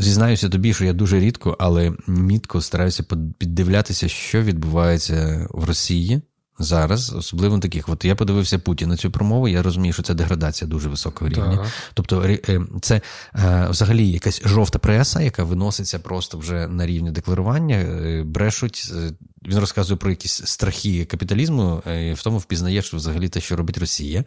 зізнаюся тобі, що я дуже рідко, але мітко стараюся піддивлятися, що відбувається в Росії зараз, особливо таких. От я подивився Путіна цю промову. Я розумію, що це деградація дуже високого рівня. Так. Тобто, е, це е, взагалі якась жовта преса, яка виноситься просто вже на рівні декларування, е, брешуть. Він розказує про якісь страхи капіталізму, в тому впізнає, що взагалі те, що робить Росія,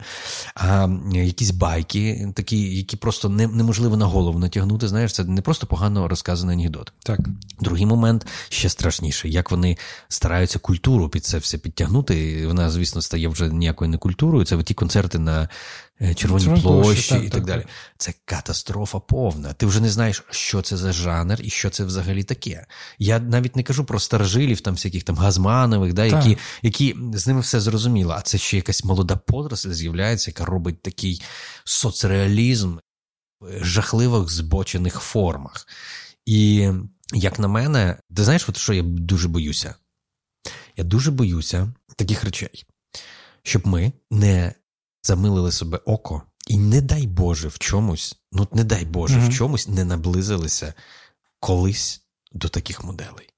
а якісь байки, такі, які просто не, неможливо на голову натягнути. Знаєш, це не просто погано розказаний анекдот. Так. Другий момент ще страшніше, як вони стараються культуру під це все підтягнути. Вона, звісно, стає вже ніякою не культурою. Це ті концерти на е, Червоній Червон площі так, і так, так далі. Це катастрофа повна. Ти вже не знаєш, що це за жанр і що це взагалі таке. Я навіть не кажу про старожилів, там всяких там газманових, да, які які з ними все зрозуміло. А це ще якась молода подросль з'являється, яка робить такий соцреалізм в жахливих збочених формах. І як на мене, ти знаєш, от що я дуже боюся? Я дуже боюся таких речей, щоб ми не замилили себе око, і не дай Боже в чомусь, ну не дай Боже, mm в чомусь не наблизилися колись до таких моделей.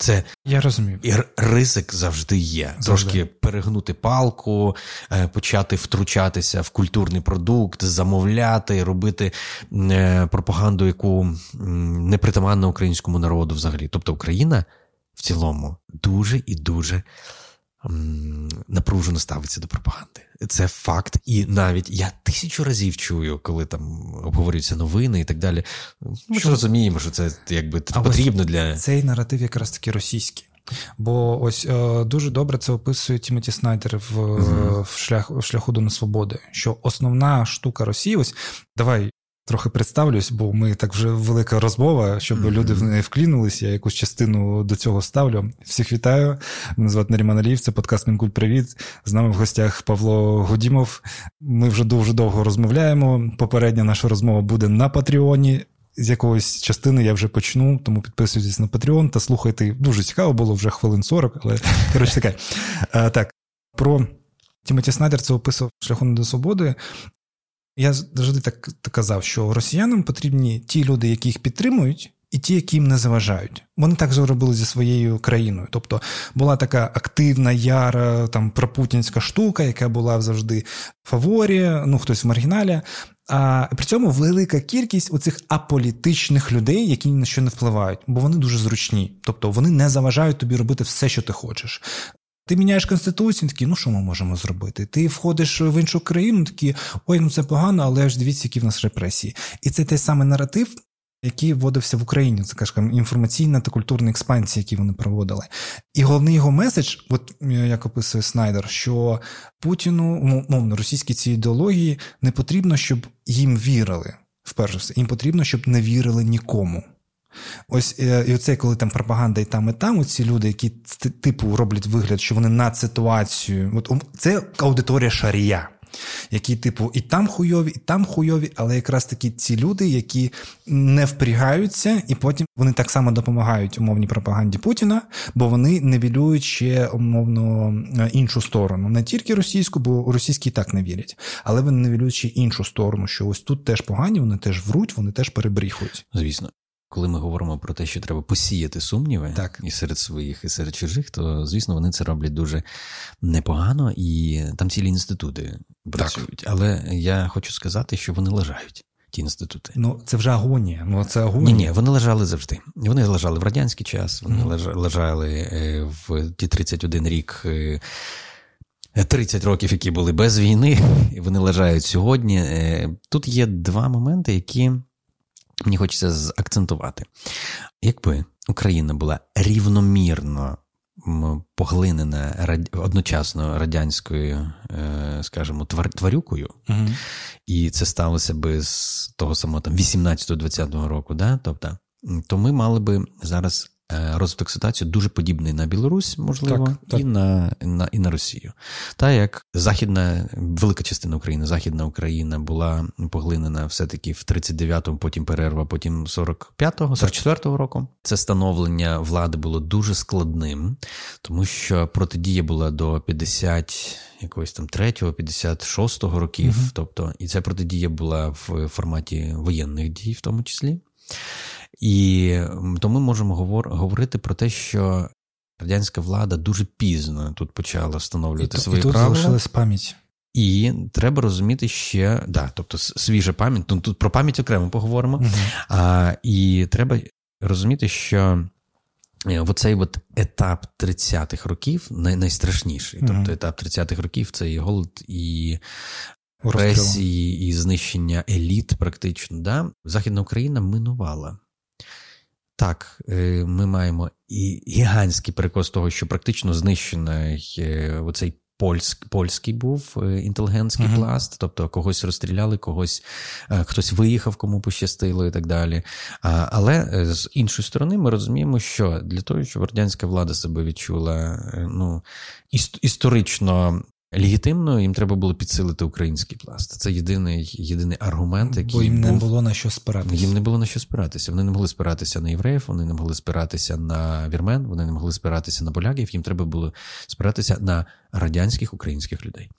Це я розумію. І ризик завжди є. Завжди. Трошки перегнути палку, е, почати втручатися в культурний продукт, замовляти, робити е, пропаганду, яку не притаманна українському народу взагалі. Тобто Україна в цілому дуже і дуже напружено ставиться до пропаганди. Це факт, і навіть я тисячу разів чую, коли там обговорюються новини і так далі. Ми ж розуміємо, що це якби а потрібно для цей наратив, якраз таки російський. Бо ось е, дуже добре це описує Тімоті Снайдер в, uh в шлях в шляху до несвободи. Що основна штука Росії, ось давай трохи представлюсь, бо ми так вже велика розмова, щоб mm-hmm. люди в неї вклінулись. Я якусь частину до цього ставлю. Всіх вітаю. Мене звати Наріман Аліїв, це подкаст Мінкуль Привіт. З нами в гостях Павло Годімов. Ми вже дуже довго розмовляємо. Попередня наша розмова буде на Патреоні. З якоїсь частини я вже почну, тому підписуйтесь на Patreon та слухайте. Дуже цікаво було вже хвилин 40, але коротше таке. Так, про Тімоті Снайдер це описував шляхом до свободи. Я завжди так казав, що росіянам потрібні ті люди, які їх підтримують, і ті, які їм не заважають. Вони так зробили зі своєю країною. Тобто була така активна, яра, там пропутінська штука, яка була завжди в фаворі, ну хтось в маргіналі. А при цьому велика кількість оцих аполітичних людей, які ні на що не впливають, бо вони дуже зручні. Тобто вони не заважають тобі робити все, що ти хочеш. Ти міняєш конституцію, такі, ну що ми можемо зробити? Ти входиш в іншу країну, такі ой, ну це погано, але ж дивіться, які в нас репресії. І це той самий наратив, який вводився в Україні. Це кажемо, інформаційна та культурна експансія, які вони проводили. І головний його меседж, от як описує Снайдер, що Путіну, мовно, російській цій ідеології не потрібно, щоб їм вірили. Вперше все, їм потрібно, щоб не вірили нікому. Ось е, і оце, коли там пропаганда і там, і там, ці люди, які типу роблять вигляд, що вони над ситуацією. От це аудиторія шарія, які, типу, і там хуйові, і там хуйові, але якраз такі ці люди, які не впрягаються, і потім вони так само допомагають умовній пропаганді Путіна, бо вони невілюють ще умовно е, іншу сторону, не тільки російську, бо російські і так не вірять, але вони невілюють ще іншу сторону, що ось тут теж погані, вони теж вруть, вони теж перебріхують. Звісно. Коли ми говоримо про те, що треба посіяти сумніви так. і серед своїх, і серед чужих, то звісно вони це роблять дуже непогано, і там цілі інститути працюють. Так. Але я хочу сказати, що вони лежають. Ті інститути. Ну, це вже агонія. Ну, це агонія. Ні, ні, вони лежали завжди. Вони лежали в радянський час, вони mm. лежали е, в ті 31 рік, 30 е, років, які були без війни, і вони лежають сьогодні. Е, тут є два моменти, які мені хочеться заакцентувати. Якби Україна була рівномірно поглинена одночасно радянською, скажімо, скажімо, тварюкою, угу. і це сталося би з того самого там 18-20 року, да? тобто, то ми мали би зараз Е, розвиток ситуації дуже подібний на Білорусь, можливо, так, так. і на, на і на Росію. Та як західна, велика частина України, Західна Україна була поглинена все-таки в 39-му, потім перерва, потім 45-го, 44-го року. Це становлення влади було дуже складним, тому що протидія була до 50 якогось там 3-го, 56-го років. Угу. Тобто, і ця протидія була в форматі воєнних дій, в тому числі. І то ми можемо говорити про те, що радянська влада дуже пізно тут почала встановлювати і, свої і тут правила. залишилась пам'ять. І треба розуміти ще, да, тобто свіжа пам'ять, ну тут про пам'ять окремо поговоримо. Угу. А, І треба розуміти, що е, оцей от етап 30-х років най, найстрашніший. Угу. Тобто етап 30-х років це і голод, і репресії, і знищення еліт, практично. Да? Західна Україна минувала. Так, е, ми маємо і гігантський перекос того, що практично знищений е, оцей польськ, польський був е, інтелігентський uh-huh. пласт, тобто когось розстріляли, когось хтось виїхав, кому пощастило і так далі. Але з іншої сторони, ми розуміємо, що для того, щоб радянська влада себе відчула ну, історично Легітимно їм треба було підсилити український пласт. Це єдиний єдиний аргумент, який Бо їм був... не було на що спиратися. Їм не було на що спиратися. Вони не могли спиратися на євреїв, вони не могли спиратися на вірмен, вони не могли спиратися на поляків. Їм треба було спиратися на радянських українських людей.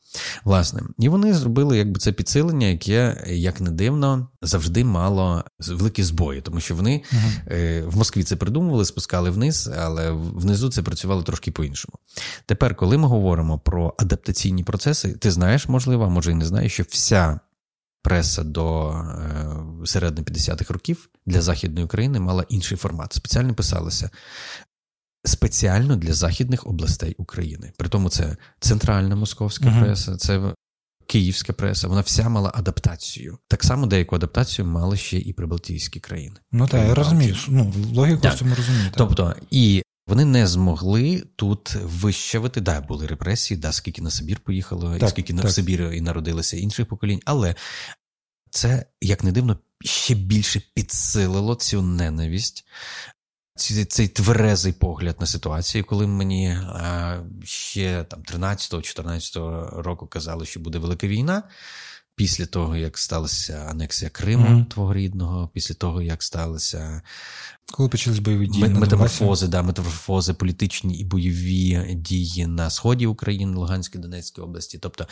Власне, і вони зробили якби це підсилення, яке, як не дивно, завжди мало великі збої, тому що вони uh-huh. в Москві це придумували, спускали вниз, але внизу це працювало трошки по-іншому. Тепер, коли ми говоримо про адаптаційні процеси, ти знаєш, можливо, а може і не знаєш, що вся. Преса до е, середини 50-х років для Західної України мала інший формат. Спеціально писалося спеціально для західних областей України. При тому це центральна московська uh-huh. преса, це київська преса. Вона вся мала адаптацію. Так само деяку адаптацію мали ще і прибалтійські країни. Ну так, я розумію. Ну, логіку в цьому розумію. Так. Тобто, і вони не змогли тут вищавити. Да, були репресії, да, скільки на Сибір поїхало, так, і скільки так. в Сибір і народилося інших поколінь, але це, як не дивно, ще більше підсилило цю ненависть цей, цей тверезий погляд на ситуацію, коли мені а, ще там 13-14 року казали, що буде велика війна. Після того, як сталася анексія Криму, mm-hmm. твого рідного, після того, як сталося коли почались бойові дії метаморфози, да, метаморфози, політичні і бойові дії на сході України, Луганській Донецькій області. Тобто,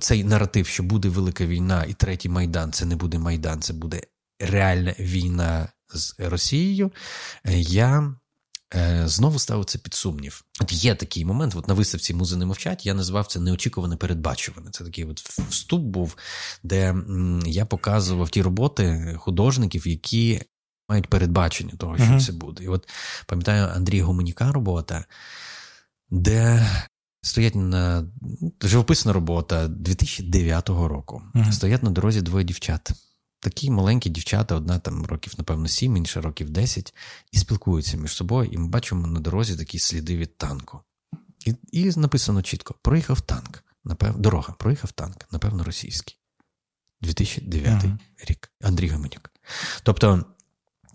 цей наратив, що буде велика війна, і третій майдан це не буде майдан, це буде реальна війна з Росією, е, я е, знову ставив це під сумнів. От є такий момент, от на виставці музи не мовчать, я назвав це неочікуване передбачуване. Це такий от вступ був, де я показував ті роботи художників, які мають передбачення того, що uh-huh. це буде. І от пам'ятаю Андрій Гуменіка робота, де. Стоять на живописна робота 2009 року. Uh-huh. Стоять на дорозі двоє дівчат такі маленькі дівчата, одна там років, напевно, сім, інша років десять, і спілкуються між собою, і ми бачимо на дорозі такі сліди від танку. І і написано чітко: проїхав танк, напев... дорога, проїхав танк, напевно, російський. 2009 ага. рік. Андрій Гаменюк. Тобто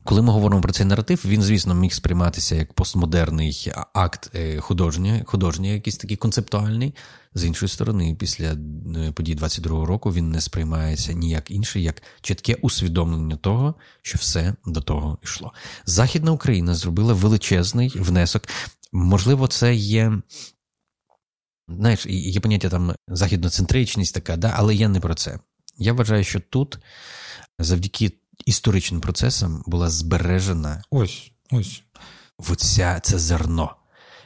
коли ми говоримо про цей наратив, він, звісно, міг сприйматися як постмодерний акт е, художній, художній, якийсь такий концептуальний. З іншої сторони, після е, подій 22-го року він не сприймається ніяк інший, як чітке усвідомлення того, що все до того йшло. Західна Україна зробила величезний внесок. Можливо, це є. Знаєш, є поняття там західноцентричність така, да, але я не про це. Я вважаю, що тут завдяки історичним процесом була збережена ось ось оця, це зерно,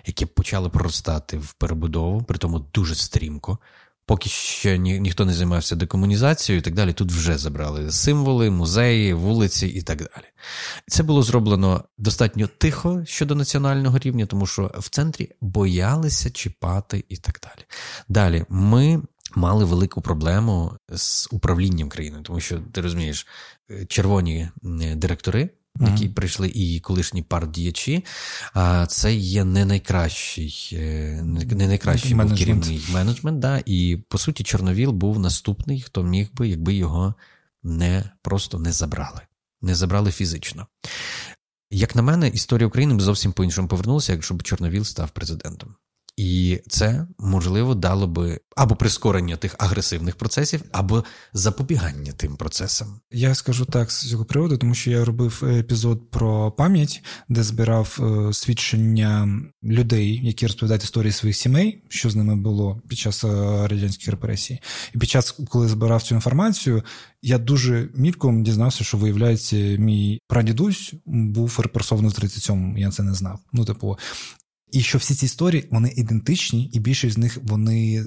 яке почало проростати в перебудову, при тому дуже стрімко. Поки що ні, ніхто не займався декомунізацією і так далі. Тут вже забрали символи, музеї, вулиці і так далі. Це було зроблено достатньо тихо щодо національного рівня, тому що в центрі боялися чіпати і так далі. Далі ми мали велику проблему з управлінням країною, тому що ти розумієш, червоні директори. Які uh-huh. прийшли і колишні партдіячі, а це є не найкращий е, не найкращий був керівний менеджмент. Да, І по суті, Чорновіл був наступний, хто міг би, якби його не просто не забрали, не забрали фізично. Як на мене, історія України б зовсім по іншому повернулася, якщо б Чорновіл став президентом. І це можливо дало би або прискорення тих агресивних процесів, або запобігання тим процесам. Я скажу так з цього приводу, тому що я робив епізод про пам'ять, де збирав е, свідчення людей, які розповідають історії своїх сімей, що з ними було під час е, радянських репресій. І під час, коли збирав цю інформацію, я дуже мілком дізнався, що виявляється, мій прадідусь був репресований в 37-му, Я це не знав. Ну, типу, і що всі ці історії вони ідентичні, і більшість з них вони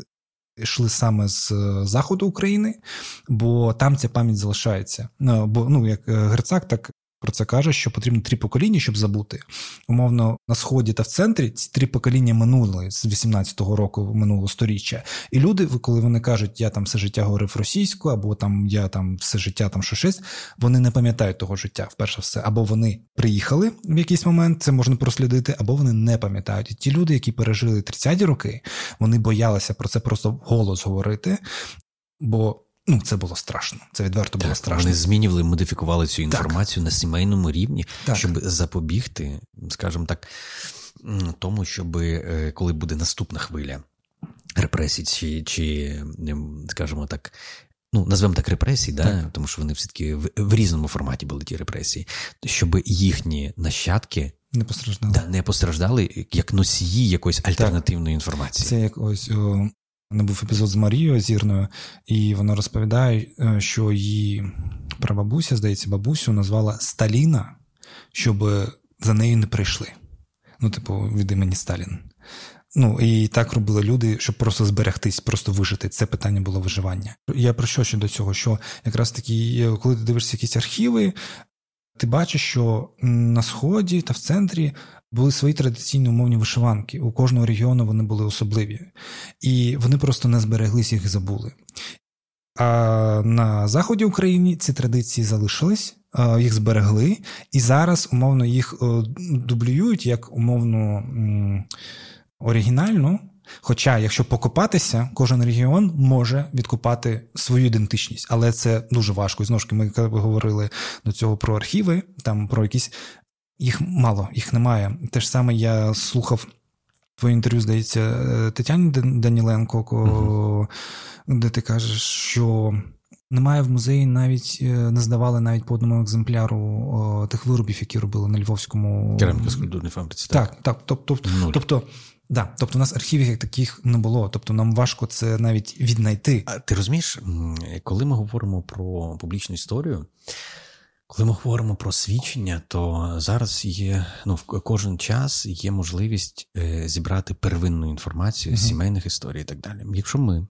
йшли саме з е, заходу України, бо там ця пам'ять залишається. Ну, бо ну як е, Герцак, так про це каже, що потрібно три покоління, щоб забути. Умовно, на сході та в центрі ці три покоління минули з 18-го року минулого сторіччя. І люди, коли вони кажуть, я там все життя говорив російською, або там я там все життя там щось, вони не пам'ятають того життя, вперше все. Або вони приїхали в якийсь момент, це можна прослідити, або вони не пам'ятають. І ті люди, які пережили 30-ті роки, вони боялися про це просто голос говорити. Бо Ну, це було страшно. Це відверто було страшно. Вони змінювали, модифікували цю інформацію так. на сімейному рівні, так. щоб запобігти, скажімо так, тому, щоб е, коли буде наступна хвиля репресій, чи, чи скажімо так. Ну, назвемо так репресії, так. тому що вони все-таки в, в різному форматі були ті репресії, щоб їхні нащадки не постраждали да, не постраждали як носії якоїсь альтернативної так. інформації. Це як ось о, не був епізод з Марією Зірною, і вона розповідає, е, що її прабабуся, здається, бабусю назвала Сталіна, щоб за нею не прийшли. Ну, типу, від імені Сталін. Ну і так робили люди, щоб просто зберегтись, просто вижити. Це питання було виживання. Я про що щодо цього? Що якраз таки, коли ти дивишся якісь архіви, ти бачиш, що на сході та в центрі були свої традиційні умовні вишиванки. У кожного регіону вони були особливі, і вони просто не збереглись, їх забули. А на заході України ці традиції залишились, їх зберегли, і зараз умовно їх дублюють як умовно оригінальну. Хоча, якщо покопатися, кожен регіон може відкопати свою ідентичність, але це дуже важко. І знову ж ми говорили до цього про архіви, там про якісь їх мало, їх немає. Те ж саме я слухав твоє інтерв'ю, здається, е, Тетяні Даніленко, uh де ти кажеш, що. Немає в музеї навіть е, не здавали навіть по одному екземпляру о, тих виробів, які робили на Львовському Кераміка скульптурній фабриці. Так, так. так тобто, тобто, да, тобто у нас архівів як таких не було. Тобто нам важко це навіть віднайти. А ти розумієш, коли ми говоримо про публічну історію, коли ми говоримо про свідчення, то зараз є ну в кожен час є можливість е, зібрати первинну інформацію з сімейних історій і так далі. Якщо ми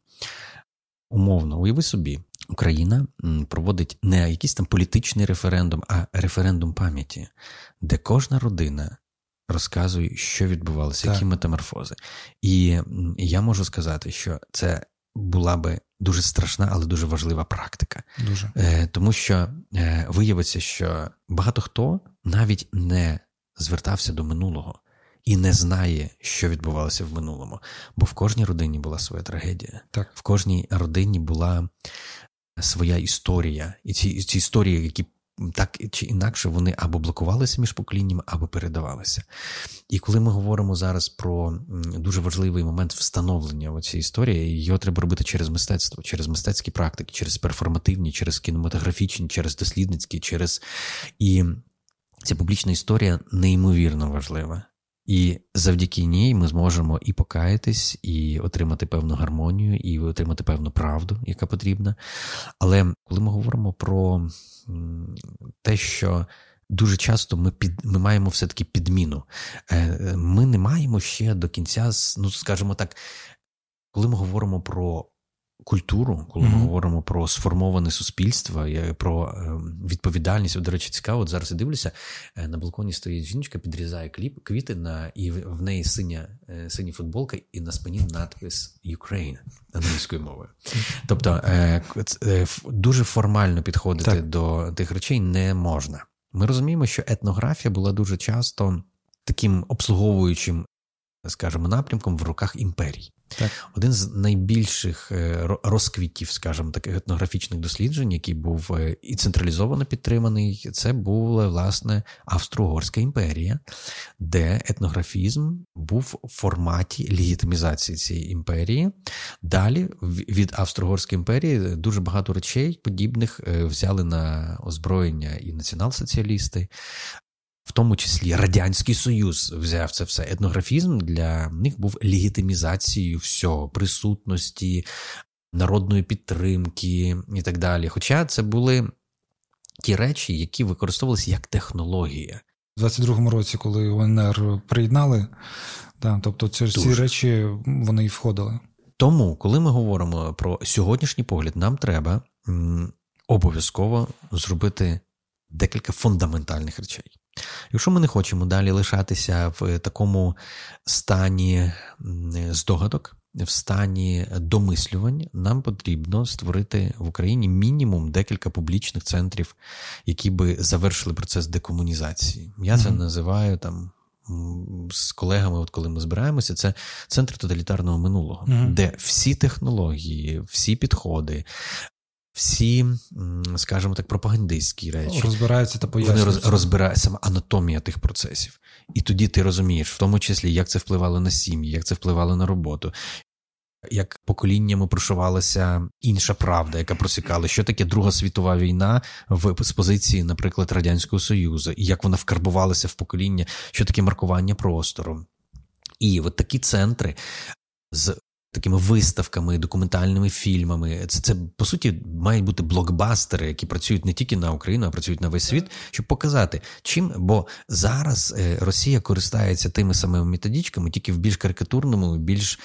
умовно уяви собі, Україна проводить не якийсь там політичний референдум, а референдум пам'яті, де кожна родина. Розказує, що відбувалося, які метаморфози. І я можу сказати, що це була би дуже страшна, але дуже важлива практика. Дуже. Е, Тому що е, виявиться, що багато хто навіть не звертався до минулого і не знає, що відбувалося в минулому. Бо в кожній родині була своя трагедія. Так. В кожній родині була своя історія, і ці, ці історії, які так чи інакше вони або блокувалися між поколіннями, або передавалися. І коли ми говоримо зараз про дуже важливий момент встановлення цієї історії, його треба робити через мистецтво, через мистецькі практики, через перформативні, через кінематографічні, через дослідницькі, через і ця публічна історія неймовірно важлива. І завдяки ній ми зможемо і покаятись, і отримати певну гармонію, і отримати певну правду, яка потрібна. Але коли ми говоримо про те, що дуже часто ми під, ми маємо все-таки підміну, е, ми не маємо ще до кінця, ну скажімо так, коли ми говоримо про культуру, коли mm-hmm. ми говоримо про сформоване суспільство, про е, відповідальність. До речі, цікаво, от зараз я дивлюся, е, на балконі стоїть жіночка, підрізає кліп, квіти на і в неї синя е, синя футболка, і на спині надпис Ukraine англійською мовою. Тобто дуже формально підходити так. до тих речей не можна. Ми розуміємо, що етнографія була дуже часто таким обслуговуючим скажімо, напрямком в руках імперій. Так. Один з найбільших е, розквітів, скажімо, таких етнографічних досліджень, який був е, і централізовано підтриманий, це була власне Австро-Угорська імперія, де етнографізм був в форматі легітимізації цієї імперії. Далі від Австро-Угорської імперії дуже багато речей подібних е, взяли на озброєння і націонал-соціалісти в тому числі Радянський Союз взяв це все. Етнографізм для них був легітимізацією всього, присутності, народної підтримки і так далі. Хоча це були ті речі, які використовувалися як технологія. У 22-му році, коли УНР приєднали, да, тобто ці, ці речі вони і входили. Тому, коли ми говоримо про сьогоднішній погляд, нам треба м, обов'язково зробити декілька фундаментальних речей. Якщо ми не хочемо далі лишатися в такому стані здогадок, в стані домислювань, нам потрібно створити в Україні мінімум декілька публічних центрів, які би завершили процес декомунізації. Я це mm-hmm. називаю там. З колегами, от коли ми збираємося, це центр тоталітарного минулого, mm-hmm. де всі технології, всі підходи, всі, скажімо так, пропагандистські речі розбираються та пояснюються. Вони роз, розбирають саме анатомія тих процесів. І тоді ти розумієш, в тому числі, як це впливало на сім'ї, як це впливало на роботу. Як поколіннями прошувалася інша правда, яка просікала, що таке Друга світова війна в з позиції, наприклад, Радянського Союзу, і як вона вкарбувалася в покоління, що таке маркування простору. І от такі центри з такими виставками, документальними фільмами. Це це по суті мають бути блокбастери, які працюють не тільки на Україну, а працюють на весь світ, щоб показати, чим бо зараз е, Росія користається тими самими методичками, тільки в більш карикатурному, більш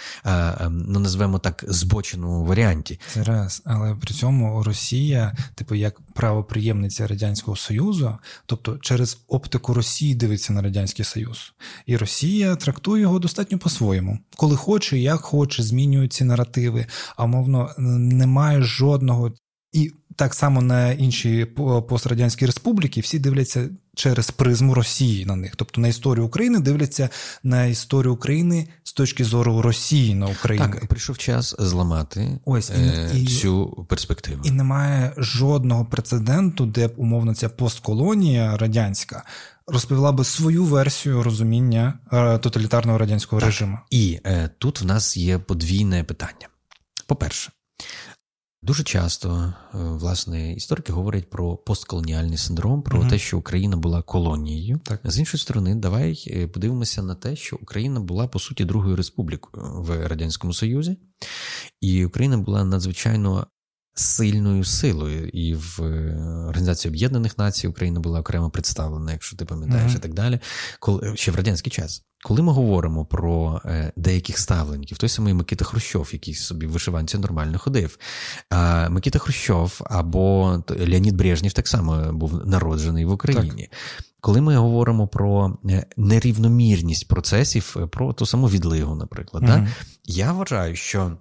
ну назвемо так збоченому варіанті. Це раз, але при цьому Росія, типу, як правоприємниця радянського союзу, тобто через оптику Росії дивиться на радянський союз, і Росія трактує його достатньо по-своєму, коли хоче, як хоче, змінюють ці наративи, а мовно немає жодного. І так само на інші пострадянські республіки всі дивляться через призму Росії на них. Тобто на історію України дивляться на історію України з точки зору Росії на Україну. Так, прийшов час зламати Ось е, і, цю перспективу. І немає жодного прецеденту, де б умовно ця постколонія радянська розповіла би свою версію розуміння е, тоталітарного радянського так. режиму. І е, тут в нас є подвійне питання. По-перше, дуже часто е, власне історики говорять про постколоніальний синдром, про угу. те, що Україна була колонією. Так. З іншої сторони, давай е, подивимося на те, що Україна була по суті другою республікою в радянському Союзі, і Україна була надзвичайно сильною силою, і в е, Організації Об'єднаних Націй Україна була окремо представлена, якщо ти пам'ятаєш, mm-hmm. і так далі, коли ще в радянський час. Коли ми говоримо про е, деяких ставленників, той самий Микита Хрущов, який собі в вишиванці нормально ходив, а Микита Хрущов або Леонід Брежнєв так само був народжений в Україні. Так. Коли ми говоримо про е, нерівномірність процесів, про ту саму відлигу, наприклад, mm-hmm. да, я вважаю, що.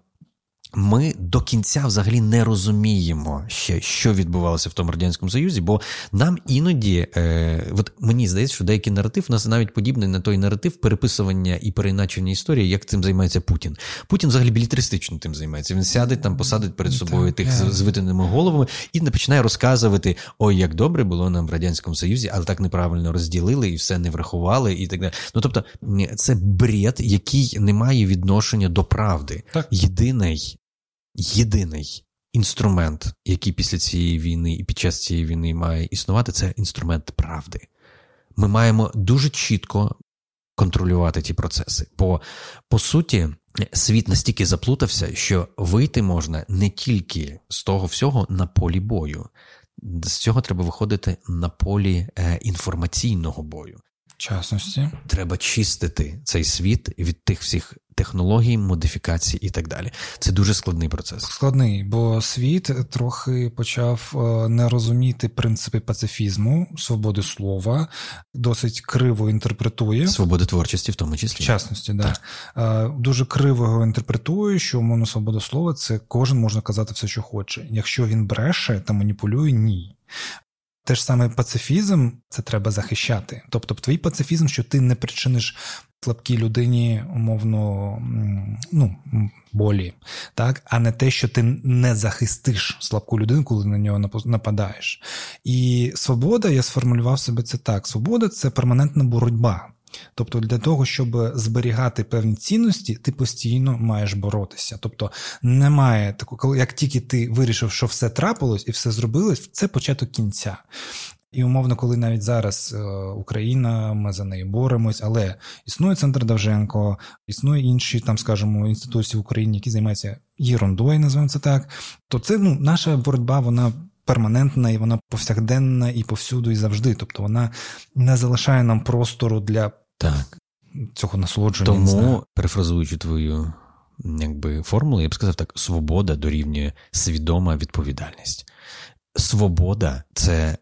Ми до кінця взагалі не розуміємо ще, що відбувалося в тому радянському союзі, бо нам іноді, е, от мені здається, що деякий наратив у нас навіть подібний на той наратив переписування і переначення історії, як цим займається Путін. Путін взагалі білітаристично тим займається. Він сяде там, посадить перед собою тих з витиненими головами і не починає розказувати: ой, як добре було нам в радянському союзі, але так неправильно розділили і все не врахували, і так далі. Ну тобто, це бред, який не має відношення до правди. Так. Єдиний єдиний інструмент, який після цієї війни і під час цієї війни має існувати, це інструмент правди. Ми маємо дуже чітко контролювати ті процеси. Бо, по суті, світ настільки заплутався, що вийти можна не тільки з того всього на полі бою. З цього треба виходити на полі е, інформаційного бою. Частності, треба чистити цей світ від тих всіх технологій, модифікацій і так далі. Це дуже складний процес. Складний, бо світ трохи почав е, не розуміти принципи пацифізму, свободи слова, досить криво інтерпретує свободи творчості, в тому числі в частності, да так. Е, дуже криво його інтерпретує, що умовно свобода слова це кожен може казати все, що хоче. Якщо він бреше та маніпулює, ні. Те ж саме пацифізм це треба захищати. Тобто, твій пацифізм, що ти не причиниш слабкій людині умовно ну, болі, так, а не те, що ти не захистиш слабку людину, коли на нього нападаєш. І свобода, я сформулював себе це так: свобода це перманентна боротьба. Тобто для того, щоб зберігати певні цінності, ти постійно маєш боротися. Тобто немає такого, як тільки ти вирішив, що все трапилось і все зробилось, це початок кінця. І умовно, коли навіть зараз е, Україна, ми за нею боремось, але існує центр Давженко, існує інші там, скажімо, інституції в Україні, які займаються єрундою, називаємо це так. То це ну, наша боротьба, вона. Перманентна і вона повсякденна і повсюду, і завжди. Тобто вона не залишає нам простору для так. цього насолодження. Тому, перефразуючи твою якби, формулу, я б сказав так: свобода дорівнює свідома відповідальність. Свобода це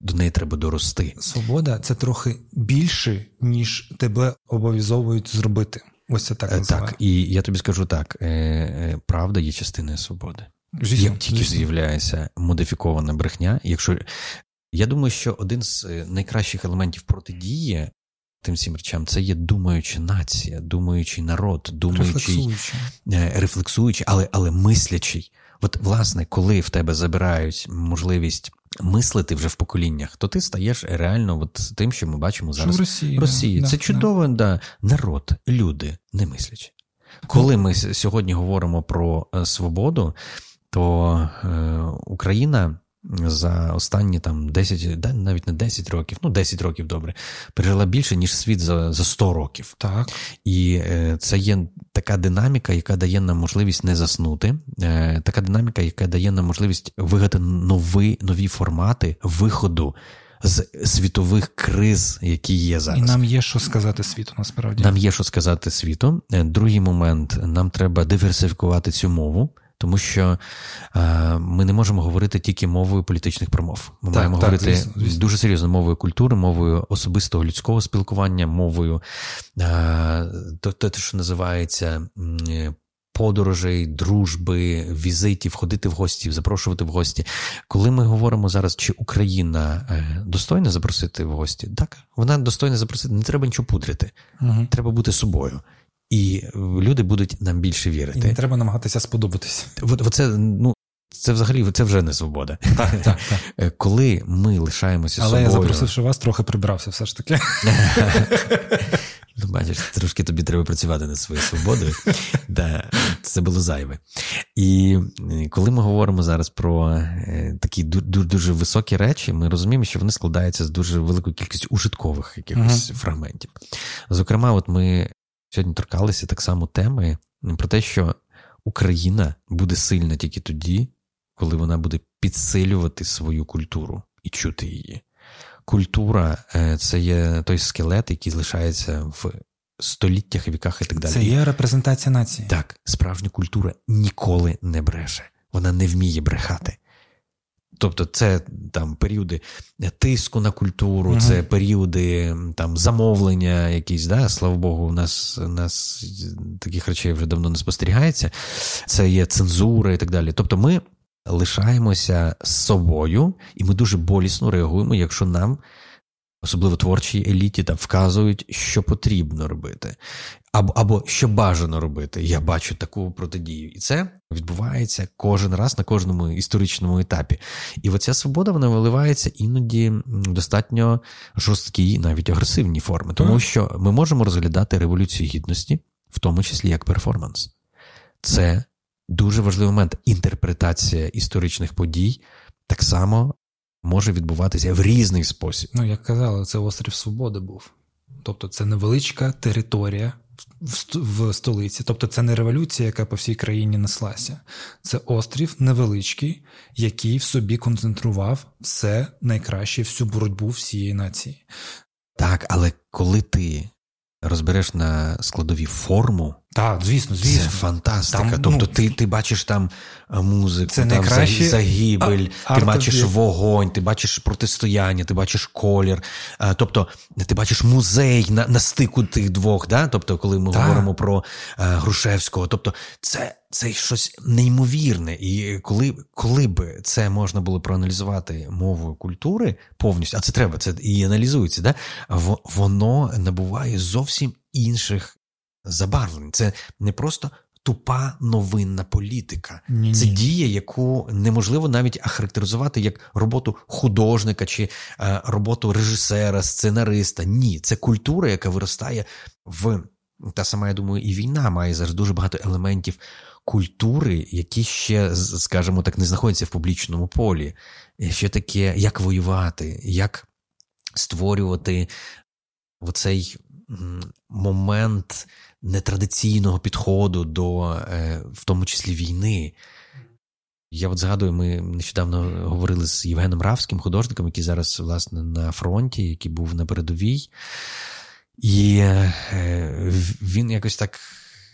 до неї треба дорости. Свобода це трохи більше, ніж тебе обов'язовують зробити. Ось це так. Е, називає. Так, і я тобі скажу так: е, е, правда є частиною свободи. Звісно, Як тільки звісно. з'являється модифікована брехня, якщо я думаю, що один з найкращих елементів протидії тим всім речам це є думаюча нація, думаючий народ, думаючий Рефлексуючи. рефлексуючий, але але мислячий. От, власне, коли в тебе забирають можливість мислити вже в поколіннях, то ти стаєш реально от тим, що ми бачимо зараз в Росії. Росії. Да, Це да, чудово, да. народ, люди, не мислячі. Коли ми сьогодні говоримо про е, свободу, то е, Україна за останні там 10, навіть не 10 років, ну 10 років добре, пережила більше, ніж світ за за 100 років. Так. І е, це є така динаміка, яка дає нам можливість не заснути, е, така динаміка, яка дає нам можливість вигадати нові, нові формати виходу. З світових криз, які є зараз, і нам є що сказати світу. Насправді нам є що сказати світу. Другий момент нам треба диверсифікувати цю мову. Тому що е, ми не можемо говорити тільки мовою політичних промов. Ми так, маємо так, говорити звісно, звісно. дуже серйозно мовою культури, мовою особистого людського спілкування, мовою е, то, те, що називається подорожей, дружби, візитів, ходити в гості, запрошувати в гості. Коли ми говоримо зараз, чи Україна е, достойна запросити в гості, так вона достойна запросити, не треба нічого пудрити, угу. треба бути собою. І люди будуть нам більше вірити. І не треба намагатися сподобатися. Оце, ну, це взагалі це вже не свобода. Так, так, так. Коли ми лишаємося Але собою... я запросивши вас, трохи прибрався все ж таки. Ну, бачиш, трошки тобі треба працювати над своєю свободою. Да, Це було зайве. І коли ми говоримо зараз про такі дуже високі речі, ми розуміємо, що вони складаються з дуже великої кількості ужиткових якихось uh-huh. фрагментів. Зокрема, от ми сьогодні торкалися так само теми про те, що Україна буде сильна тільки тоді, коли вона буде підсилювати свою культуру і чути її. Культура це є той скелет, який залишається в століттях, віках і так далі. Це є репрезентація нації. Так, справжня культура ніколи не бреше, вона не вміє брехати. Тобто, це там періоди тиску на культуру, uh-huh. це періоди там замовлення, якісь, да, слава Богу, у нас у нас таких речей вже давно не спостерігається. Це є цензура і так далі. Тобто, ми лишаємося з собою, і ми дуже болісно реагуємо, якщо нам, особливо творчій еліті, там вказують, що потрібно робити, або, або що бажано робити. Я бачу таку протидію. І це відбувається кожен раз на кожному історичному етапі. І оця свобода вона виливається іноді достатньо жорсткі, навіть агресивні форми, тому що ми можемо розглядати революцію гідності, в тому числі як перформанс. Це дуже важливий момент. Інтерпретація історичних подій так само може відбуватися в різний спосіб. Ну, як казали, це острів Свободи був. Тобто, це невеличка територія в столиці. Тобто, це не революція, яка по всій країні неслася. Це острів невеличкий, який в собі концентрував все найкраще, всю боротьбу всієї нації. Так, але коли ти розбереш на складові форму. Так, звісно, звісно. Це фантастика. Там, тобто ну, ти ти бачиш там музику, це там найкраще... загибель, а, ти бачиш вогонь, ти бачиш протистояння, ти бачиш колір. Тобто ти бачиш музей на на стику тих двох. Да? Тобто, коли ми так. говоримо про Грушевського, тобто це це щось неймовірне. І коли коли б це можна було проаналізувати мовою культури повністю, а це треба, це і аналізується, да? воно набуває зовсім інших забарвлень. Це не просто тупа новинна політика. Ні-ні. Це дія, яку неможливо навіть охарактеризувати як роботу художника чи е, роботу режисера, сценариста. Ні, це культура, яка виростає в та сама, я думаю, і війна має зараз дуже багато елементів культури, які ще, скажімо так, не знаходяться в публічному полі. Ще таке, як воювати, як створювати оцей момент нетрадиційного підходу до, е, в тому числі, війни. Я от згадую, ми нещодавно говорили з Євгеном Равським, художником, який зараз, власне, на фронті, який був на передовій. І е, він якось так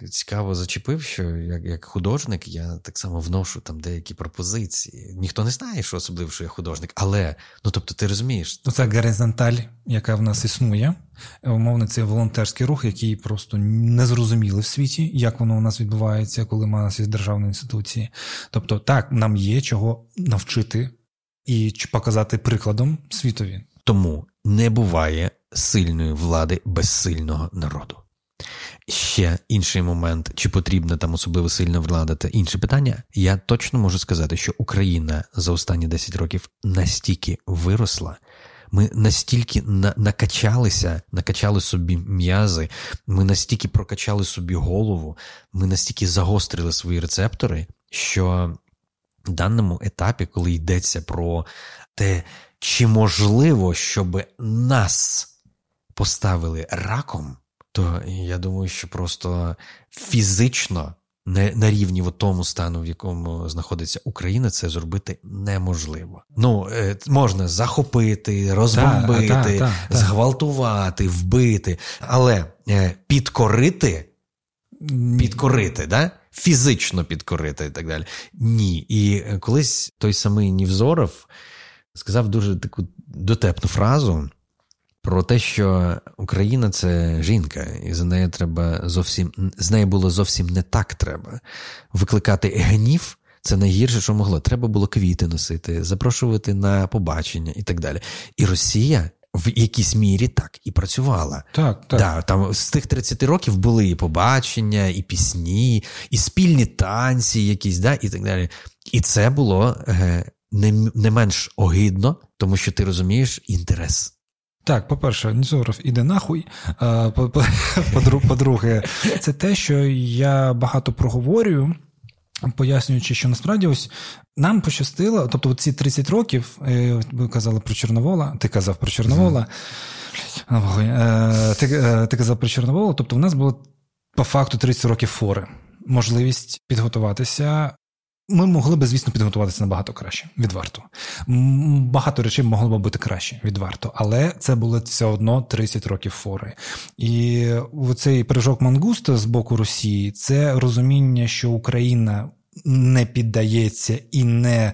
цікаво зачепив, що як як художник я так само вношу там деякі пропозиції. Ніхто не знає, що особливо, що я художник, але ну тобто, ти розумієш, ну, це горизонталь, яка в нас існує. Умовно, це волонтерський рух, який просто не зрозуміли в світі, як воно у нас відбувається, коли ми у нас є державні інституції. Тобто, так, нам є чого навчити і показати прикладом світові. Тому не буває сильної влади без сильного народу. Ще інший момент, чи потрібна там особливо сильна влада, та інше питання. Я точно можу сказати, що Україна за останні 10 років настільки виросла, ми настільки на- накачалися, накачали собі м'язи, ми настільки прокачали собі голову, ми настільки загострили свої рецептори, що в даному етапі, коли йдеться про те, чи можливо, щоб нас поставили раком то я думаю, що просто фізично не на рівні в тому стану, в якому знаходиться Україна, це зробити неможливо. Ну е, можна захопити, розбомбити, та, та, та, зґвалтувати, вбити, але е, підкорити, підкорити, да? фізично підкорити і так далі. Ні. І е, колись той самий Нівзоров сказав дуже таку дотепну фразу про те, що Україна це жінка, і за нею треба зовсім з нею було зовсім не так треба. Викликати гнів це найгірше, що могло. Треба було квіти носити, запрошувати на побачення і так далі. І Росія. В якійсь мірі так і працювала. Так, так. Да, там З тих 30 років були і побачення, і пісні, і спільні танці, якісь, да, і так далі. І це було е, не не менш огидно, тому що ти розумієш інтерес так, по-перше, Нізоров іде нахуй. По-друге, це те, що я багато проговорюю, пояснюючи, що насправді ось нам пощастило, тобто ці 30 років, е, ви казали про Чорновола, ти казав про Чорновола. Е, ти, е, ти казав про Чорновола, тобто в нас було по факту 30 років фори. Можливість підготуватися ми могли би, звісно, підготуватися набагато краще відверто. Багато речей могло би бути краще відверто, але це було все одно 30 років фори. І цей прыжок мангуста з боку Росії це розуміння, що Україна не піддається і не.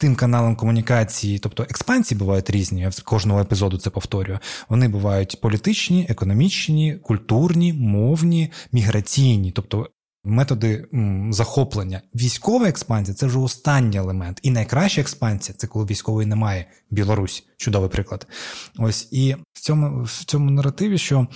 Тим каналам комунікації, тобто експансії бувають різні, я кожного епізоду це повторюю. Вони бувають політичні, економічні, культурні, мовні, міграційні, тобто методи м, захоплення. Військова експансія це вже останній елемент. І найкраща експансія це коли військової немає. Білорусь, чудовий приклад. Ось і в цьому в цьому наративі, що.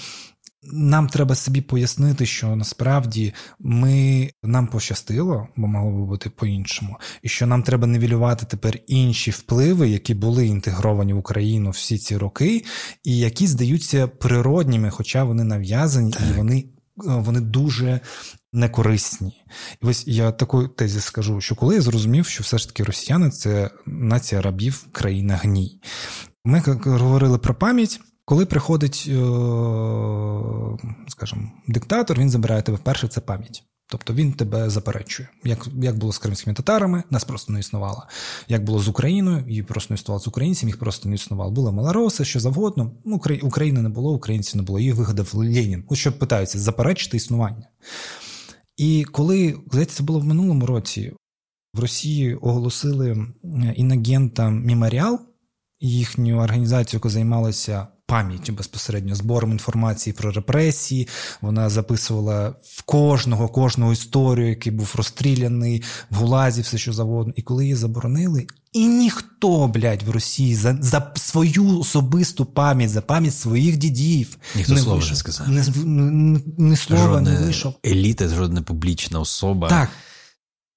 Нам треба собі пояснити, що насправді ми нам пощастило, бо могло би бути по-іншому, і що нам треба нивелювати тепер інші впливи, які були інтегровані в Україну всі ці роки, і які здаються природніми, хоча вони нав'язані так. і вони вони дуже некорисні. І ось я таку тезі скажу, що коли я зрозумів, що все ж таки росіяни це нація рабів, країна гній. Ми говорили про пам'ять. Коли приходить, е, скажімо, диктатор, він забирає тебе вперше, це пам'ять. Тобто він тебе заперечує. Як як було з кримськими татарами, нас просто не існувало. Як було з Україною, її просто не існувало з українцями, їх просто не існувало. Були малороси, що завгодно. Ну, України не було, українців не було, їх вигадав Ленін. Ось що питаються, заперечити існування. І коли, здається, це було в минулому році, в Росії оголосили інагента Меморіал, їхню організацію, яка займалася пам'яттю безпосередньо збором інформації про репресії. Вона записувала в кожного, кожного історію, який був розстріляний в гулазі, все що завгодно. І коли її заборонили, і ніхто, блядь, в Росії за за свою особисту пам'ять, за пам'ять своїх дідів ніхто не слова вийшов, не сказав. Не, не, не слова жодне не вийшов. Еліта, жодна публічна особа. Так.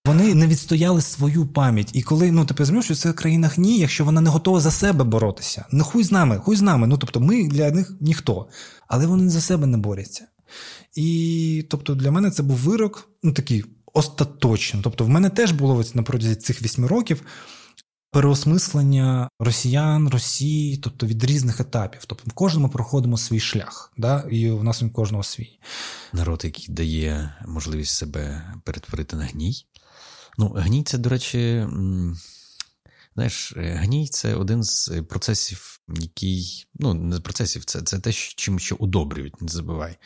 Вони не відстояли свою пам'ять. І коли ну ти розумієш, що це країна гні, якщо вона не готова за себе боротися. Ну хуй з нами, хуй з нами. Ну тобто, ми для них ніхто. Але вони за себе не борються. І тобто для мене це був вирок, ну такий остаточний. Тобто, в мене теж було на протязі цих вісьми років переосмислення росіян, Росії, тобто від різних етапів. Тобто, в кожному проходимо свій шлях, да? і в нас у кожного свій. Народ, який дає можливість себе перетворити на гній. Ну, гній це, до речі, знаєш, е, гній це один з процесів, який, ну, не з процесів, це це те, чим що удобрюють, не забувай.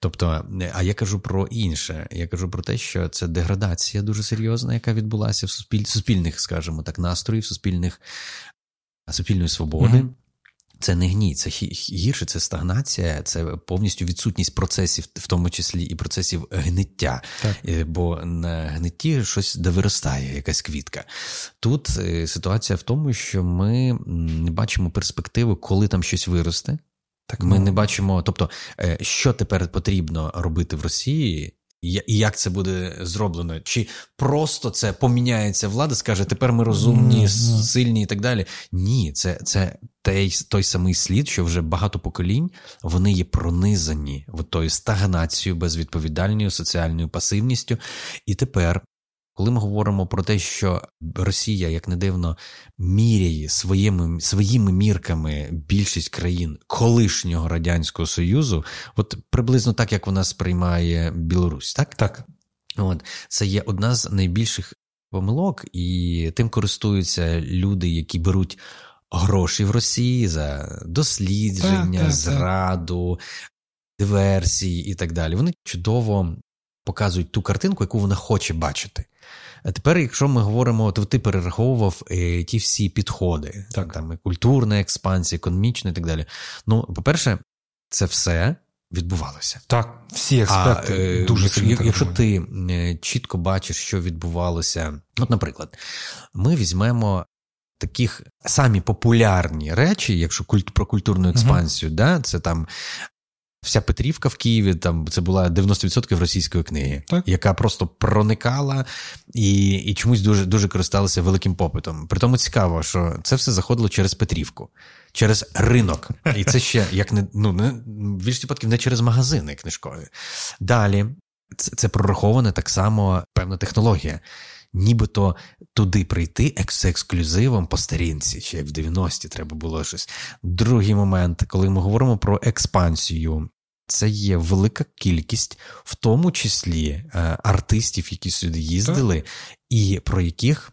Тобто, е, а я кажу про інше. Я кажу про те, що це деградація дуже серйозна, яка відбулася в суспіль, суспільних, скажімо так, настроїв, суспільних, суспільної свободи. Mm-hmm. Це не гній, це гірше, це стагнація, це повністю відсутність процесів, в тому числі і процесів гниття. Так. Е, бо на гнитті щось довиростає, якась квітка. Тут е, ситуація в тому, що ми не бачимо перспективи, коли там щось виросте. Так, Ми ну... не бачимо, тобто, е, що тепер потрібно робити в Росії, і як це буде зроблено? Чи просто це поміняється влада, скаже, тепер ми розумні, сильні і так далі? Ні, це це той, той самий слід, що вже багато поколінь вони є пронизані в тою стагнацією, безвідповідальною соціальною пасивністю. І тепер коли ми говоримо про те, що Росія, як не дивно, міряє своїми своїми мірками більшість країн колишнього радянського союзу, от приблизно так як вона сприймає Білорусь, так Так. От це є одна з найбільших помилок, і тим користуються люди, які беруть гроші в Росії за дослідження, так, так, зраду, диверсії і так далі. Вони чудово показують ту картинку, яку вона хоче бачити. А тепер, якщо ми говоримо, то ти перераховував е, ті всі підходи, так. там культурна експансія, економічна і так далі. Ну, по-перше, це все відбувалося. Так, всі експерти а, е, дуже сильно. Якщо ти е, чітко бачиш, що відбувалося, от, наприклад, ми візьмемо. Таких самі популярні речі, якщо культ про культурну експансію, uh-huh. да, це там Вся Петрівка в Києві там це була 90% російської книги, так. яка просто проникала і і чомусь дуже дуже користалася великим попитом. При тому цікаво, що це все заходило через Петрівку, через ринок. І це ще як не ну не в більшості випадків не через магазини книжкові. Далі це, це прорахована так само певна технологія. Нібито туди прийти з ексклюзивом по старінці, ще в 90-ті треба було щось. Другий момент, коли ми говоримо про експансію, це є велика кількість, в тому числі е, артистів, які сюди їздили, так. і про яких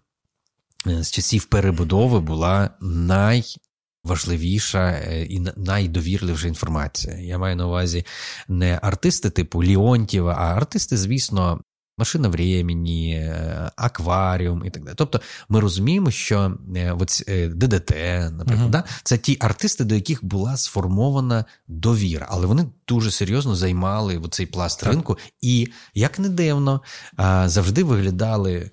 е, з часів перебудови була найважливіша е, і найдовірливіша інформація. Я маю на увазі не артисти типу Ліонтєва, а артисти, звісно, Машина времені, е, акваріум і так далі. Тобто ми розуміємо, що е, е, ДДТ, наприклад, uh-huh. да, це ті артисти, до яких була сформована довіра, але вони дуже серйозно займали цей пласт так. ринку, і як не дивно, завжди виглядали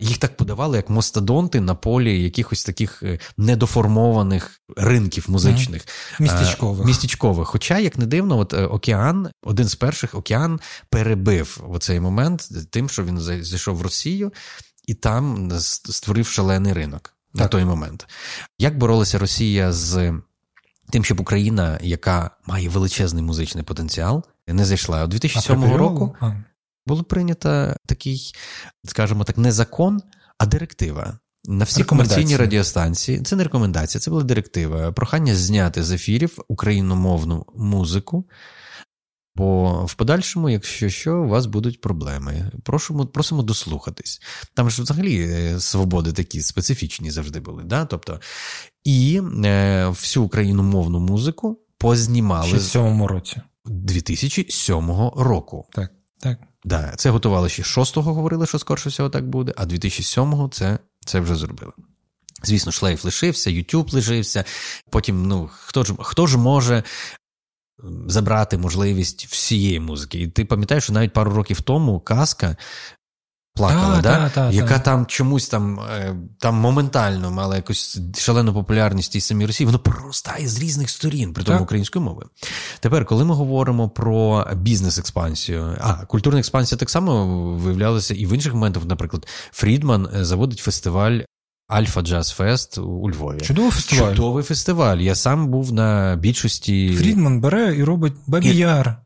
їх так подавали як мостодонти на полі якихось таких е, недоформованих ринків музичних mm. містечкових. містечкових. Хоча, як не дивно, от е, океан, один з перших океан перебив в цей момент тим, що він зайшов в Росію і там створив шалений ринок так. на той момент. Як боролася Росія з тим, щоб Україна, яка має величезний музичний потенціал, не зайшла у 2007 року. А було прийнято такий, скажімо так, не закон, а директива. На всі комерційні радіостанції це не рекомендація, це була директива. Прохання зняти з ефірів україномовну музику. Бо в подальшому, якщо що, у вас будуть проблеми. Просимо просимо дослухатись. Там ж взагалі е, свободи такі специфічні завжди були. Да? Тобто, І е, всю україномовну музику познімали в 2007 році. 2007 року. Так, так. Да, Це готували ще 6-го, говорили, що скорше всього так буде, а 2007-го це це вже зробили. Звісно, шлейф лишився, Ютуб лишився. Потім, ну, хто ж хто ж може забрати можливість всієї музики? І ти пам'ятаєш, що навіть пару років тому казка плакала, та, да? та, яка та. там чомусь там е, там моментально мала якусь шалену популярність і самій Росії, воно проростає з різних сторін, при тому Так. українською мовою. Тепер, коли ми говоримо про бізнес-експансію, а культурна експансія так само виявлялася і в інших моментах, наприклад, Фрідман е, заводить фестиваль. Альфа Джаз Фест у Львові. Чудовий фестиваль. Чудовий фестиваль. Я сам був на більшості. Фрідман бере і робить Бабі Яр.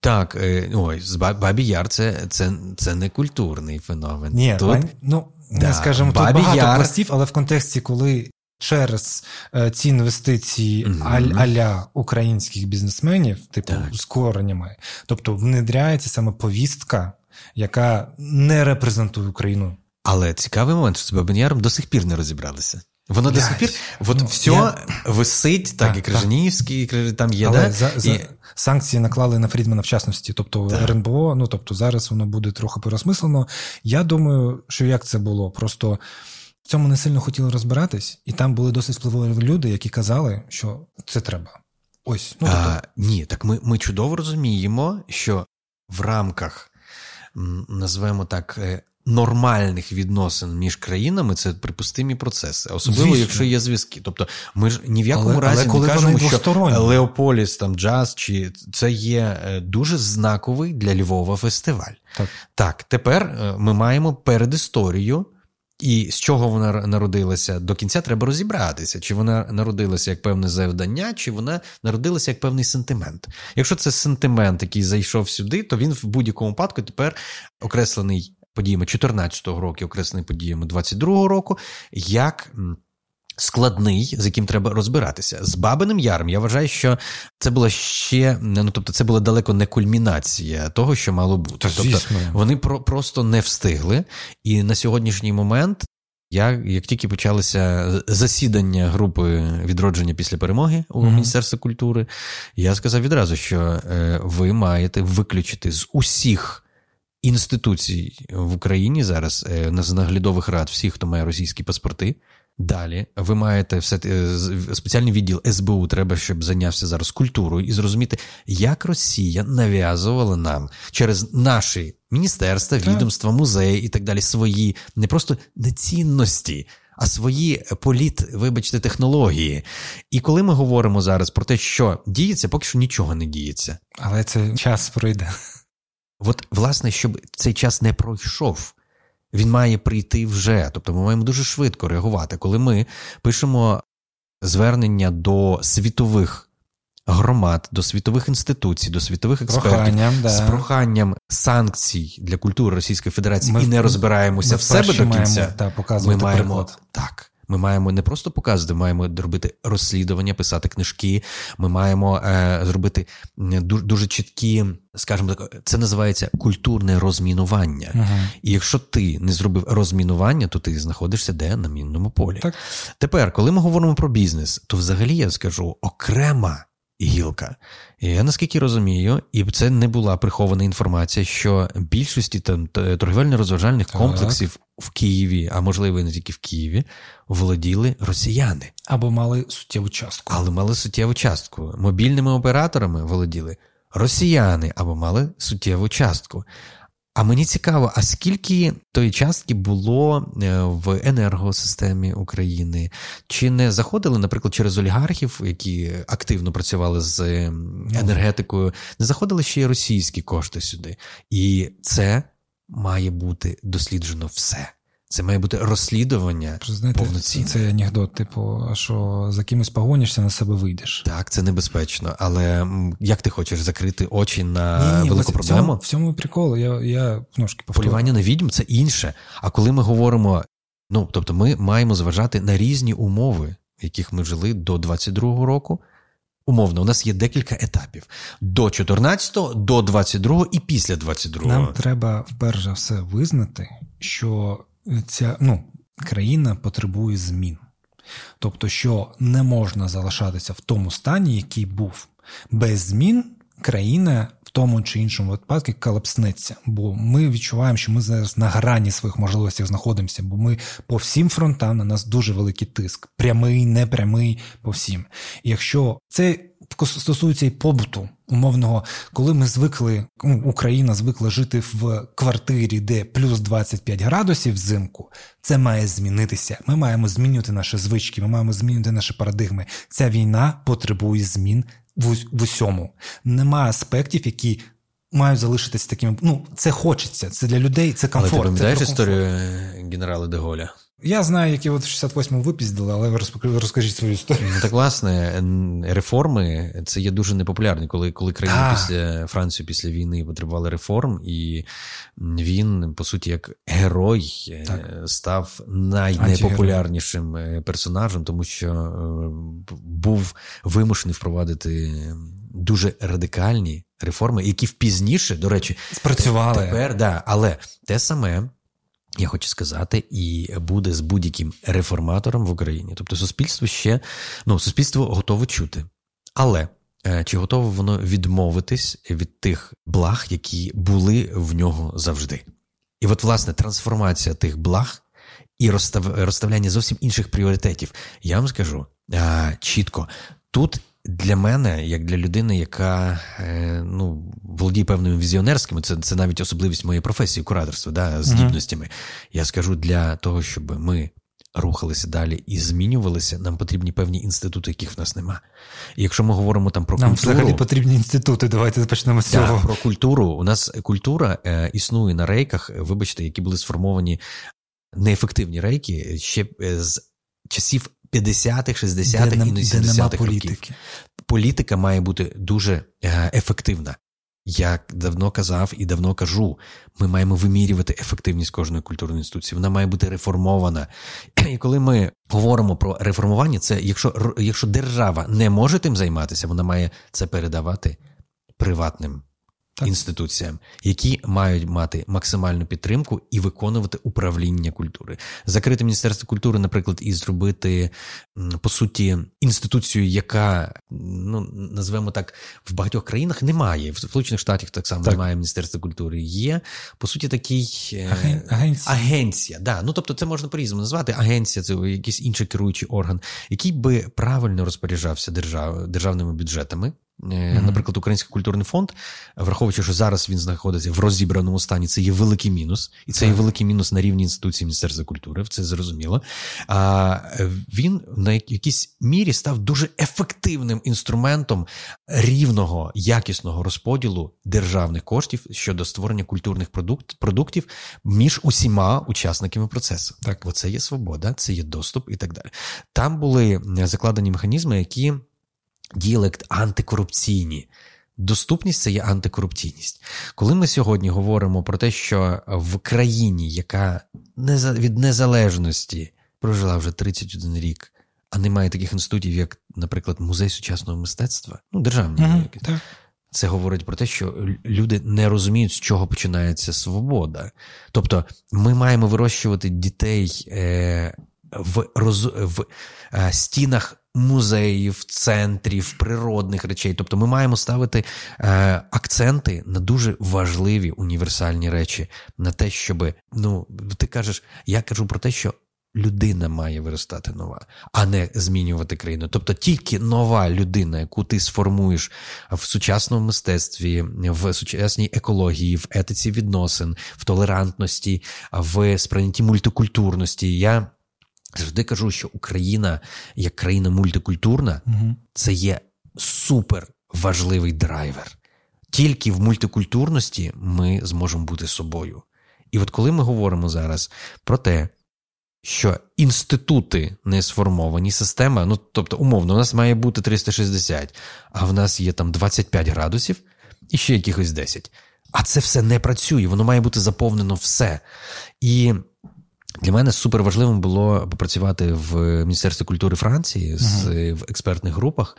Так, е, ой, з Ба- Бабі Яр це, це, це не культурний феномен. Ні, Тут ну, Да, не скажемо, тут багато Яр- пластів, але в контексті, коли через е, ці інвестиції аль- аля українських бізнесменів, типу Так. з кореннями, тобто внедряється саме повістка, яка не репрезентує Україну. Але цікавий момент, що з Бабин Яром до сих пір не розібралися. Воно до сих пір, от Ну, все я- висить, так, Так, і. Крижанівський, і там є, Але да? за, за, І- санкції наклали на Фрідмана в частності, тобто Так. РНБО, ну тобто зараз воно буде трохи переосмислено. Я думаю, що як це було? Просто в цьому не сильно хотіли розбиратись, і там були досить впливові люди, які казали, що це треба. Ось, ну тобто, А, ні, так ми, ми чудово розуміємо, що в рамках, назвемо так, е, нормальних відносин між країнами це припустимі процеси, особливо Звісно. якщо є зв'язки. Тобто, ми ж ні в якому Але- разі але коли не кажемо, що. Леополіс, там джаз, чи це є е, дуже знаковий для Львова фестиваль. так. Так, тепер е, ми маємо передісторію. І з чого вона народилася до кінця треба розібратися, чи вона народилася як певне завдання, чи вона народилася як певний сентимент. Якщо це сентимент, який зайшов сюди, то він в будь-якому випадку тепер окреслений подіями 14-го року, окреслений подіями 22-го року, як складний, з яким треба розбиратися. З Бабиним Яром я вважаю, що це була ще ну тобто, це була далеко не кульмінація того, що мало бути. Та, тобто, вони про, просто не встигли. І на сьогоднішній момент. Я, як тільки почалося засідання групи відродження після перемоги у Мгм. Міністерстві культури, я сказав відразу, що е, ви маєте виключити з усіх інституцій в Україні зараз е, на- з наглядових рад всіх, хто має російські паспорти. Далі ви маєте все е, спеціальний відділ СБУ. Треба, щоб зайнявся зараз культурою і зрозуміти, як Росія нав'язувала нам через наші міністерства, відомства, музеї і так далі свої не просто не цінності. А свої політ, вибачте, технології. І коли ми говоримо зараз про те, що діється, поки що нічого не діється. Але це час пройде. От, власне, щоб цей час не пройшов, він має прийти вже. Тобто ми маємо дуже швидко реагувати. Коли ми пишемо звернення до світових громад, до світових інституцій, до світових експертів Проханням, да. з проханням санкцій для культури Російської Федерації Ми і не розбираємося Ми в себе до кінця. Маємо, та, Ми маємо приклад. так. Ми маємо не просто показувати, ми маємо робити розслідування, писати книжки. Ми маємо е, зробити дуже, дуже чіткі, скажімо так, це називається культурне розмінування. Мгм. І якщо ти не зробив розмінування, то ти знаходишся де на мінному полі. Так. Тепер, коли ми говоримо про бізнес, то взагалі я скажу окрема гілка. І я наскільки розумію, і це не була прихована інформація, що більшості там торгівельно-розважальних комплексів в Києві, а можливо і не тільки в Києві, володіли росіяни, Або мали суттєву частку. але мали суттєву частку. Мобільними операторами володіли росіяни або мали суттєву частку. А мені цікаво, а скільки тої частки було е, в енергосистемі України? Чи не заходили, наприклад, через олігархів, які активно працювали з е, енергетикою, не заходили ще й російські кошти сюди? І це має бути досліджено все. Це має бути розслідування знаєте, повноцінне. це анекдот, типу, що за кимось погонишся, на себе вийдеш. Так, це небезпечно, але як ти хочеш закрити очі на Ні-ні, велику проблему? В цьому, в цьому прикол. Я, я ножки повторю. Полювання на відьм це інше. А коли ми говоримо, ну тобто, ми маємо зважати на різні умови, в яких ми жили до 22-го року. Умовно, у нас є декілька етапів: до 14-го, до 22-го і після 22-го. Нам треба вперше за все визнати, що ця ну, країна потребує змін. Тобто, що не можна залишатися в тому стані, який був. Без змін країна тому чи іншому випадку колапснеться, бо ми відчуваємо, що ми зараз на грані своїх можливостей знаходимося, бо ми по всім фронтам на нас дуже великий тиск, прямий, непрямий, по всім. І якщо це стосується і побуту умовного, коли ми звикли, ну, Україна звикла жити в квартирі, де плюс 25 градусів взимку, це має змінитися. Ми маємо змінювати наші звички, ми маємо змінювати наші парадигми. Ця війна потребує змін в усьому. Нема аспектів, які мають залишитися такими. Ну, це хочеться, це для людей, це комфорт. Але ти пам'ятаєш історію генерала Деголя? Я знаю, які от в 68-му випіздили, але ви розкажіть свою історію. Ну так власне, реформи це є дуже непопулярні, коли коли країна після Франції після війни потребували реформ, і він, по суті, як герой е, так. став найнепопулярнішим е, персонажем, тому що е, був вимушений впровадити дуже радикальні реформи, які впізніше, до речі, спрацювали тепер, да, але те саме. Я хочу сказати, і буде з будь-яким реформатором в Україні. Тобто, суспільство ще ну, суспільство готове чути. Але е, чи готове воно відмовитись від тих благ, які були в нього завжди? І от, власне, трансформація тих благ і розставляння зовсім інших пріоритетів, я вам скажу е, чітко, тут для мене, як для людини, яка е, ну, володіє певними візіонерськими, це це навіть особливість моєї професії, кураторства, да, здібностями. Mm-hmm. Я скажу для того, щоб ми рухалися далі і змінювалися, нам потрібні певні інститути, яких в нас нема. І якщо ми говоримо там про нам культуру... взагалі потрібні інститути, давайте почнемо з цього. Да, про культуру. У нас культура е, існує на рейках, вибачте, які були сформовані неефективні рейки ще е, з часів 50-х, 60-х і 70-х років. Політика має бути дуже е, ефективна. Я давно казав і давно кажу, ми маємо вимірювати ефективність кожної культурної інституції. Вона має бути реформована. І коли ми говоримо про реформування, це якщо якщо держава не може тим займатися, вона має це передавати приватним так. інституціям, які мають мати максимальну підтримку і виконувати управління культури. Закрите міністерство культури, наприклад, і зробити по суті інституцію, яка ну назвемо так в багатьох країнах немає. В Сполучених Штатах так само так. немає міністерства культури. Є по суті такий е, агенція. агенція. Да. Ну тобто, це можна по різному назвати. Агенція це якийсь інший керуючий орган, який би правильно розпоряджався держав, державними бюджетами. Наприклад, Український культурний фонд, враховуючи, що зараз він знаходиться в розібраному стані, це є великий мінус, і це є великий мінус на рівні інституції Міністерства культури, це зрозуміло. А він на якійсь мірі став дуже ефективним інструментом рівного якісного розподілу державних коштів щодо створення культурних продукт, продуктів між усіма учасниками процесу. Так, оце є свобода, це є доступ і так далі. Там були закладені механізми, які діалект антикорупційні. Доступність це є антикорупційність. Коли ми сьогодні говоримо про те, що в країні, яка від незалежності прожила вже 31 рік, а немає таких інститутів, як, наприклад, музей сучасного мистецтва, ну державні, mm-hmm, це говорить про те, що люди не розуміють, з чого починається свобода. Тобто, ми маємо вирощувати дітей е, в роз... в е, стінах музеїв, центрів, природних речей. Тобто ми маємо ставити е, акценти на дуже важливі універсальні речі, на те, щоб ну ти кажеш, я кажу про те, що. Людина має виростати нова, а не змінювати країну. Тобто тільки нова людина, яку ти сформуєш в сучасному мистецтві, в сучасній екології, в етиці відносин, в толерантності, в сприйнятті мультикультурності. Я завжди кажу, що Україна як країна мультикультурна, угу. це є супер важливий драйвер. Тільки в мультикультурності ми зможемо бути собою. І от коли ми говоримо зараз про те, що інститути не сформовані, система, ну тобто, умовно, у нас має бути 360, а в нас є там 25 градусів і ще якихось 10. А це все не працює, воно має бути заповнено все. І для мене супер важливим було попрацювати в Міністерстві культури Франції з, uh-huh. в експертних групах.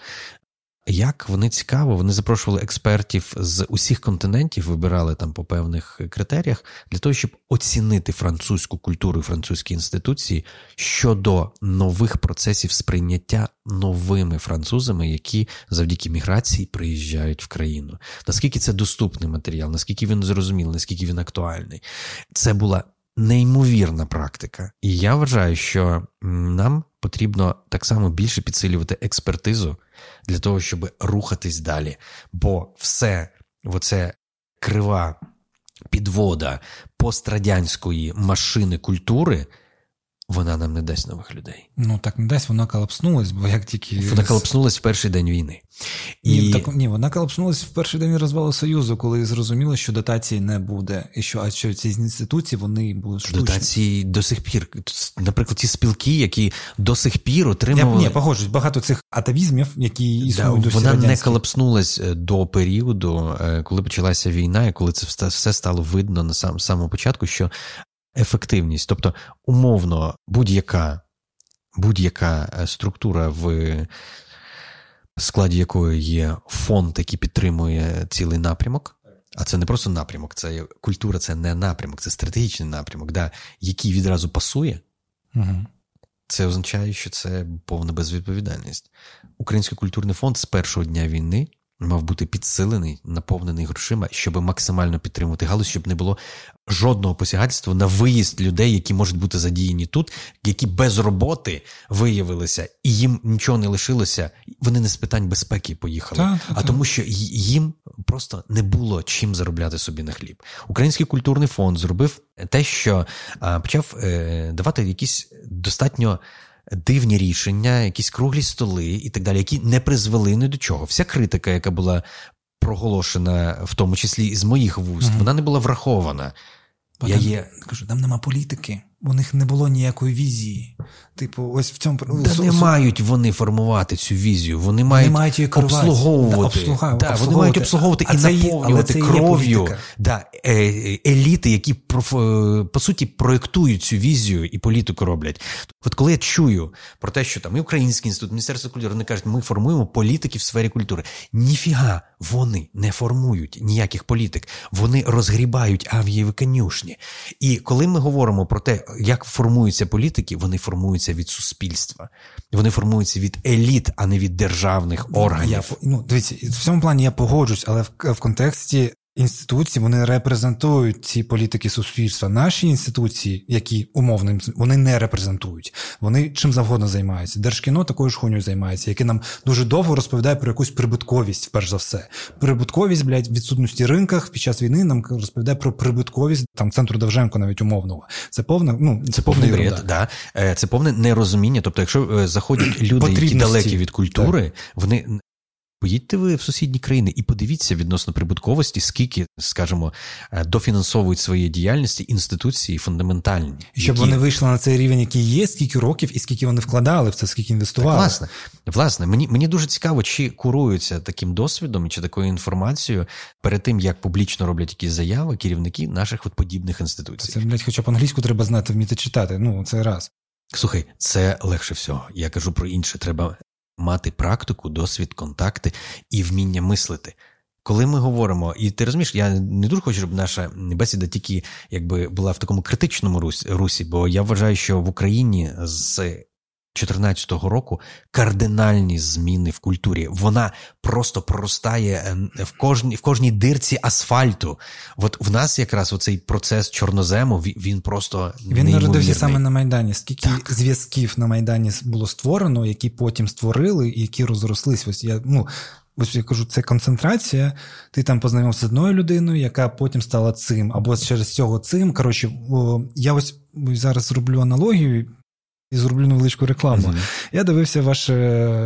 як вони цікаво, вони запрошували експертів з усіх континентів, вибирали там по певних критеріях для того, щоб оцінити французьку культуру і французькі інституції щодо нових процесів сприйняття новими французами, які завдяки міграції приїжджають в країну. Наскільки це доступний матеріал, наскільки він зрозумілий, наскільки він актуальний, це була неймовірна практика. І я вважаю, що нам потрібно так само більше підсилювати експертизу для того, щоб рухатись далі. Бо все, оце крива підвода пострадянської машини культури вона нам не дасть нових людей. Ну так не дасть, вона колапснулась, бо як тільки. Вона колапснулась в перший день війни. І... Ні, так, ні, вона колапснулась в перший день розвалу Союзу, коли зрозуміло, що дотації не буде, і що а що ці інституції вони будуть штучні. Дотації до сих пір. Наприклад, ті спілки, які до сих пір отримували. Я, ні, погоджусь, багато цих атавізмів, які існують да, Вона радянські. не колапснулась е, до періоду, е, коли почалася війна, і коли це все стало видно на сам самому початку, що ефективність. Тобто, умовно, будь-яка будь-яка е, структура, в складі якої є фонд, який підтримує цілий напрямок. А це не просто напрямок, це культура, це не напрямок, це стратегічний напрямок, да, який відразу пасує. Угу. Це означає, що це повна безвідповідальність. Український культурний фонд з першого дня війни мав бути підсилений, наповнений грошима, щоб максимально підтримувати галузь, щоб не було жодного посягательства на виїзд людей, які можуть бути задіяні тут, які без роботи виявилися, і їм нічого не лишилося. Вони не з питань безпеки поїхали, та, та, а тому, що їм просто не було чим заробляти собі на хліб. Український культурний фонд зробив те, що почав е, давати якісь достатньо дивні рішення, якісь круглі столи і так далі, які не призвели ні до чого. Вся критика, яка була проголошена, в тому числі з моїх вуст, mm вона не була врахована. Бо Я там, є... кажу, там нема політики. У них не було ніякої візії. Типу, ось в цьому Та не мають вони формувати цю візію. Вони мають, мають її обслуговувати. Да, обслуга... Да, Вони мають обслуговувати а і це наповнювати є, кров'ю да, е, еліти, які по суті проєктують цю візію і політику роблять. От коли я чую про те, що там і Український інститут, Міністерство культури, вони кажуть, ми формуємо політики в сфері культури. Ніфіга вони не формують ніяких політик. Вони розгрібають авієві конюшні. І коли ми говоримо про те, як формуються політики, вони формуються від суспільства, вони формуються від еліт, а не від державних органів. Я, ну, Дивіться, в цьому плані я погоджусь, але в, в контексті інституції вони репрезентують ці політики суспільства. Наші інституції, які умовно вони не репрезентують. Вони чим завгодно займаються. Держкіно такою ж хуйню займається, яке нам дуже довго розповідає про якусь прибутковість, перш за все. Прибутковість, блядь, відсутності ринках під час війни нам розповідає про прибутковість там центру Довженко, навіть умовного. Це повна, ну це, це повний бред, да. Е, це повне нерозуміння. Тобто, якщо е, заходять люди, які далекі від культури, так. вони Поїдьте ви в сусідні країни і подивіться відносно прибутковості, скільки, скажімо, е, дофінансовують своєї діяльності інституції фундаментальні, щоб які... вони вийшли на цей рівень, який є, скільки років і скільки вони вкладали в це, скільки інвестували. Так, власне, власне, мені мені дуже цікаво, чи куруються таким досвідом чи такою інформацією перед тим, як публічно роблять якісь заяви керівники наших от подібних інституцій. Це блядь, хоча б англійську треба знати, вміти читати. Ну це раз. Слухай, це легше всього. Я кажу про інше. Треба мати практику, досвід, контакти і вміння мислити. Коли ми говоримо, і ти розумієш, я не дуже хочу, щоб наша бесіда тільки якби була в такому критичному русі, бо я вважаю, що в Україні з 2014 року кардинальні зміни в культурі. Вона просто проростає е, в кожній в кожній дирці асфальту. От в нас якраз оцей процес чорнозему він просто він народився саме на Майдані. Скільки так. зв'язків на Майдані було створено, які потім створили, і які розрослись. Ось я ну. Ось я кажу, це концентрація. Ти там познайомився з одною людиною, яка потім стала цим, або через цього цим. Коротше, я ось зараз зроблю аналогію і зроблю невеличку рекламу. Mm-hmm. Я дивився ваше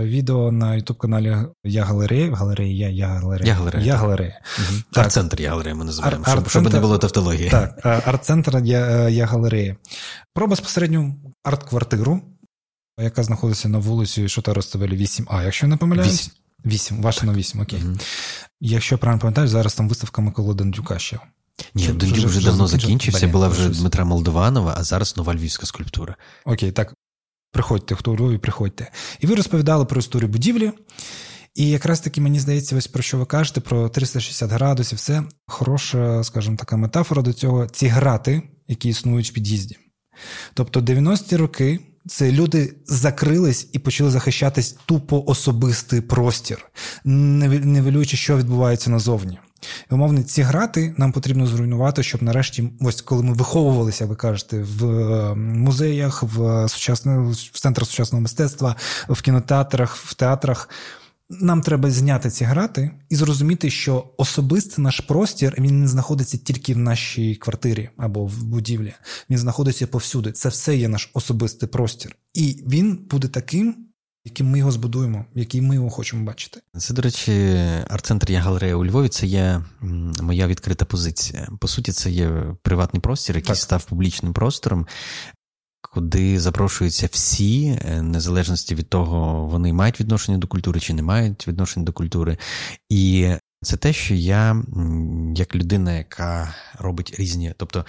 відео на ютуб каналі Я Галерея. Галерея, я, я галерея. Я галерея. Я галерея. Mm-hmm. Арт-центр Я галерея ми називаємо, Ар- щоб, щоб не було тавтології. Так, арт-центр Я, я галерея. Про безпосередню арт-квартиру, яка знаходиться на вулиці Шота Ростовелі 8А, якщо не помиляюсь. 8, ваша на 8, окей. Mm-hmm. Якщо правильно пам'ятаю, зараз там виставка Миколи Дендюка ще. Ні, Дондюк вже, вже давно закінчився, була вже Дмитра Молдованова, а зараз нова львівська скульптура. Окей, так. Приходьте, хто у Львові, приходьте. І ви розповідали про історію будівлі. І якраз таки мені здається, ось про що ви кажете, про 360 градусів, це хороша, скажімо, така метафора до цього. Ці грати, які існують в під'їзді. Тобто 90-ті роки. Це люди закрились і почали захищатись тупо особистий простір, не вилюючи, що відбувається назовні. І, умовно, ці грати нам потрібно зруйнувати, щоб нарешті, ось коли ми виховувалися, ви кажете, в е, музеях, в сучасне, в центрах сучасного мистецтва, в кінотеатрах, в театрах. Нам треба зняти ці грати і зрозуміти, що особистий наш простір він не знаходиться тільки в нашій квартирі або в будівлі. Він знаходиться повсюди. Це все є наш особистий простір, і він буде таким, яким ми його збудуємо, який ми його хочемо бачити. Це, до речі, арт-центр Я галерея у Львові. Це є моя відкрита позиція. По суті, це є приватний простір, який так. став публічним простором. Куди запрошуються всі, е, незалежності від того, вони мають відношення до культури чи не мають відношення до культури. І це те, що я, як людина, яка робить різні, тобто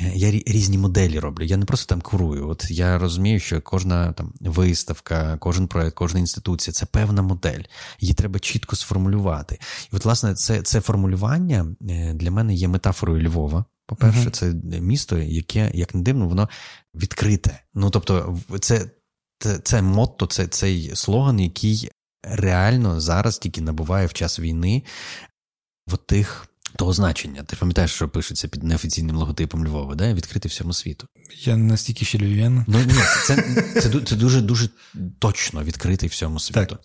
е, я різні моделі роблю. Я не просто там курую. От я розумію, що кожна там виставка, кожен проект, кожна інституція це певна модель. Її треба чітко сформулювати. І от, власне, це це формулювання е, для мене є метафорою Львова. По-перше, uh-huh. це місто, яке, як не дивно, воно відкрите. Ну тобто, це це, це мотто, це цей слоган, який реально зараз тільки набуває в час війни в тих. Того значення. Ти пам'ятаєш, що пишеться під неофіційним логотипом Львова, да? відкритий всьому світу. Я не настільки ще львів'ян. Ну ні, це це, це дуже дуже точно відкритий всьому світу. Так.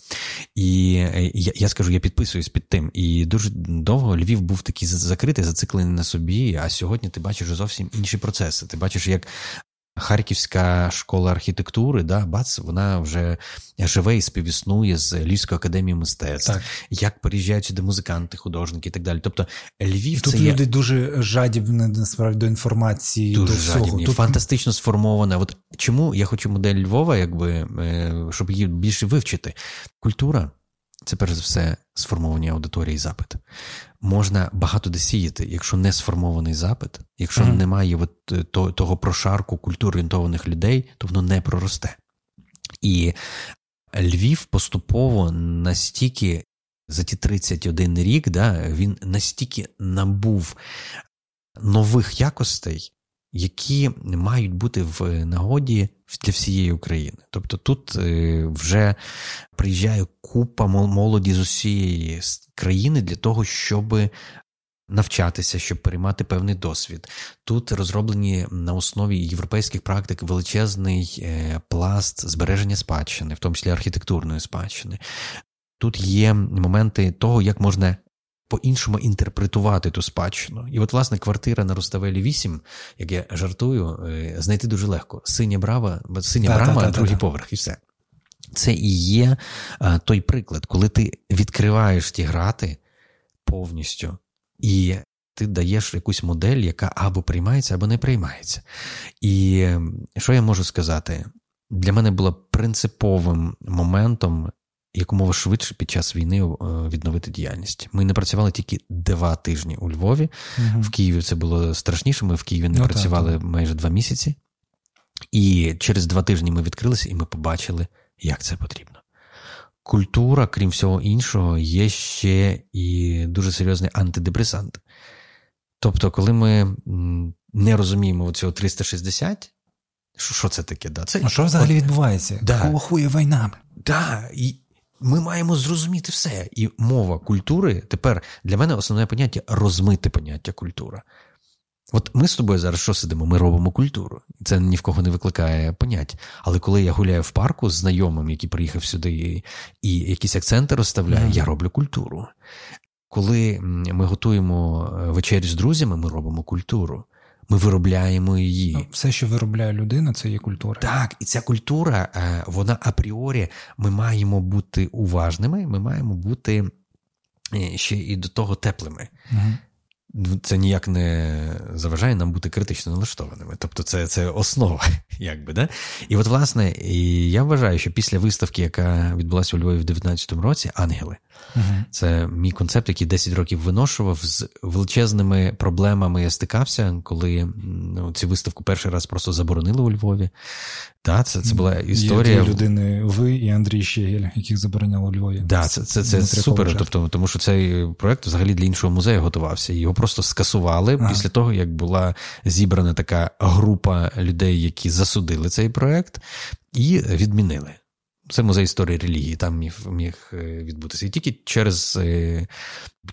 І е, я я скажу, я підписуюсь під тим. І дуже довго Львів був такий закритий, зациклений на собі. А сьогодні ти бачиш зовсім інші процеси. Ти бачиш, як Харківська школа архітектури, да, бац, вона вже живе і співіснує з Львівською академією мистецтв, так. як переїжджають сюди музиканти, художники і так далі. Тобто Львів тут це люди є... дуже жадібні насправді до інформації. Дуже до всього. жадібні, тут... фантастично сформована. От чому я хочу модель Львова, якби е, щоб її більше вивчити? Культура це перш за все сформовані аудиторії запит. Можна багато де сіяти, якщо не сформований запит, якщо mm-hmm. немає от, е, то, того прошарку культурорієнтованих людей, то воно не проросте. І Львів поступово настільки за ті 31 рік, да, він настільки набув нових якостей, які мають бути в нагоді для всієї України. Тобто тут е, вже приїжджає купа молоді з усієї країни для того, щоб навчатися, щоб переймати певний досвід. Тут розроблені на основі європейських практик величезний е, пласт збереження спадщини, в тому числі архітектурної спадщини. Тут є моменти того, як можна по-іншому інтерпретувати ту спадщину. І от, власне, квартира на Руставелі 8, як я жартую, е, знайти дуже легко. Синя брава, синя брама, другий поверх, і все. Це і є а, той приклад, коли ти відкриваєш ті грати повністю, і ти даєш якусь модель, яка або приймається, або не приймається. І що я можу сказати? Для мене було принциповим моментом якомога швидше під час війни е, відновити діяльність. Ми не працювали тільки два тижні у Львові. Угу. В Києві це було страшніше. Ми в Києві не ну, працювали так, так. майже два місяці, і через два тижні ми відкрилися, і ми побачили, як це потрібно. Культура, крім всього іншого, є ще і дуже серйозний антидепресант. Тобто, коли ми не розуміємо цього 360, що це таке? Да? Це, А що взагалі відбувається? Да. Хує війна. Да, і ми маємо зрозуміти все. І мова культури тепер для мене основне поняття розмите поняття культура. От ми з тобою зараз що сидимо? Ми робимо культуру. Це ні в кого не викликає понять. Але коли я гуляю в парку з знайомим, який приїхав сюди, і якісь акценти розставляю, mm. я роблю культуру. Коли ми готуємо е, вечерю з друзями, ми робимо культуру. Ми виробляємо її. Ну, все, що виробляє людина, це є культура. Так, і ця культура, е, вона апріорі, ми маємо бути уважними, ми маємо бути е, ще і до того теплими. Угу. Це ніяк не заважає нам бути критично налаштованими. Тобто, це це основа, якби, да? І от, власне, і я вважаю, що після виставки, яка відбулася у Львові в 2019 році, ангели, угу. це мій концепт, який 10 років виношував з величезними проблемами. Я стикався, коли ну, цю виставку перший раз просто заборонили у Львові. Да, це це була історія. Є дві людини, ви і Андрій Щегель, яких забороняло Львові. Да, це це, це, це супер. Тобто, тому що цей проект взагалі для іншого музею готувався. Його просто скасували ага. після того, як була зібрана така група людей, які засудили цей проект, і відмінили. Це музей історії релігії, там міг міг е, відбутися. І тільки через е,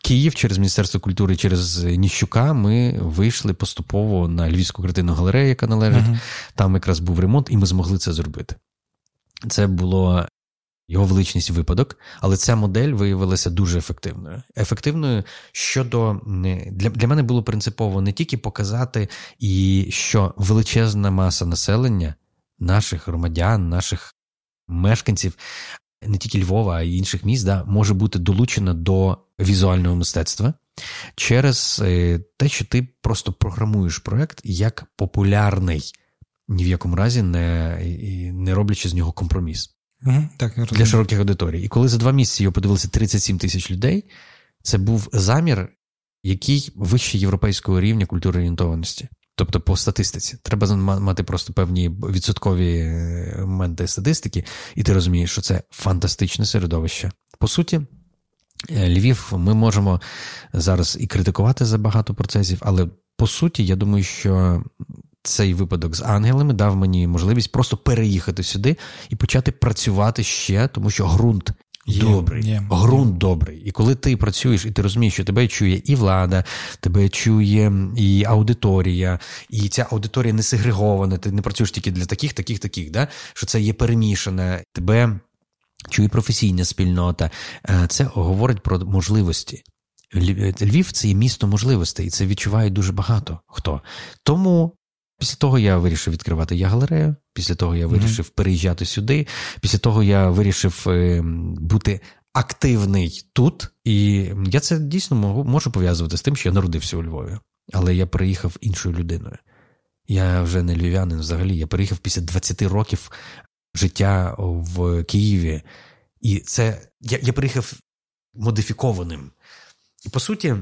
Київ, через Міністерство культури, через Ніщука ми вийшли поступово на Львівську картинну галерею, яка належить. Uh-huh. Там якраз був ремонт, і ми змогли це зробити. Це було його величність випадок, але ця модель виявилася дуже ефективною. Ефективною щодо для для мене було принципово не тільки показати, і що величезна маса населення, наших громадян, наших мешканців. Не тільки Львова, а й інших міст да, може бути долучена до візуального мистецтва через е, те, що ти просто програмуєш проект як популярний, ні в якому разі не не роблячи з нього компроміс. Угу, так, я Для широких аудиторій. І коли за два місяці його подивилися 37 тисяч людей, це був замір, який вище європейського рівня культури орієнтованості. Тобто по статистиці. Треба мати просто певні відсоткові е, моменти статистики, і ти розумієш, що це фантастичне середовище. По суті, е, Львів ми можемо зараз і критикувати за багато процесів, але по суті, я думаю, що цей випадок з ангелами дав мені можливість просто переїхати сюди і почати працювати ще, тому що ґрунт. Є, добрий, є, ґрунт є. добрий. І коли ти працюєш, і ти розумієш, що тебе чує і влада, тебе чує і аудиторія, і ця аудиторія не сегрегована, ти не працюєш тільки для таких, таких, таких, да? що це є перемішане, тебе чує професійна спільнота. Е, це говорить про можливості. Львів це є місто можливостей, і це відчуває дуже багато хто. Тому Після того я вирішив відкривати я галерею. Після того я вирішив mm-hmm. переїжджати сюди. Після того я вирішив е, бути активний тут. І я це дійсно можу, можу пов'язувати з тим, що я народився у Львові. Але я приїхав іншою людиною. Я вже не львів'янин взагалі. Я приїхав після 20 років життя в Києві. І це я, я приїхав модифікованим. І по суті.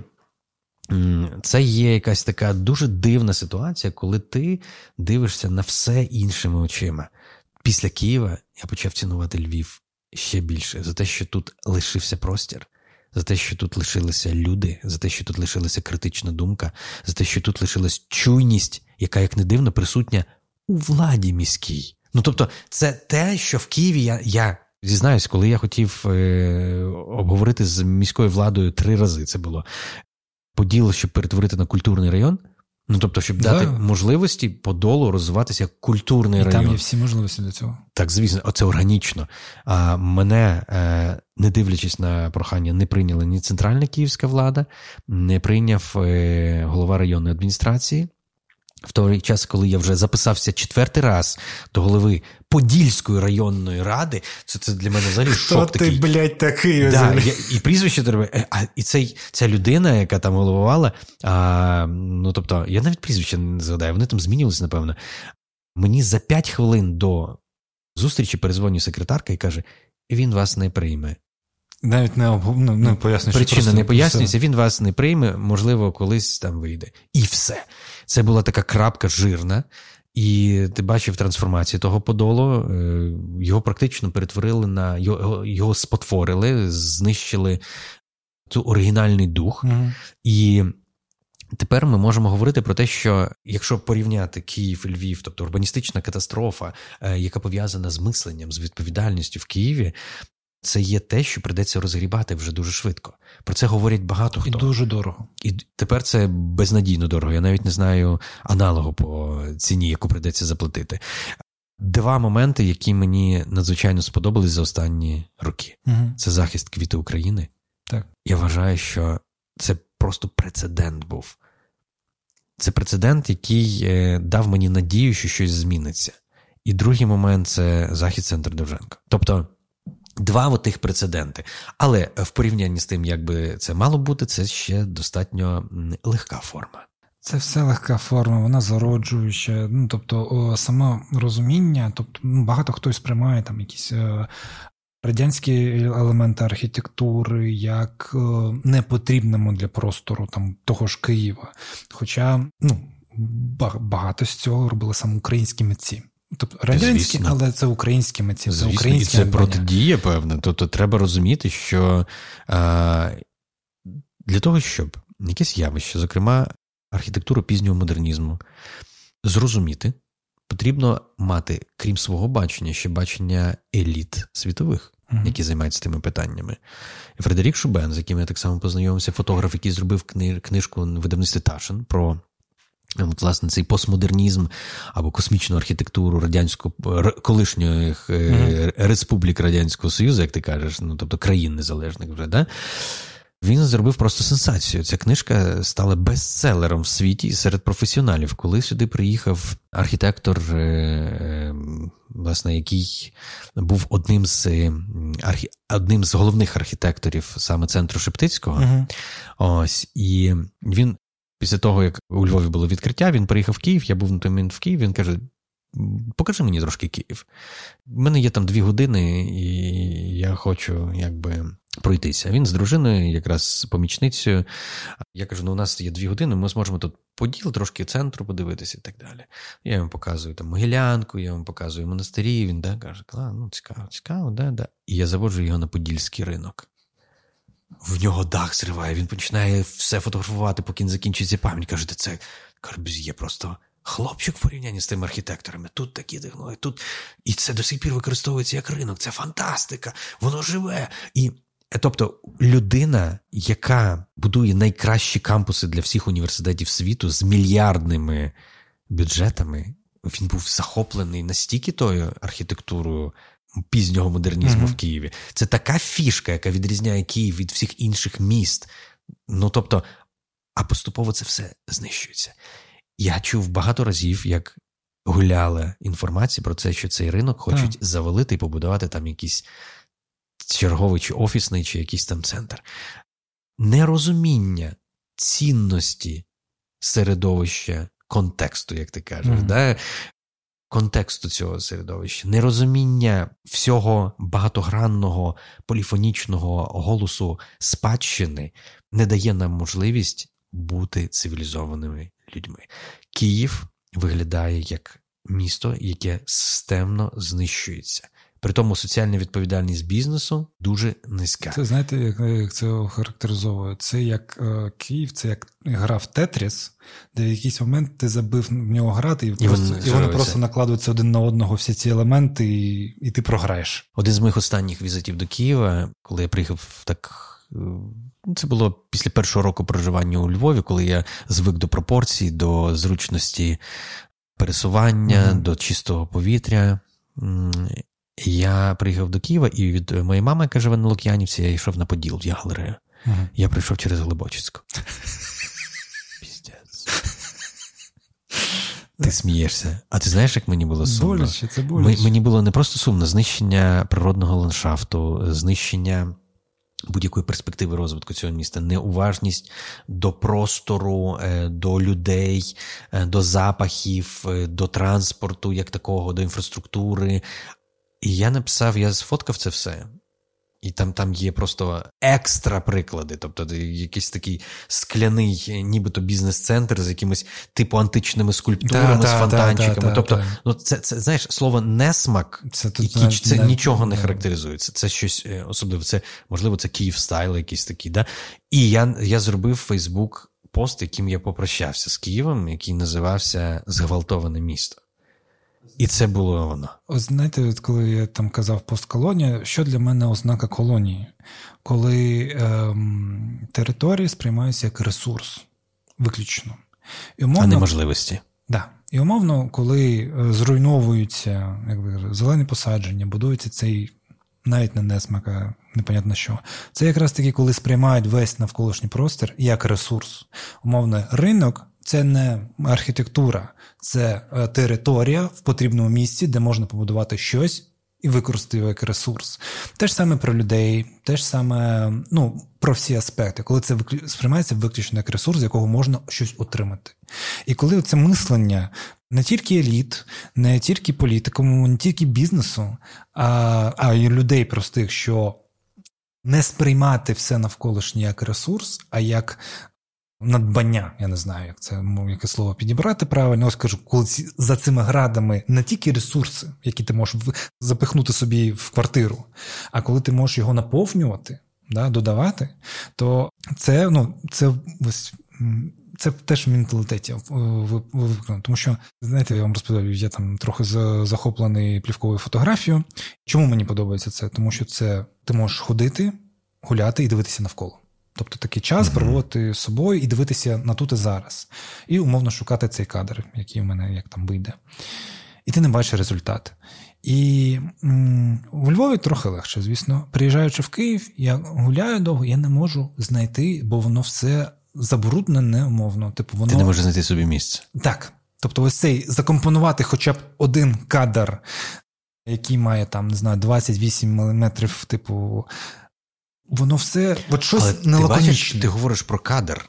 Це є якась така дуже дивна ситуація, коли ти дивишся на все іншими очима. Після Києва я почав цінувати Львів ще більше за те, що тут лишився простір, за те, що тут лишилися люди, за те, що тут лишилася критична думка, за те, що тут лишилась чуйність, яка, як не дивно, присутня у владі міській. Ну тобто, це те, що в Києві я я зізнаюсь, коли я хотів е, обговорити з міською владою три рази. Це було Поділ, щоб перетворити на культурний район. Ну, тобто, щоб да. дати можливості подолу розвиватися як культурний І район. Там є всі можливості для цього. Так, звісно, оце органічно. А мене, е, не дивлячись на прохання, не прийняла ні центральна київська влада, не прийняв е, голова районної адміністрації в той час, коли я вже записався четвертий раз до голови Подільської районної ради, це це для мене взагалі Хто шок ти, такий. блядь, такий? Да, я, І прізвище треба. Е, а і цей, ця людина, яка там головувала, а, ну тобто, я навіть прізвище не згадаю, вони там змінювалися, напевно. Мені за п'ять хвилин до зустрічі перезвонює секретарка і каже: він вас не прийме. Навіть не ну, не пояснює. Причина не пояснюється, він вас не прийме, можливо, колись там вийде. І все. Це була така крапка жирна, і ти бачив трансформацію того подолу. Е, його практично перетворили на його його спотворили, знищили цю оригінальний дух. Угу. І тепер ми можемо говорити про те, що якщо порівняти Київ і Львів, тобто урбаністична катастрофа, е, яка пов'язана з мисленням, з відповідальністю в Києві, це є те, що придеться розгрібати вже дуже швидко. Про це говорять багато хто. І дуже дорого. І тепер це безнадійно дорого. Я навіть не знаю аналогу по ціні, яку придеться заплатити. Два моменти, які мені надзвичайно сподобались за останні роки. Угу. Це захист квіти України. Так. Я вважаю, що це просто прецедент був. Це прецедент, який е, дав мені надію, що щось зміниться. І другий момент це захід центр Довженка. Тобто Два отих прецеденти. Але в порівнянні з тим, як би це мало бути, це ще достатньо легка форма. Це все легка форма, вона зароджуюча. Ну тобто, о, саме розуміння, тобто ну, багато хто сприймає там якісь е, радянські елементи архітектури як е, непотрібними для простору там того ж Києва. Хоча ну, багато з цього робили саме українські митці. Тобто радянські, Звісно. але це українські митці. Звісно, це українські і це протидія, певне. Тобто треба розуміти, що а, для того, щоб якесь явище, зокрема архітектуру пізнього модернізму, зрозуміти, потрібно мати, крім свого бачення, ще бачення еліт світових, mm-hmm. які займаються тими питаннями. Фредерік Шубен, з яким я так само познайомився, фотограф, який зробив книжку видавництві Ташин про. От, власне, цей постмодернізм або космічну архітектуру радянського колишньої mm-hmm. республік Радянського Союзу, як ти кажеш, ну тобто країн незалежних вже, да? Він зробив просто сенсацію. Ця книжка стала бестселером в світі серед професіоналів. Коли сюди приїхав архітектор, е, е, власне, який був одним з архі... одним з головних архітекторів саме центру Шептицького, uh-huh. ось і він. Після того, як у Львові було відкриття, він приїхав в Київ, я був на той момент в Київ, він каже: покажи мені трошки Київ. У мене є там дві години, і я хочу якби пройтися. Він з дружиною, якраз помічницею. Я кажу: ну у нас є дві години, ми зможемо тут поділ, трошки центру подивитися і так далі. Я йому показую там Могилянку, я йому показую монастирі. Він да, каже, ну цікаво, цікаво, да, да. І я заводжу його на Подільський ринок. В нього дах зриває, він починає все фотографувати, поки не закінчиться пам'ять. Каже, це Карбюз'є просто хлопчик в порівнянні з тими архітекторами. Тут такі технології, тут і це до сих пір використовується як ринок. Це фантастика, воно живе. І Тобто людина, яка будує найкращі кампуси для всіх університетів світу з мільярдними бюджетами, він був захоплений настільки тою архітектурою пізнього модернізму mm-hmm. в Києві. Це така фішка, яка відрізняє Київ від всіх інших міст. Ну тобто, а поступово це все знищується. Я чув багато разів, як гуляла інформація про це, що цей ринок хочуть mm. завалити і побудувати там якісь черговий чи офісний, чи якийсь там центр. Нерозуміння цінності середовища контексту, як ти кажеш, mm-hmm. да? Контексту цього середовища, нерозуміння всього багатогранного поліфонічного голосу спадщини не дає нам можливість бути цивілізованими людьми. Київ виглядає як місто, яке системно знищується. При тому соціальна відповідальність бізнесу дуже низька. Це знаєте, як, як це характеризовує? Це як е, Київ, це як гра в Тетріс, де в якийсь момент ти забив в нього грати, і, і, просто, і вони просто накладуються один на одного всі ці елементи, і, і ти програєш. Один з моїх останніх візитів до Києва, коли я приїхав так. Е, це було після першого року проживання у Львові, коли я звик до пропорцій, до зручності пересування, mm-hmm. до чистого повітря. Я приїхав до Києва, і від моєї мами, яка живе на Лук'янівці, я йшов на Поділ в галерею. uh Я прийшов через Глибочицьку. Ти смієшся. А ти знаєш, як мені було сумно? Боляче, це боляче. Мені було не просто сумно, знищення природного ландшафту, знищення будь-якої перспективи розвитку цього міста, неуважність до простору, е, до людей, е, до запахів, е, до транспорту, як такого, до інфраструктури. І я написав, я сфоткав це все. І там там є просто екстра приклади, тобто якийсь такий скляний, нібито бізнес-центр з якимись типу античними скульптурами, да, з фонтанчиками. Да, тобто, ну це це знаєш слово несмак це, і кіч, це не, нічого не характеризується. Це щось е, особливе. Це можливо, це Київ стайл, якийсь такий. Да? І я я зробив Фейсбук пост, яким я попрощався з Києвом, який називався Зґвалтоване місто. І це було воно. Знаєте, от коли я там казав постколонія, що для мене ознака колонії? Коли ем, території сприймаються як ресурс, виключно. І умовно, а неможливості. Да. І умовно, коли е, зруйновуються якби, зелені посадження, будується цей навіть не несмака, непонятно що. Це якраз таки, коли сприймають весь навколишній простір як ресурс. Умовно, ринок це не архітектура, це е, територія в потрібному місці, де можна побудувати щось і використати його як ресурс. Те ж саме про людей, те ж саме ну, про всі аспекти, коли це сприймається виключно як ресурс, з якого можна щось отримати. І коли це мислення не тільки еліт, не тільки політикуму, не тільки бізнесу, а, а й людей простих, що не сприймати все навколишнє як ресурс, а як надбання. Я не знаю, як це яке слово підібрати правильно. Ось кажу, коли за цими градами не тільки ресурси, які ти можеш запихнути собі в квартиру, а коли ти можеш його наповнювати, да, додавати, то це ну, це ось. Це теж в менталітеті виконано. Тому що, знаєте, я вам розповідаю, я там трохи захоплений плівковою фотографією. Чому мені подобається це? Тому що це ти можеш ходити, гуляти і дивитися навколо. Тобто такий час mm-hmm. проводити з собою і дивитися на тут і зараз. І умовно шукати цей кадр, який у мене як там вийде. І ти не бачиш результат. І м, у Львові трохи легше, звісно. Приїжджаючи в Київ, я гуляю довго, я не можу знайти, бо воно все забруднене, умовно. Типу, воно... Ти не можеш знайти собі місце. Так. Тобто, ось цей закомпонувати хоча б один кадр, який має там, не знаю, 28 мм, типу, воно все от щось нелаконічне. ти ти говориш про кадр.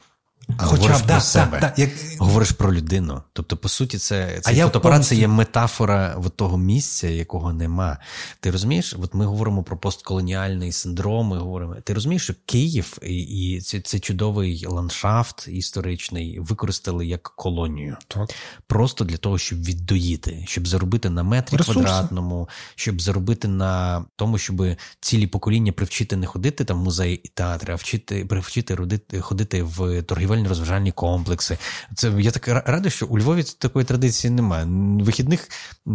А Хоча говориш б, про да, себе, да, як... говориш про людину. Тобто, по суті, це цей фотоапарат повністю... це є метафора от того місця, якого нема. Ти розумієш, от ми говоримо про постколоніальний синдром. Ми говоримо. Ти розумієш, що Київ і, і цей, цей чудовий ландшафт історичний використали як колонію. Так. Просто для того, щоб віддоїти, щоб заробити на метрі Ресурси. квадратному, щоб заробити на тому, щоб цілі покоління привчити не ходити там в музеї і театри, а вчити привчити ходити в торгівельні торгівельні розважальні комплекси. Це я так радий, що у Львові такої традиції немає. Вихідних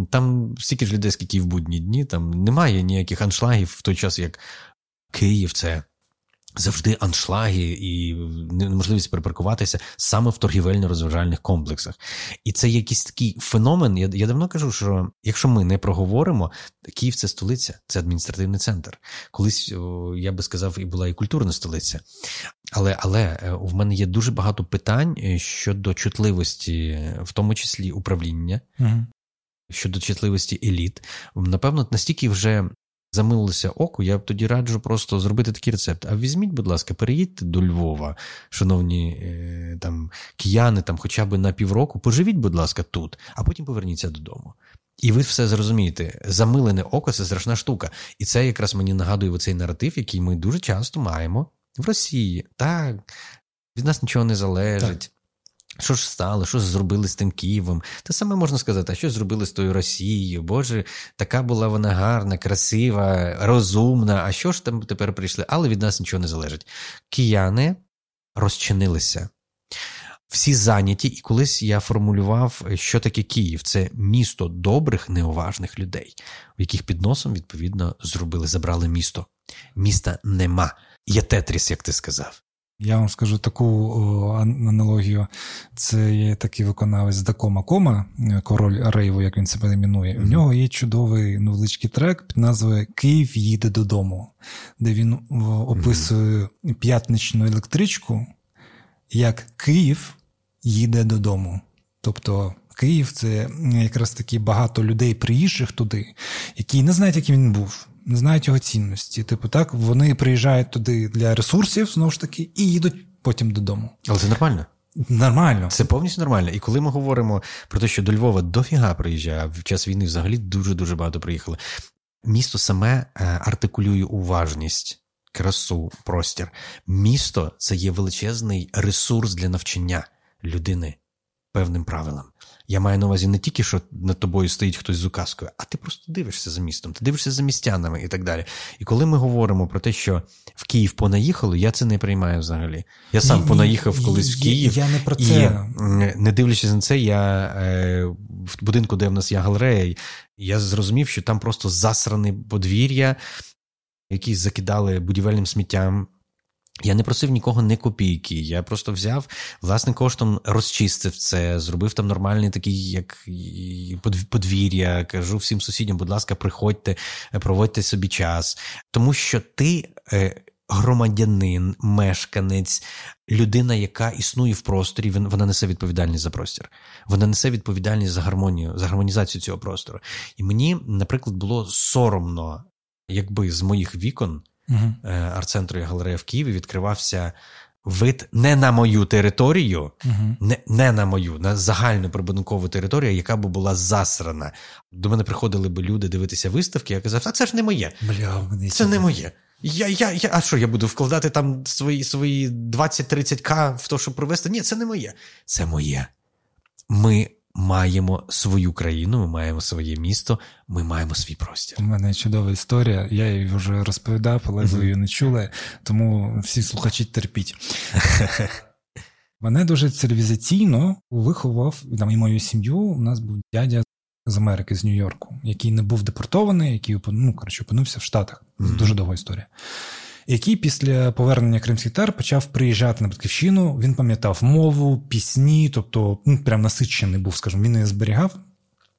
там стільки ж людей, скільки і в будні дні, там немає ніяких аншлагів в той час, як Київ це. Завжди аншлаги і неможливість перепаркуватися саме в торгівельно-розважальних комплексах. І це якийсь такий феномен. Я я давно кажу, що якщо ми не проговоримо, Київ це столиця, це адміністративний центр. Колись я би сказав, і була і культурна столиця. Але але е, в мене є дуже багато питань е, щодо чутливості, в тому числі управління, угу. щодо чутливості еліт. Напевно, настільки вже замилилося око, я б тоді раджу просто зробити такий рецепт. А візьміть, будь ласка, переїдьте до Львова, шановні е, там кияни, там хоча б на півроку, поживіть, будь ласка, тут, а потім поверніться додому. І ви все зрозумієте. Замилене око це страшна штука. І це якраз мені нагадує цей наратив, який ми дуже часто маємо в Росії. Так, від нас нічого не залежить. Що ж стало, що зробили з тим Києвом? Те саме можна сказати, а що зробили з тою Росією? Боже, така була вона гарна, красива, розумна. А що ж там тепер прийшли? Але від нас нічого не залежить. Кияни розчинилися. Всі зайняті, і колись я формулював, що таке Київ. Це місто добрих, неуважних людей, в яких під носом, відповідно, зробили, забрали місто. Міста нема. Є Тетріс, як ти сказав. Я вам скажу таку аналогію. Це є такий виконавець Дакома Кома, король Рейву, як він себе іменує. Mm-hmm. У нього є чудовий невеличкий трек під назвою Київ їде додому, де він описує mm-hmm. п'ятничну електричку, як Київ їде додому. Тобто Київ це якраз таки багато людей, приїжджих туди, які не знають, яким він був не знають його цінності. Типу, так вони приїжджають туди для ресурсів, знову ж таки, і їдуть потім додому. Але це нормально. Нормально. Це повністю нормально. І коли ми говоримо про те, що до Львова дофіга приїжджає, а в час війни взагалі дуже-дуже багато приїхали. Місто саме е, артикулює уважність, красу, простір. Місто це є величезний ресурс для навчання людини певним правилам. Я маю на увазі не тільки, що над тобою стоїть хтось з указкою, а ти просто дивишся за містом, ти дивишся за містянами і так далі. І коли ми говоримо про те, що в Київ понаїхали, я це не приймаю взагалі. Я сам ні, понаїхав ні, колись в Київ. Я не про це. І не дивлячись на це, я е, в будинку, де в нас є галерея, я зрозумів, що там просто засране подвір'я, які закидали будівельним сміттям. Я не просив нікого не копійки. Я просто взяв власним коштом, розчистив це, зробив там нормальний такий, як подвір'я. Кажу всім сусідям, будь ласка, приходьте, проводьте собі час. Тому що ти е, громадянин, мешканець, людина, яка існує в просторі, вона несе відповідальність за простір. Вона несе відповідальність за гармонію, за гармонізацію цього простору. І мені, наприклад, було соромно, якби з моїх вікон угу. арт-центру і галерея в Києві відкривався. Вид не на мою територію, uh-huh. не не на мою, на загальну прибудинкову територію, яка б була засрана. До мене приходили б люди дивитися виставки. Я казав, а це ж не моє. Бля, Це не моє. Я, я, я, А що я буду вкладати там свої свої 20-30к в те, щоб провести? Ні, це не моє. Це моє. Ми маємо свою країну, ми маємо своє місто, ми маємо свій простір. У мене чудова історія. Я її вже розповідав, але ви її не чули, тому всі слухачі терпіть. Мене дуже цивілізаційно виховав там і мою сім'ю. У нас був дядя з Америки, з Нью-Йорку, який не був депортований, який ну, коротше, опинився в Штатах. Mm-hmm. Дуже довга історія. Який після повернення кримських тар почав приїжджати на батьківщину. Він пам'ятав мову, пісні, тобто ну, прям насичений був, скажімо, він її зберігав.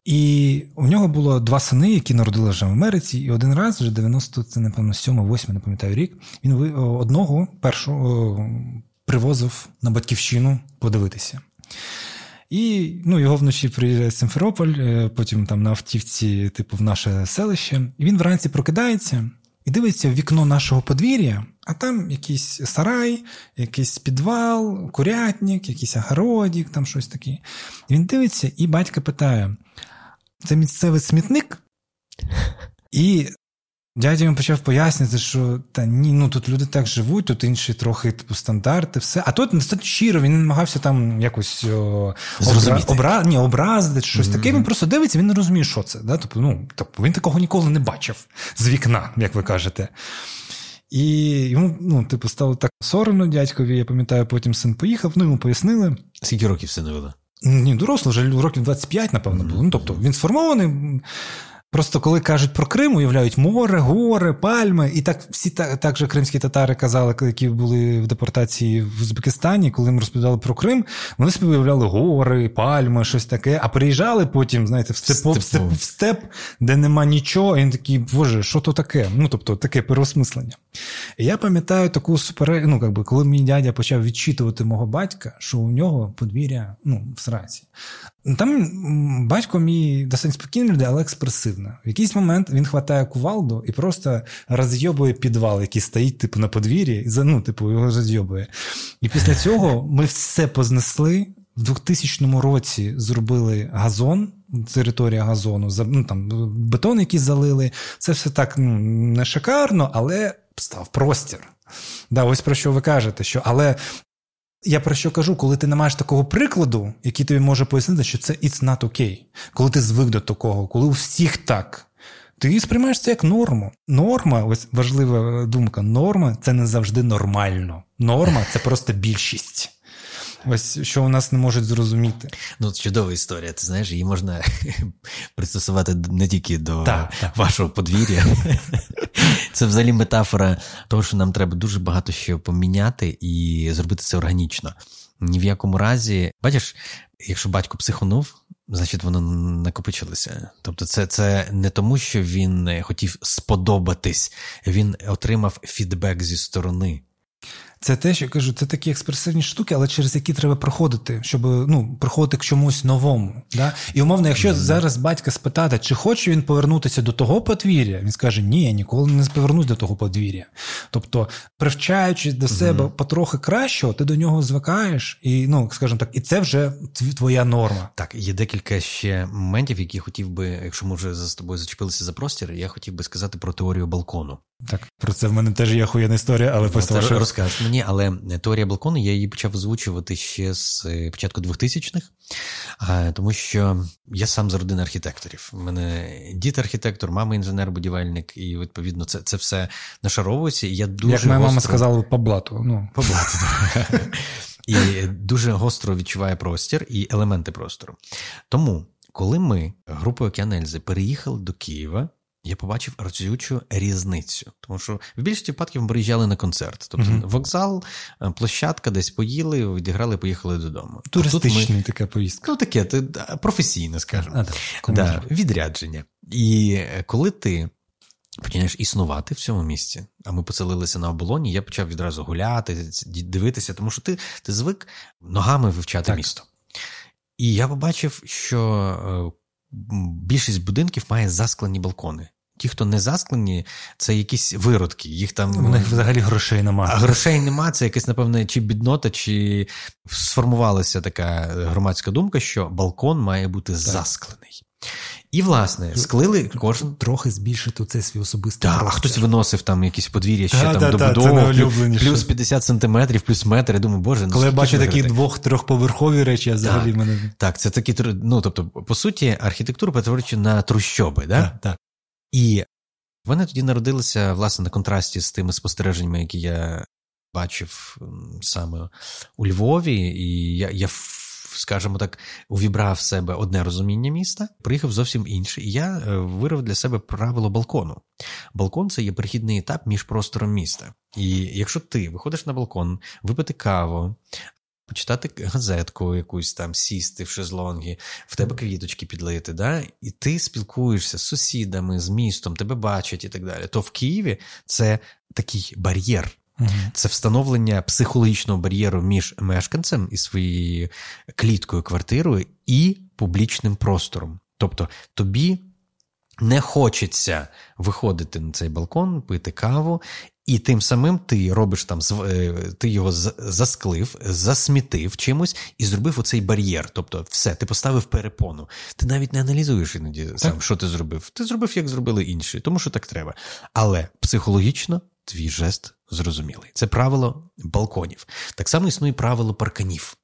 І у нього було два сини, які народили вже в Америці, і один раз, вже 90, це, напевно, 7-8, не пам'ятаю рік, він одного першого привозив на батьківщину подивитися. І ну, його вночі приїжджає в Симферополь, е, потім там на автівці, типу, в наше селище. І він вранці прокидається і дивиться в вікно нашого подвір'я, а там якийсь сарай, якийсь підвал, курятник, якийсь огородик, там щось таке. Він дивиться, і батько питає: це місцевий смітник? І Дядя йому почав пояснити, що та ні, ну тут люди так живуть, тут інші трохи типу стандарти, все. А тут достатньо щиро, він намагався там якось о, обра... Обра... Ні, образити щось mm-hmm. таке. Він просто дивиться, він не розуміє, що це. Да? Тобто, ну, тобто він такого ніколи не бачив з вікна, як ви кажете. І йому, ну, типу, стало так соромно дядькові. Я пам'ятаю, потім син поїхав, ну йому пояснили. Скільки років синовили? Ні, доросло, вже років 25, напевно, було. Ну, тобто він сформований. Просто коли кажуть про Крим, уявляють море, гори, пальми. І так всі так, так же кримські татари казали, які були в депортації в Узбекистані, коли їм розповідали про Крим, вони собі уявляли гори, пальми, щось таке. А приїжджали потім, знаєте, в степ, в степ, в степ де нема нічого. І він такий, боже, що то таке? Ну, тобто, таке переосмислення. І я пам'ятаю таку супер... ну, якби, коли мій дядя почав відчитувати мого батька, що у нього подвір'я ну, в сраці. Там батько мій досить спокійний людей, але експресивний. В якийсь момент він хватає кувалду і просто розйобує підвал, який стоїть типу, на подвір'ї, і ну, типу, його розйобує. І після цього ми все познесли. В 2000 році зробили газон, територія газону, ну, там, бетон, який залили. Це все так ну, не шикарно, але став простір. Да, Ось про що ви кажете. що, Але я про що кажу, коли ти не маєш такого прикладу, який тобі може пояснити, що це it's not okay. Коли ти звик до такого, коли у всіх так. Ти сприймаєш це як норму. Норма, ось важлива думка, норма це не завжди нормально. Норма це просто більшість. Ось що у нас не можуть зрозуміти. Ну, чудова історія. Ти знаєш, її можна пристосувати не тільки до так, так. вашого подвір'я. Це взагалі метафора того, що нам треба дуже багато що поміняти і зробити це органічно. Ні в якому разі, бачиш, якщо батько психонув, значить воно накопичилося. Тобто, це це не тому, що він хотів сподобатись, він отримав фідбек зі сторони. Це те, що я кажу, це такі експресивні штуки, але через які треба проходити, щоб ну, приходити к чомусь новому. Да? І умовно, якщо mm-hmm. зараз батька спитати, чи хоче він повернутися до того подвір'я, він скаже, ні, я ніколи не повернусь до того подвір'я. Тобто, привчаючись до себе mm-hmm. потрохи кращого, ти до нього звикаєш, і ну, скажімо так, і це вже твоя норма. Так, є декілька ще моментів, які хотів би, якщо ми вже з тобою зачепилися за простір, я хотів би сказати про теорію балкону. Так, про це в мене теж є охуєнна історія, але після вашого... розкажеш мені, але теорія балкону я її почав озвучувати ще з е, початку 2000-х, тому що я сам з родини архітекторів. У мене дід архітектор, мама інженер-будівельник, і відповідно це це все нашаровується. І я дуже Як моя гостро... мама сказала, по блату. Ну. По блату. І дуже гостро відчуває простір і елементи простору. Тому, коли ми групою Океанельзи переїхали до Києва я побачив разючу різницю. Тому що в більшості випадків ми приїжджали на концерт. Тобто mm-hmm. вокзал, е, площадка, десь поїли, відіграли, поїхали додому. Туристична ми... така поїздка. Ну, таке, професійне, скажімо. А, да, відрядження. І е, коли ти починаєш існувати в цьому місці. А ми поселилися на оболоні, я почав відразу гуляти, дивитися, тому що ти ти звик ногами вивчати так. місто. І я побачив, що е, більшість будинків має засклені балкони. Ті, хто не засклені, це якісь виродки. Їх там У них взагалі грошей немає. А грошей нема, це якась, напевне, чи біднота, чи сформувалася така громадська думка, що балкон має бути так. засклений. І, власне, склили кожен. Трохи збільшити цей свій особистий. Так, а хтось виносив там якісь подвір'я ще та, там та, добудову, плюс 50 сантиметрів, плюс метр. Я думаю, боже, ну Коли я бачу такі двох-трьохповерхові речі, я взагалі мене. Так, це такі ну, тобто, по суті, архітектуру перетворюючи на трущоби, да? так? Так. І вони тоді народилися, власне, на контрасті з тими спостереженнями, які я бачив саме у Львові, і я, я скажімо так, увібрав в себе одне розуміння міста, приїхав зовсім інше. І я е, вирив для себе правило балкону. Балкон це є перехідний етап між простором міста. І якщо ти виходиш на балкон, випити каву. Почитати газетку, якусь там сісти в шезлонгі, в тебе квіточки підлити, да? і ти спілкуєшся з сусідами, з містом, тебе бачать і так далі. То в Києві це такий бар'єр. Це встановлення психологічного бар'єру між мешканцем і своєю кліткою квартирою і публічним простором. Тобто тобі не хочеться виходити на цей балкон, пити каву, і тим самим ти робиш там е, ти його засклив, засмітив чимось і зробив оцей бар'єр. Тобто, все, ти поставив перепону. Ти навіть не аналізуєш іноді сам, що ти зробив. Ти зробив, як зробили інші, тому що так треба. Але психологічно твій жест зрозумілий. Це правило балконів. Так само існує правило парканів.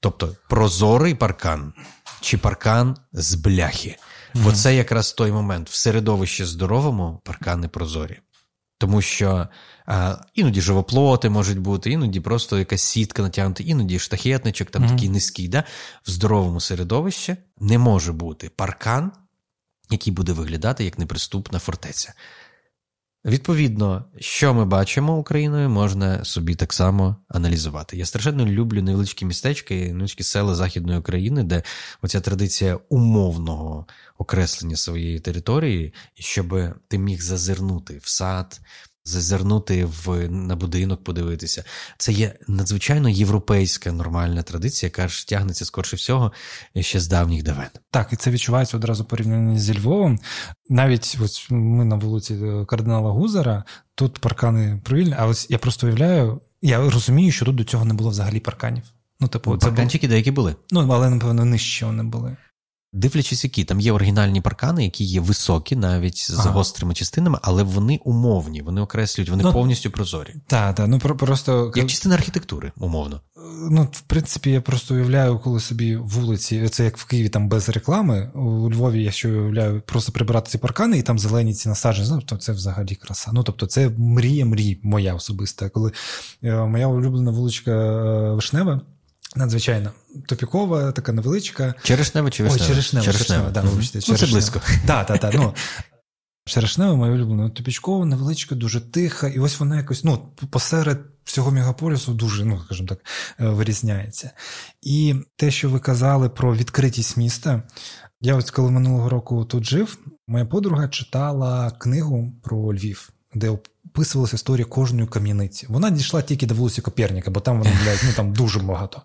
Тобто прозорий паркан чи паркан з бляхи. Mm-hmm. Оце якраз той момент в середовищі здоровому паркани прозорі. Тому що а, іноді живоплоти можуть бути, іноді просто якась сітка натягнута, іноді штахетничок, там mm-hmm. такий низький. Да? В здоровому середовищі не може бути паркан, який буде виглядати як неприступна фортеця. Відповідно, що ми бачимо Україною, можна собі так само аналізувати. Я страшенно люблю невеличкі містечки, невеличкі села Західної України, де оця традиція умовного окреслення своєї території, щоб ти міг зазирнути в сад, зазирнути в на будинок, подивитися. Це є надзвичайно європейська нормальна традиція, яка ж тягнеться скорше всього ще з давніх давен. Так, і це відчувається одразу порівняння зі Львовом. Навіть ось ми на вулиці е, кардинала Гузера, тут паркани провільні, а ось я просто уявляю, я розумію, що тут до цього не було взагалі парканів. Ну, типу, це Парканчики деякі були. Ну, але, напевно, нижче вони були. Дивлячись, які там є оригінальні паркани, які є високі, навіть з ага. гострими частинами, але вони умовні, вони окреслюють, вони ну, повністю прозорі. Так, так. Ну просто як частина архітектури, умовно. Ну, в принципі, я просто уявляю, коли собі вулиці, це як в Києві там без реклами. У Львові, я ще уявляю, просто прибирати ці паркани і там зелені ці насадження. Ну, тобто це взагалі краса. Ну тобто, це мрія, мрій моя особиста. Коли е, моя улюблена вуличка е, Вишнева надзвичайно топікова, така невеличка. Черешнева чи вишнева? Ой, черешнева, черешнева, черешнева, да, вибачте, черешнева. Ну, це близько. Так, так, так. Ну, Черешнева, моя улюблена, топічкова, невеличка, дуже тиха, і ось вона якось ну, посеред всього мегаполісу дуже, ну, скажімо так, е, вирізняється. І те, що ви казали про відкритість міста, я ось коли минулого року тут жив, моя подруга читала книгу про Львів, де описувалася історія кожної кам'яниці. Вона дійшла тільки до вулиці Коперніка, бо там вона блядь, ну там дуже багато.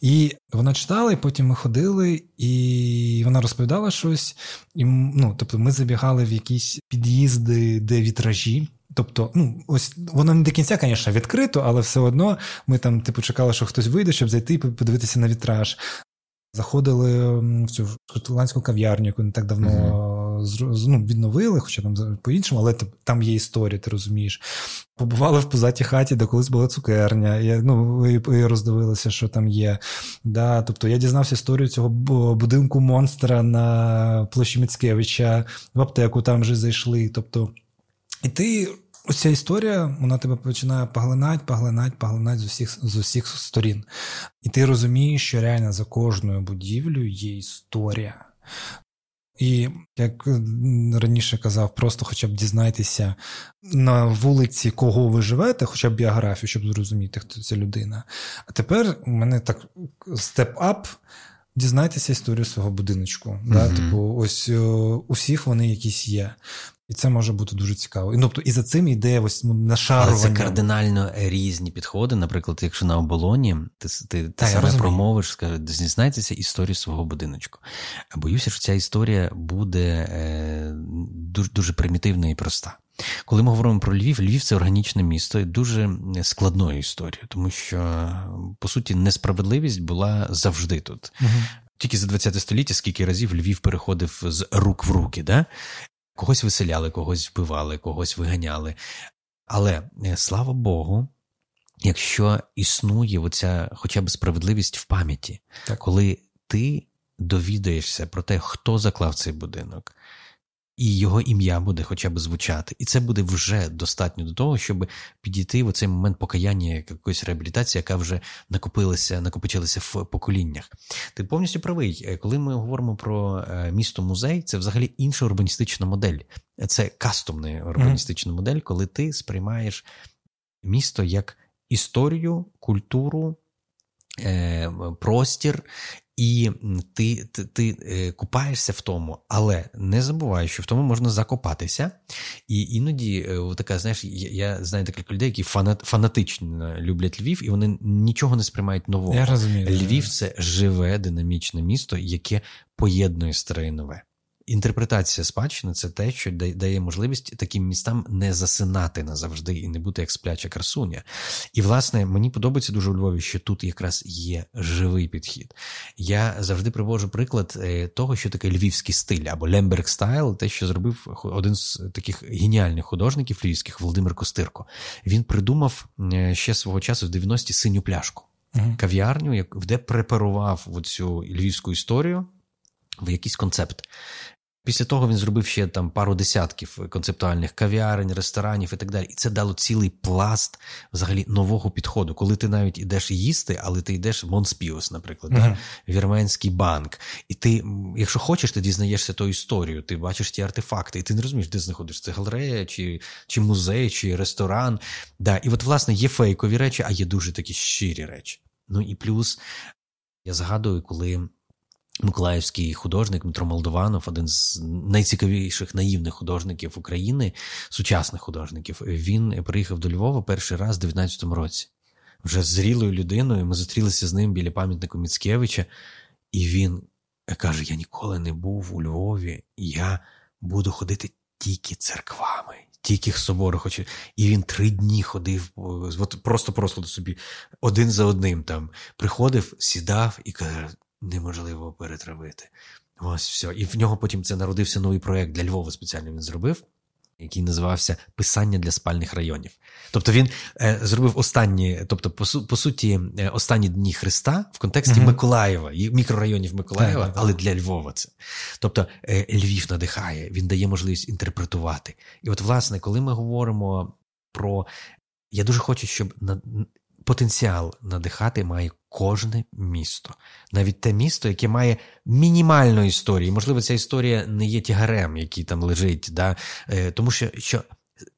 І вона читала, і потім ми ходили, і вона розповідала щось. І ну, тобто, ми забігали в якісь під'їзди, де вітражі. Тобто, ну, ось воно не до кінця, звісно, відкрито, але все одно ми там, типу, чекали, що хтось вийде, щоб зайти і подивитися на вітраж. Заходили в цю шотландську кав'ярню, яку не так давно uh-huh. Ну, відновили, хоча там по-іншому, але там є історія, ти розумієш. Побували в позатій хаті, де колись була цукерня. Я, ну, і, роздивилися, що там є. Да, Тобто я дізнався історію цього будинку монстра на площі Міцкевича, в аптеку там вже зайшли. Тобто, І ти Ось ця історія, вона тебе починає поглинати, поглинати, поглинати з усіх з усіх сторін. І ти розумієш, що реально за кожною будівлею є історія. І як раніше казав, просто хоча б дізнайтеся на вулиці кого ви живете, хоча б біографію, щоб зрозуміти, хто ця людина. А тепер у мене так step up. Дізнайтеся історію свого будиночку. Mm-hmm. Да? Типу, ось у всіх вони якісь є. І це може бути дуже цікаво. І тобто і за цим йде ось ну, нашарування. Але це кардинально різні підходи. Наприклад, якщо на оболоні, ти ти, ти саме промовиш, скажеш, дізнайтеся історію свого будиночку. Боюся, що ця історія буде е, дуже, дуже примітивна і проста. Коли ми говоримо про Львів, Львів це органічне місто і дуже складною історією, тому що, по суті, несправедливість була завжди тут. Угу. Тільки за 20 століття, скільки разів Львів переходив з рук в руки, да? Когось виселяли, когось вбивали, когось виганяли. Але е, слава Богу, якщо існує оця хоча б справедливість в пам'яті, так. коли ти довідаєшся про те, хто заклав цей будинок, і його ім'я буде хоча б звучати. І це буде вже достатньо до того, щоб підійти в цей момент покаяння якоїсь реабілітації, яка вже накопилася, накопичилася в поколіннях. Ти повністю правий, е, коли ми говоримо про е, місто музей, це взагалі інша урбаністична модель. Це кастомна урбаністична mm-hmm. модель, коли ти сприймаєш місто як історію, культуру. Е, простір і ти ти, ти е, купаєшся в тому, але не забувай, що в тому можна закопатися. І іноді е, така, знаєш, я, я знаю таких людей, які фанат, фанатично люблять Львів, і вони нічого не сприймають нового. Я розумію. Львів це живе, динамічне місто, яке поєднує старе і нове. Інтерпретація спадщини це те, що дає можливість таким містам не засинати назавжди і не бути як спляча красуня. І, власне, мені подобається дуже у Львові, що тут якраз є живий підхід. Я завжди привожу приклад е, того, що таке львівський стиль або Лемберг стайл, те, що зробив один з таких геніальних художників львівських Володимир Костирко. Він придумав е, ще свого часу в 90-ті синю пляшку. uh Кав'ярню, де препарував цю львівську історію в якийсь концепт. Після того він зробив ще там пару десятків концептуальних кав'ярень, ресторанів і так далі. І це дало цілий пласт взагалі нового підходу, коли ти навіть ідеш їсти, але ти йдеш в Монспіос, наприклад, uh-huh. да? Вірменський банк. І ти, якщо хочеш, ти дізнаєшся ту історію, ти бачиш ті артефакти, і ти не розумієш, де знаходиш це галерея, чи чи музей, чи ресторан. Да. І от, власне, є фейкові речі, а є дуже такі щирі речі. Ну і плюс я згадую, коли. Миколаївський художник Дмитро Молдованов, один з найцікавіших наївних художників України, сучасних художників. Він приїхав до Львова перший раз у 19-му році. Вже зрілою людиною. Ми зустрілися з ним біля пам'ятника Міцкевича, і він каже: Я ніколи не був у Львові, я буду ходити тільки церквами, тільки собори хочу. І він три дні ходив, от просто просто собі один за одним там приходив, сідав і каже неможливо перетравити. Ось все. І в нього потім це народився новий проєкт для Львова. Спеціально він зробив, який називався Писання для спальних районів. Тобто він е, зробив останні, тобто, по, су, по суті, е, останні дні Христа в контексті mm Миколаєва, мікрорайонів Миколаєва, так, але для Львова це. Тобто е, Львів надихає, він дає можливість інтерпретувати. І от, власне, коли ми говоримо про. Я дуже хочу, щоб на... потенціал надихати має кожне місто, навіть те місто, яке має мінімальну історію. Можливо, ця історія не є тягарем, який там лежить, да? Е, тому що що.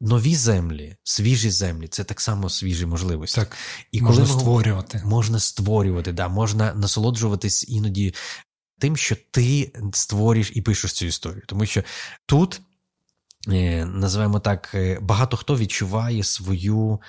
Нові землі, свіжі землі це так само свіжі можливості. Так, І можна коли створювати. Можна створювати, да, можна насолоджуватись іноді тим, що ти створюєш і пишеш цю історію. Тому що тут, е, називаємо так, е, багато хто відчуває свою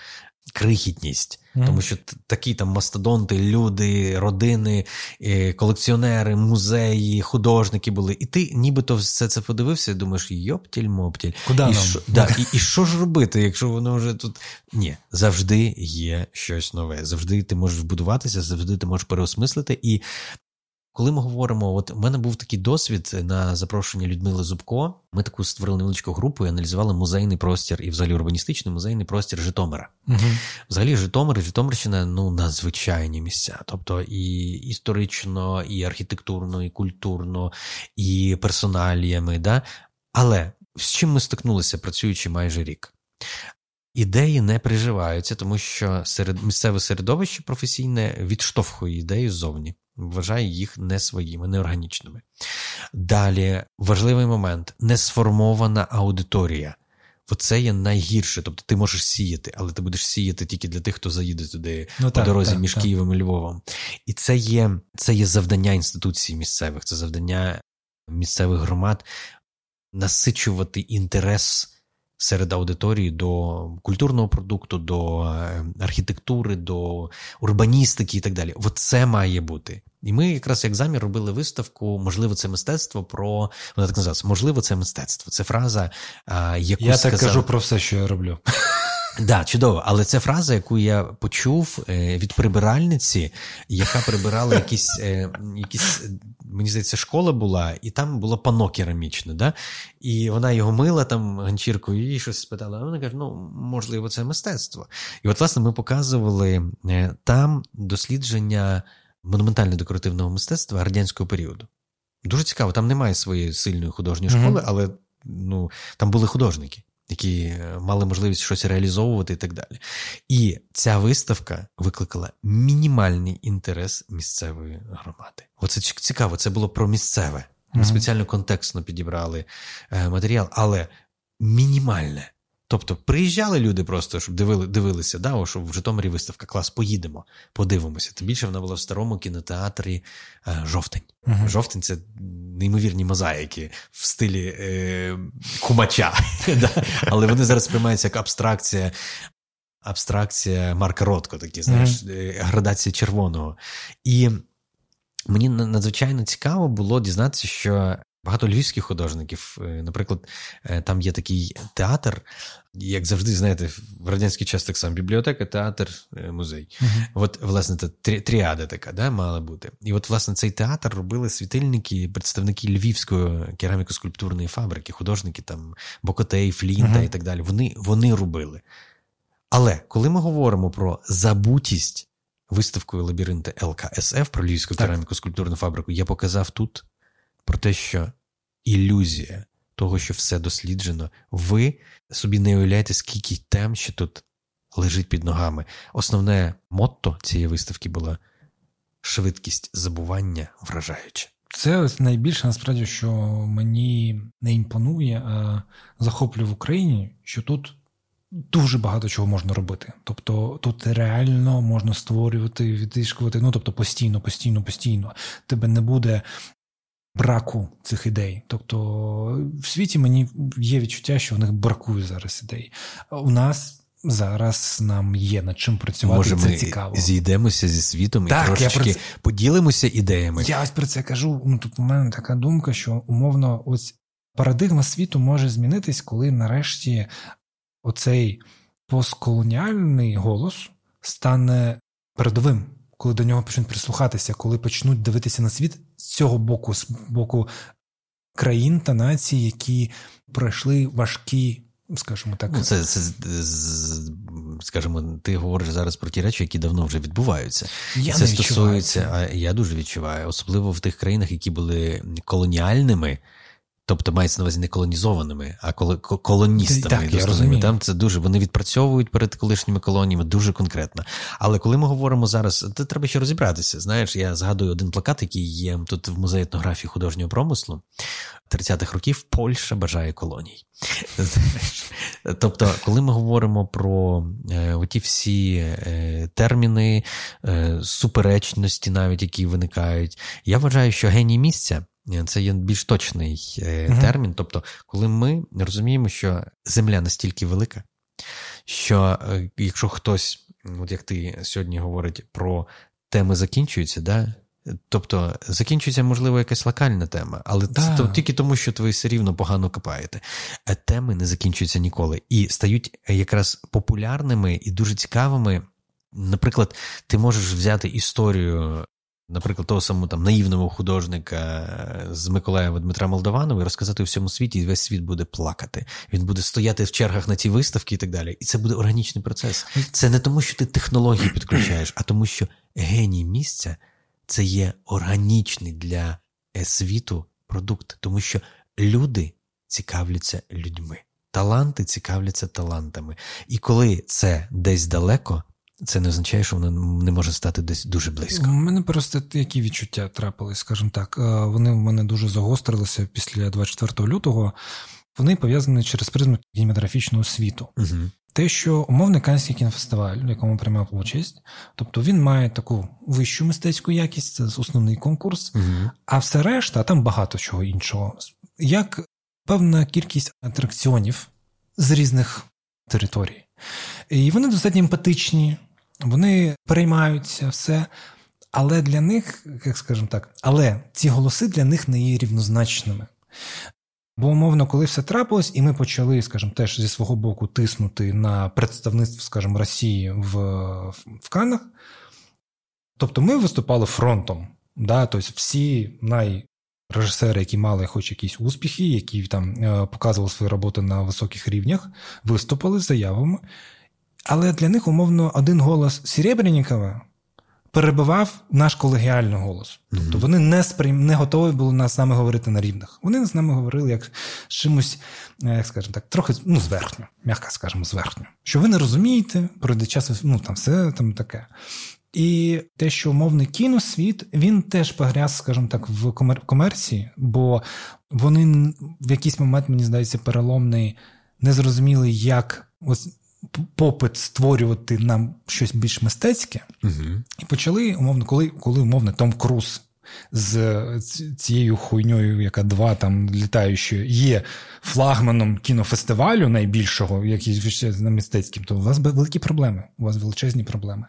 крихітність. Mm. Тому що такі там мастодонти, люди, родини, е, колекціонери, музеї, художники були. І ти нібито все це подивився і думаєш, йоптіль-моптіль. Куди і, нам? Що, да, і, і що ж робити, якщо воно вже тут. Ні, завжди є щось нове. Завжди ти можеш вбудуватися, завжди ти можеш переосмислити. І коли ми говоримо, от у мене був такий досвід на запрошення Людмили Зубко. Ми таку створили невеличку групу і аналізували музейний простір і взагалі урбаністичний музейний простір Житомира. Угу. Взагалі, Житомир і Житомирщина ну надзвичайні місця, тобто і історично, і архітектурно, і культурно, і персоналіями. Да? Але з чим ми стикнулися, працюючи майже рік? Ідеї не приживаються, тому що серед місцеве середовище професійне відштовхує ідею ззовні вважає їх не своїми, неорганічними. Далі важливий момент несформована аудиторія. Оце є найгірше. Тобто ти можеш сіяти, але ти будеш сіяти тільки для тих, хто заїде туди ну, по так, дорозі так, між так. Києвом і Львовом. І це є, це є завдання інституцій місцевих, це завдання місцевих громад насичувати інтерес серед аудиторії до культурного продукту, до е, архітектури, до урбаністики і так далі. От це має бути. І ми якраз як замір робили виставку, можливо, це мистецтво про вона так називається, можливо, це мистецтво. Це фраза, яку я сказав... так кажу про все, що я роблю. Да, чудово, але це фраза, яку я почув е, від прибиральниці, яка прибирала якісь, е, якісь мені здається, школа була, і там було пано керамічне. Да? І вона його мила там ганчіркою і щось спитала. А вона каже: ну, можливо, це мистецтво. І от, власне, ми показували е, там дослідження монументально-декоративного мистецтва радянського періоду. Дуже цікаво, там немає своєї сильної художньої школи, mm-hmm. але ну, там були художники які е, мали можливість щось реалізовувати і так далі. І ця виставка викликала мінімальний інтерес місцевої громади. Оце цікаво, це було про місцеве. Ми mm-hmm. спеціально контекстно підібрали е, матеріал, але мінімальне. Тобто приїжджали люди просто, щоб дивили, дивилися, да, о, що в Житомирі виставка, клас, поїдемо, подивимося. Тим більше вона була в старому кінотеатрі е, Жовтень. Uh-huh. Жовтень це неймовірні мозаїки в стилі е, кумача. Але вони зараз сприймаються як абстракція. Абстракція Марка Ротко, такі, знаєш, uh-huh. градація червоного. І мені надзвичайно цікаво було дізнатися, що Багато львівських художників, е, наприклад, е, там є такий театр, як завжди, знаєте, в радянський час так само бібліотека, театр, е, музей. Uh-huh. От, власне, та тріада така да, мала бути. І от, власне, цей театр робили світильники, представники львівської кераміко-скульптурної фабрики, художники там Бокотей, Флінта uh-huh. і так далі. Вони, Вони робили. Але коли ми говоримо про забутість виставкою лабіринти ЛКСФ про Львівську кераміко-скульптурну фабрику, я показав тут про те, що ілюзія того, що все досліджено, ви собі не уявляєте, скільки тем ще тут лежить під ногами. Основне мотто цієї виставки була швидкість забування вражаюча. Це найбільше насправді, що мені не імпонує, а захоплює в Україні, що тут. Дуже багато чого можна робити. Тобто тут реально можна створювати, відтишкувати, ну тобто постійно, постійно, постійно. Тебе не буде браку цих ідей. Тобто в світі мені є відчуття, що в них бракує зараз ідей. У нас. Зараз нам є над чим працювати. Може, це ми цікаво. зійдемося зі світом так, і трошечки це... поділимося ідеями. Я ось про це кажу. Ну тут у мене така думка, що умовно, ось парадигма світу може змінитись, коли нарешті оцей постколоніальний голос стане передовим коли до нього почнуть прислухатися, коли почнуть дивитися на світ з цього боку, з боку країн та націй, які пройшли важкі. Скажімо так, ну, це, це скажімо, ти говориш зараз про ті речі, які давно вже відбуваються. Я це не стосується, а я дуже відчуваю, особливо в тих країнах, які були колоніальними. Тобто мається на увазі не колонізованими, а колоністами. Так, я розумію. Там це дуже вони відпрацьовують перед колишніми колоніями дуже конкретно. Але коли ми говоримо зараз, то треба ще розібратися. Знаєш, я згадую один плакат, який є тут в музеї етнографії художнього промислу 30-х років Польща бажає колоній. Тобто, коли ми говоримо про е, оті всі е, терміни, е, суперечності, навіть які виникають, я вважаю, що геній місця. Це є більш точний uh-huh. термін. Тобто, коли ми розуміємо, що земля настільки велика, що е, якщо хтось, от як ти сьогодні говорить про теми закінчуються, да? тобто закінчується, можливо, якась локальна тема, але да. це то, тільки тому, що ви все рівно погано копаєте. Теми не закінчуються ніколи і стають якраз популярними і дуже цікавими. Наприклад, ти можеш взяти історію Наприклад, того самого там наївного художника е, з Миколаєва Дмитра Молдованова розказати у всьому світі, і весь світ буде плакати. Він буде стояти в чергах на ті виставки і так далі. І це буде органічний процес. Це не тому, що ти технології підключаєш, а тому, що геній місця це є органічний для світу продукт, тому що люди цікавляться людьми, таланти цікавляться талантами. І коли це десь далеко, це не означає, що воно не може стати десь дуже близько. У мене просто які відчуття трапились, скажімо так. Е, вони в мене дуже загострилися після 24 лютого. Вони пов'язані через призму кінематографічного світу. Угу. Те, що умовний Канський кінофестиваль, в якому приймав участь, тобто він має таку вищу мистецьку якість, це основний конкурс, угу. а все решта, там багато чого іншого. Як певна кількість атракціонів з різних територій. І вони достатньо емпатичні, вони переймаються все. Але для них, як скажемо так, але ці голоси для них не є рівнозначними. Бо, умовно, коли все трапилось, і ми почали, скажімо, теж зі свого боку тиснути на представництво, скажімо, Росії в в Канах, тобто ми виступали фронтом. Да? Тобто всі найрежисери, які мали хоч якісь успіхи, які там е, показували свої роботи на високих рівнях, виступили з заявами. Але для них, умовно, один голос Серебрянікова перебивав наш колегіальний голос. Тобто вони не сприйм... не готові були нас з нами говорити на рівних. Вони з нами говорили як з чимось, е, як скажемо так, трохи ну, зверхньо, м'яко скажемо, зверхньо. Що ви не розумієте, пройде час, ну там все там таке. І те, що умовний кіносвіт, він теж погряз, скажімо так, в комерції, бо вони в якийсь момент, мені здається, переломний, не зрозуміли, як ось попит створювати нам щось більш мистецьке, угу. і почали, умовно, коли коли умовно Том Круз з цією хуйньою, яка два там літаючої, є флагманом кінофестивалю найбільшого, який на мистецьким, то у вас великі проблеми, у вас величезні проблеми.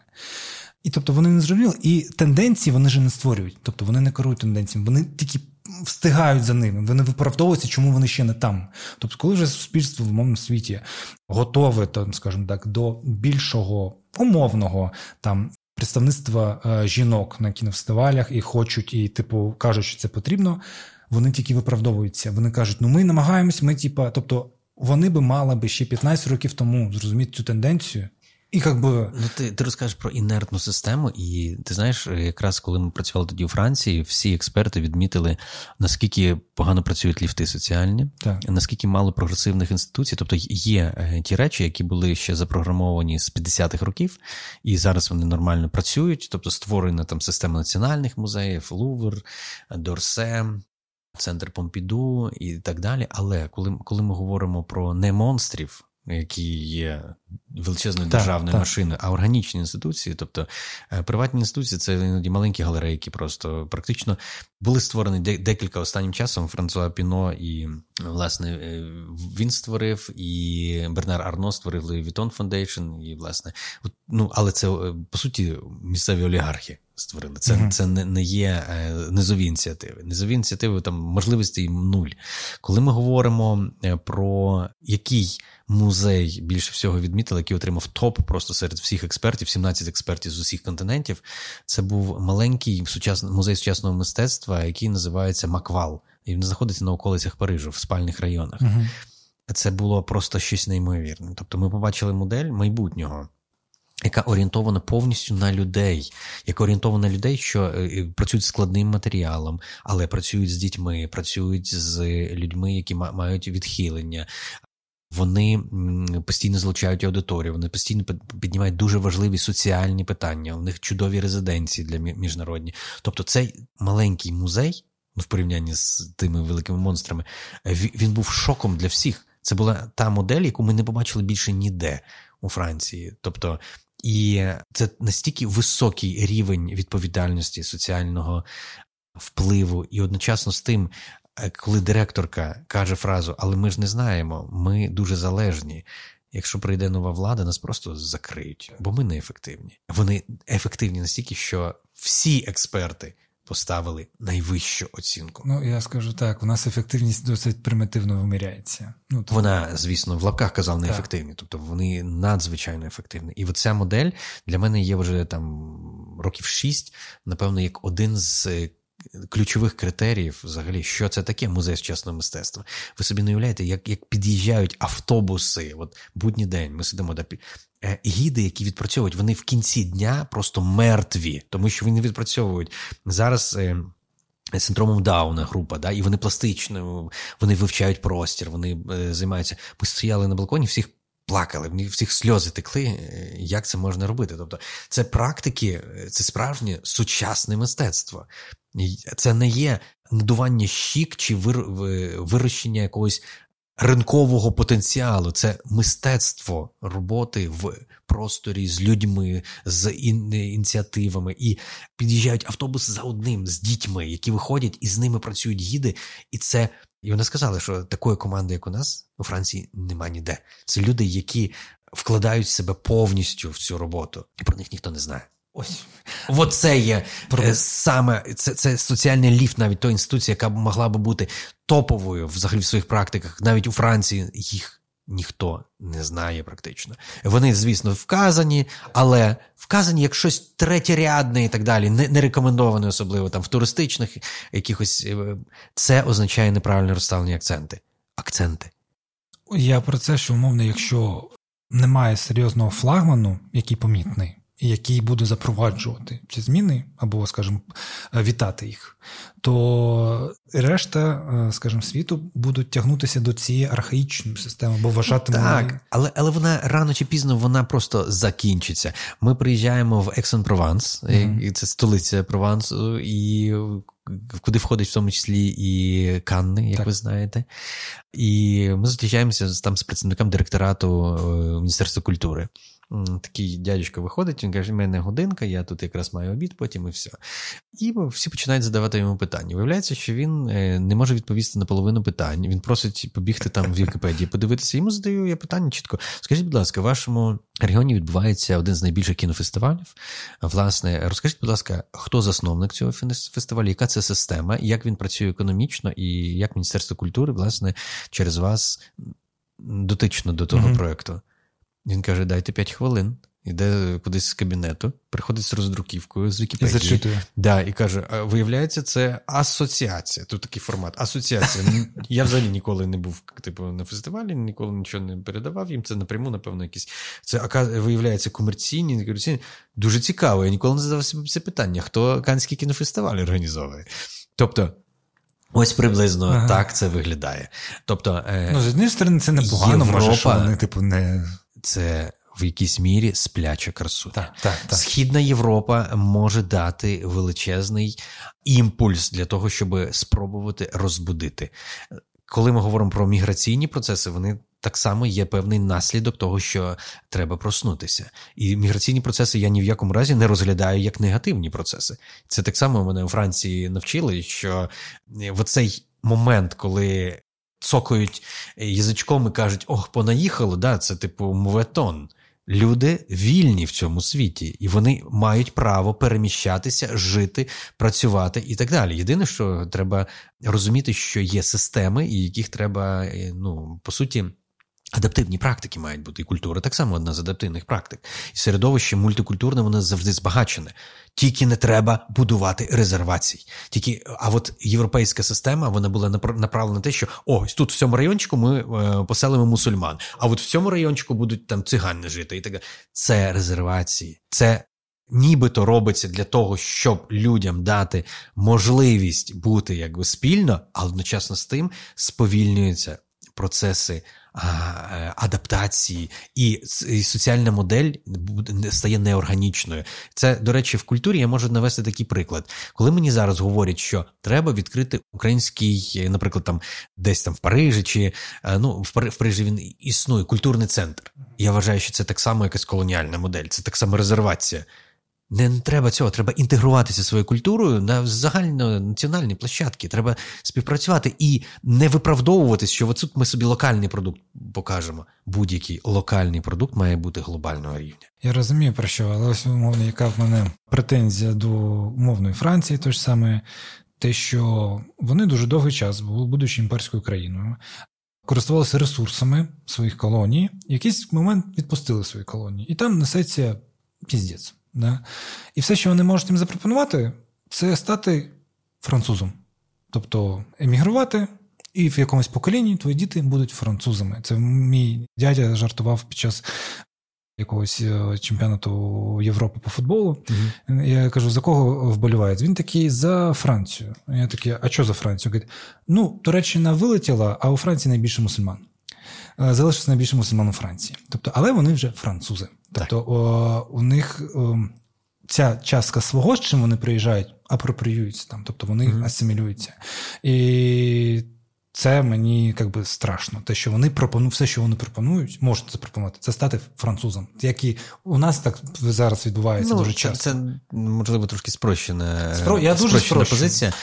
І тобто вони не зрозуміли, і тенденції вони ж не створюють. Тобто вони не керують тенденціями, вони тільки встигають за ними, вони виправдовуються, чому вони ще не там. Тобто, коли вже суспільство в умовному світі готове, там, скажімо так, до більшого умовного там. Представництва е, жінок на кінофестивалях і хочуть, і, типу, кажуть, що це потрібно. Вони тільки виправдовуються. Вони кажуть, ну ми намагаємось, ми, типа, тобто, вони би мали би ще 15 років тому зрозуміти цю тенденцію і как би... Ну, ти ти розкажеш про інертну систему, і ти знаєш, якраз коли ми працювали тоді у Франції, всі експерти відмітили, наскільки погано працюють ліфти соціальні, так. наскільки мало прогресивних інституцій. Тобто є е, ті речі, які були ще запрограмовані з 50-х років, і зараз вони нормально працюють. Тобто створена там система національних музеїв, Лувр, Дорсе. Центр Помпіду і так далі. Але коли коли ми говоримо про не монстрів, які є величезною так, державною так. машиною, а органічні інституції, тобто е, приватні інституції, це іноді маленькі галерейки, просто практично були створені декілька останнім часом. Франсуа Піно і власне е, він створив, і Бернар Арно створив Vuitton Foundation, і власне, ну але це е, по суті місцеві олігархи. Створили це uh-huh. це не не є низові ініціативи. Низові ініціативи там можливостей нуль. Коли ми говоримо про який музей більше всього відмітили, який отримав топ просто серед всіх експертів, 17 експертів з усіх континентів. Це був маленький сучасний музей сучасного мистецтва, який називається Маквал. І він знаходиться на околицях Парижу в спальних районах. Угу. Це було просто щось неймовірне. Тобто, ми побачили модель майбутнього. Яка орієнтована повністю на людей, яка орієнтована на людей, що е, працюють з складним матеріалом, але працюють з дітьми, працюють з людьми, які мають відхилення, вони постійно злучають аудиторію, вони постійно піднімають дуже важливі соціальні питання. У них чудові резиденції для міжнародні. Тобто, цей маленький музей, ну, в порівнянні з тими великими монстрами, він був шоком для всіх. Це була та модель, яку ми не побачили більше ніде у Франції. Тобто, і це настільки високий рівень відповідальності соціального впливу, і одночасно з тим коли директорка каже фразу, але ми ж не знаємо, ми дуже залежні. Якщо прийде нова влада, нас просто закриють, бо ми не ефективні. Вони ефективні настільки, що всі експерти поставили найвищу оцінку. Ну я скажу так: у нас ефективність досить примітивно виміряється. Ну тобто... вона, звісно, в лапках казав неефективні, тобто вони надзвичайно ефективні. І оця модель для мене є вже там років шість, напевно, як один з ключових критеріїв, взагалі, що це таке музей сучасного мистецтва. Ви собі не уявляєте, як як під'їжджають автобуси, от будній день, ми сидимо до е, гіди, які відпрацьовують, вони в кінці дня просто мертві, тому що вони відпрацьовують зараз. Е, синдромом Дауна група, да, і вони пластично, вони вивчають простір, вони е, займаються. Ми стояли на балконі, всіх плакали, в всіх сльози текли. Як це можна робити? Тобто, це практики, це справжнє сучасне мистецтво. Це не є надування щік чи вирощення якогось ринкового потенціалу. Це мистецтво роботи в просторі з людьми, з ініціативами. І під'їжджають автобуси за одним з дітьми, які виходять і з ними працюють гіди. І це І вони сказали, що такої команди, як у нас, у Франції, нема ніде. Це люди, які вкладають себе повністю в цю роботу, і про них ніхто не знає. Ось Оце є е, саме це це соціальний ліфт, навіть той інституції, яка могла би бути топовою взагалі в своїх практиках. Навіть у Франції їх ніхто не знає практично. Вони, звісно, вказані, але вказані як щось третєрядне і так далі, не, не рекомендоване, особливо там в туристичних якихось. Е, це означає неправильне розставлені акценти. Акценти. Я про це, що умовно, якщо немає серйозного флагману, який помітний який буде запроваджувати ці зміни, або, скажімо, вітати їх, то решта, скажімо, світу будуть тягнутися до цієї архаїчної системи, бо вважатимуть. Так, але але вона рано чи пізно вона просто закінчиться. Ми приїжджаємо в Ексон-Прованс, mm-hmm. це столиця Провансу, і куди входить в тому числі і Канни, як так. ви знаєте. І ми зустрічаємося там з представником директорату е, Міністерства культури. Такий дядечко виходить, він каже: в мене годинка, я тут якраз маю обід, потім і все. І всі починають задавати йому питання. Виявляється, що він е, не може відповісти на половину питань. Він просить побігти там в Вікіпедії, подивитися. Йому задаю я питання чітко. Скажіть, будь ласка, в вашому регіоні відбувається один з найбільших кінофестивалів. Власне, розкажіть, будь ласка, хто засновник цього фестивалю, яка це система, як він працює економічно, і як Міністерство культури, власне, через вас дотично до того mm-hmm. проєкту? Він каже: дайте 5 хвилин. Йде кудись з кабінету, приходить з роздруківкою з Вікіпедії. Зачитує. Да, і каже: виявляється, це асоціація. Тут такий формат. Асоціація. Я взагалі ніколи не був типу, на фестивалі, ніколи нічого не передавав їм. Це напряму, напевно, якісь. Це виявляється комерційні, комерційні. Дуже цікаво. Я ніколи не задавав це питання: хто Канський кінофестиваль організовує? Тобто. Ось приблизно ага. так це виглядає. Тобто, е, ну, з однієї сторони, це непогано, Європа, може, що вони, типу, не це в якійсь мірі спляча красуня. Так, так, так. Східна Європа може дати величезний імпульс для того, щоб спробувати розбудити. Коли ми говоримо про міграційні процеси, вони так само є певний наслідок того, що треба проснутися. І міграційні процеси я ні в якому разі не розглядаю як негативні процеси. Це так само мене у Франції навчили, що в цей момент, коли цокають язичком і кажуть, ох, понаїхало, да, це типу моветон. Люди вільні в цьому світі, і вони мають право переміщатися, жити, працювати і так далі. Єдине, що треба розуміти, що є системи, і яких треба, е, ну по суті. Адаптивні практики мають бути, і культура так само одна з адаптивних практик. І середовище мультикультурне, воно завжди збагачене. Тільки не треба будувати резервацій. Тільки, А от європейська система вона була направлена на те, що ось тут в цьому райончику ми е, поселимо мусульман, а от в цьому райончику будуть там цигани жити. І так Це резервації. Це нібито робиться для того, щоб людям дати можливість бути якби спільно, але одночасно з тим сповільнюються процеси. Е, адаптації, і соціальна модель стає неорганічною. Це, до речі, в культурі я можу навести такий приклад. Коли мені зараз говорять, що треба відкрити український, наприклад, там десь там в Парижі, чи е, ну в Парижі він існує культурний центр. Я вважаю, що це так само якась колоніальна модель, це так само резервація. Не, треба цього, треба інтегруватися своєю культурою на загальнонаціональні площадки. Треба співпрацювати і не виправдовуватись, що тут ми собі локальний продукт покажемо. Будь-який локальний продукт має бути глобального рівня. Я розумію про що, але ось умовно, яка в мене претензія до умовної Франції, то ж саме те, що вони дуже довгий час, будучи імперською країною, користувалися ресурсами своїх колоній, в якийсь момент відпустили свої колонії, і там несеться піздець. Да? І все, що вони можуть їм запропонувати, це стати французом. Тобто емігрувати, і в якомусь поколінні твої діти будуть французами. Це мій дядя жартував під час якогось е, чемпіонату Європи по футболу. mm Я кажу, за кого вболівають? Він такий за Францію. Я такий, а що за Францію? Говорить, ну, Туреччина вилетіла, а у Франції найбільше мусульман. Е, залишився найбільше мусульман у Франції. Тобто, але вони вже французи. Тобто о, у них о, ця частка свого, з чим вони приїжджають, апропріюються там, тобто вони mm-hmm. асимілюються. І це мені якби страшно. Те, що вони пропонують, все, що вони пропонують, можуть запропонувати, це стати французом. Як і у нас так зараз відбувається ну, дуже часто. Це можливо трошки спрощена, Спро... Я дуже спрощена позиція.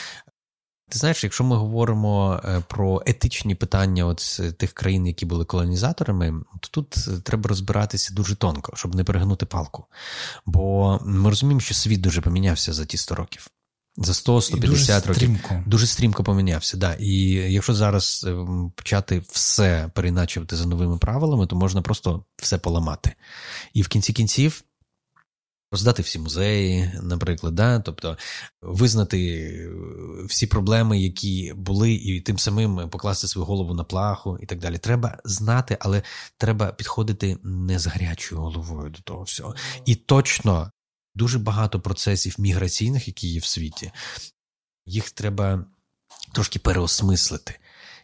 Ти знаєш, якщо ми говоримо е, про етичні питання от тих країн, які були колонізаторами, то тут треба розбиратися дуже тонко, щоб не перегнути палку. Бо ми розуміємо, що світ дуже помінявся за ті 100 років. За 100-150 років стрімко. дуже стрімко помінявся. Да. І якщо зараз ем, почати все переначувати за новими правилами, то можна просто все поламати. І в кінці кінців роздати всі музеї, наприклад, да? тобто визнати всі проблеми, які були, і тим самим покласти свою голову на плаху і так далі. Треба знати, але треба підходити не з гарячою головою до того всього. І точно дуже багато процесів міграційних, які є в світі, їх треба трошки переосмислити.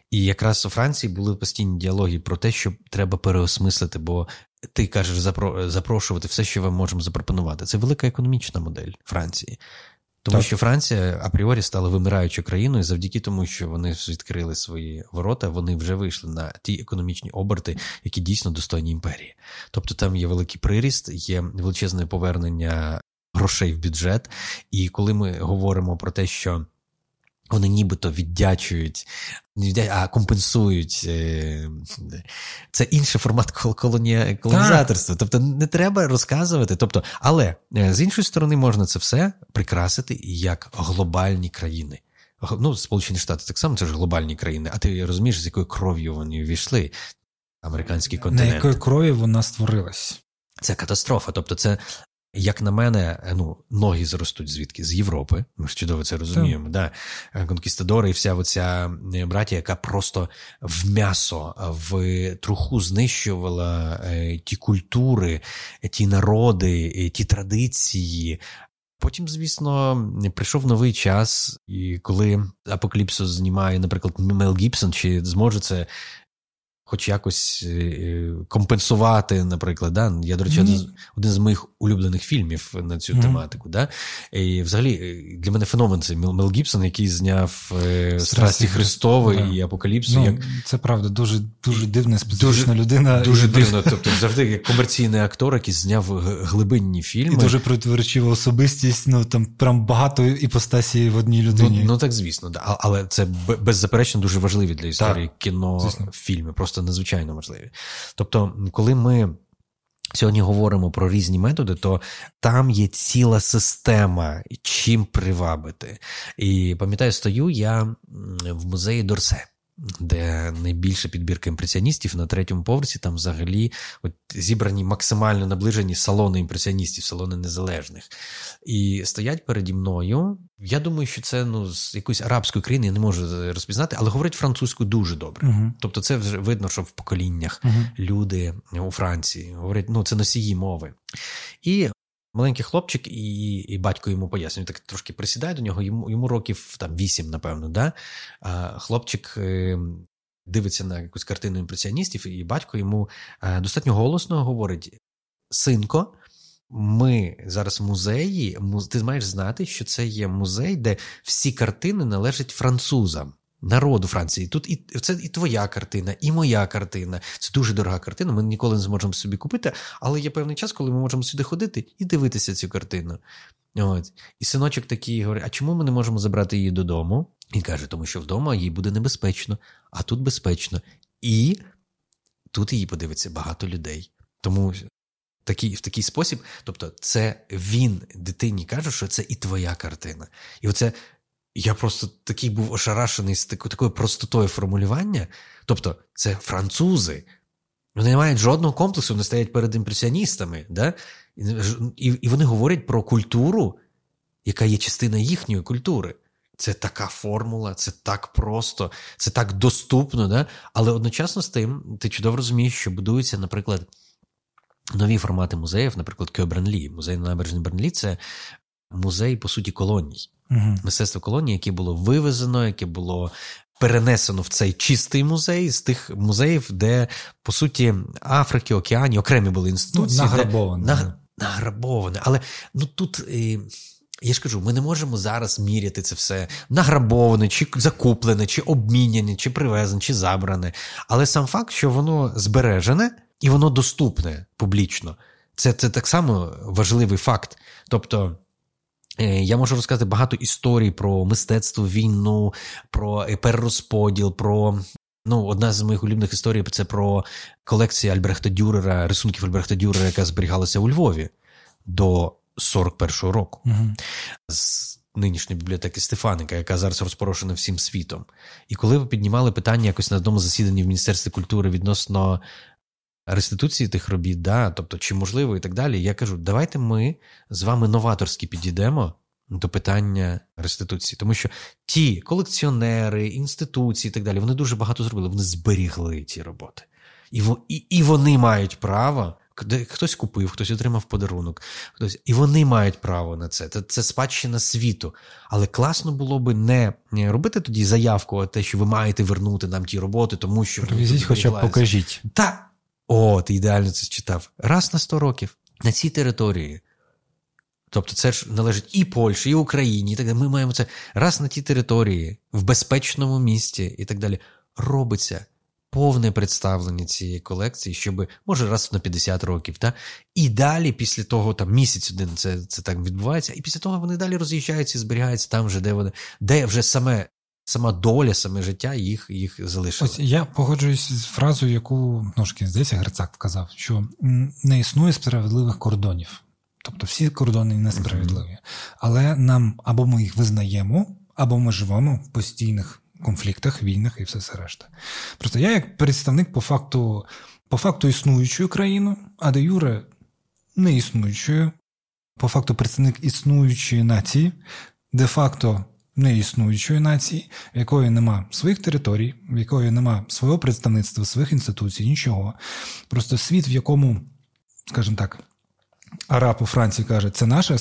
І якраз у Франції були постійні діалоги про те, що треба переосмислити, бо ти кажеш запрошувати все, що ми можемо запропонувати. Це велика економічна модель Франції. Тому так. що Франція апріорі стала вимираючою країною завдяки тому, що вони відкрили свої ворота, вони вже вийшли на ті економічні оберти, які дійсно достойні імперії. Тобто там є великий приріст, є величезне повернення грошей в бюджет. І коли ми говоримо про те, що вони нібито віддячують, а компенсують. Е, це інший формат колонізаторства. Тобто не треба розказувати. Тобто, Але е, з іншої сторони, можна це все прикрасити як глобальні країни. Ну, Сполучені Штати так само це ж глобальні країни, а ти розумієш, з якою кров'ю вони ввійшли, американський континент. На якої крові вона створилась? Це катастрофа. Тобто, це як на мене, ну, ноги зростуть звідки? З Європи. Ми ж чудово це розуміємо. Да. Конкістадори і вся оця е, братія, яка просто в м'ясо, в труху знищувала е, ті культури, ті народи, е, ті традиції. Потім, звісно, прийшов новий час, і коли Апокаліпсис знімає, наприклад, Мел Гібсон, чи зможе це хоч якось е, е, компенсувати, наприклад. Да? Я, до речі, mm-hmm. один з моїх улюблених фільмів на цю mm-hmm. тематику. Да? І взагалі е, для мене феномен це Мел Гібсон, який зняв Страсті Христові yeah. і Апокаліпсу. Ну, як... Це правда, дуже дуже дивна, специфічна дуже, людина. Дуже дивно. Тобто, завжди як комерційний актор, який зняв глибинні фільми. І дуже противоречива особистість, ну там прям багато іпостасій в одній людині. Ну, ну так, звісно, да. але це беззаперечно дуже важливі для історії так. кіно, звісно. фільми. Просто надзвичайно важливі. Тобто, коли ми. Сьогодні говоримо про різні методи, то там є ціла система, чим привабити. І пам'ятаю, стою я в музеї Дорсе де найбільша підбірка імпресіоністів на третьому поверсі, там взагалі от зібрані максимально наближені салони імпресіоністів, салони незалежних. І стоять переді мною. Я думаю, що це ну, з якоїсь арабської країни, я не можу розпізнати, але говорять французькою дуже добре. Uh-huh. Тобто, це вже видно, що в поколіннях uh-huh. люди у Франції говорять, ну це носії мови. І Маленький хлопчик, і і батько йому пояснює, так трошки присідає до нього, йому йому років там вісім, напевно. да? А Хлопчик е, дивиться на якусь картину імпресіоністів, і батько йому е, достатньо голосно говорить: Синко, ми зараз в музеї, ти маєш знати, що це є музей, де всі картини належать французам народу Франції. Тут і це і твоя картина, і моя картина. Це дуже дорога картина. Ми ніколи не зможемо собі купити, але є певний час, коли ми можемо сюди ходити і дивитися цю картину. От. І синочок такий говорить: а чому ми не можемо забрати її додому? Він каже, тому що вдома їй буде небезпечно, а тут безпечно. І тут її подивиться багато людей. Тому такий, в такий спосіб, тобто, це він дитині каже, що це і твоя картина. І оце я просто такий був ошарашений з такою простотою формулювання. Тобто, це французи. Вони не мають жодного комплексу, вони стоять перед імпресіоністами. Да? І, і вони говорять про культуру, яка є частина їхньої культури. Це така формула, це так просто, це так доступно. Да? Але одночасно з тим, ти чудово розумієш, що будуються, наприклад, нові формати музеїв, наприклад, Кьобренлі. Музей на набережній Бренлі це музей, по суті, колоній угу. мистецтво колонії, яке було вивезено, яке було перенесено в цей чистий музей з тих музеїв, де по суті Африки, Океані окремі були інституції. Ну, награбоване. Де, награбоване. Але ну тут. Е, я ж кажу, ми не можемо зараз міряти це все награбоване, чи закуплене, чи обміняне, чи привезене, чи забране. Але сам факт, що воно збережене і воно доступне публічно, це це так само важливий факт. Тобто я можу розказати багато історій про мистецтво, війну, про перерозподіл, про. Ну, одна з моїх улюблених історій це про колекцію Альбрехта Дюрера, рисунків Альбрехта Дюрера, яка зберігалася у Львові до 41-го року. Угу. З нинішньої бібліотеки Стефаника, яка зараз розпорошена всім світом. І коли ви піднімали питання якось на одному засіданні в Міністерстві культури відносно реституції тих робіт, да, тобто чи можливо і так далі, я кажу, давайте ми з вами новаторськи підійдемо. До питання реституції, тому що ті колекціонери, інституції і так далі, вони дуже багато зробили. Вони зберігли ті роботи, і і, і вони мають право хтось купив, хтось отримав подарунок, хтось і вони мають право на це. Це, це спадщина світу. Але класно було би не робити тоді заявку, а те, що ви маєте вернути нам ті роботи, тому що Привізіть, хоча б покажіть. Та о, ти ідеально це читав. Раз на 100 років на цій території. Тобто це ж належить і Польщі, і Україні, і так далі. Ми маємо це раз на тій території, в безпечному місті і так далі. Робиться повне представлення цієї колекції, щоб може раз на 50 років. Та? І далі, після того, там місяць один це це так відбувається, і після того вони далі роз'їжджаються і зберігаються там, вже, де вони, де вже саме. Сама доля, саме життя їх їх залишила. Ось я погоджуюсь з фразою, яку ножки здається, Герцак вказав, що не існує справедливих кордонів. Тобто всі кордони несправедливі. Але нам або ми їх визнаємо, або ми живемо в постійних конфліктах, війнах і все все решта. Просто я, як представник по факту по факту існуючої країни, а де Юре не існуючої, по факту представник існуючої нації, де-факто не існуючої нації, в якої нема своїх територій, в якої нема свого представництва, своїх інституцій, нічого. Просто світ, в якому, скажімо так, араб у Франції каже, це наше,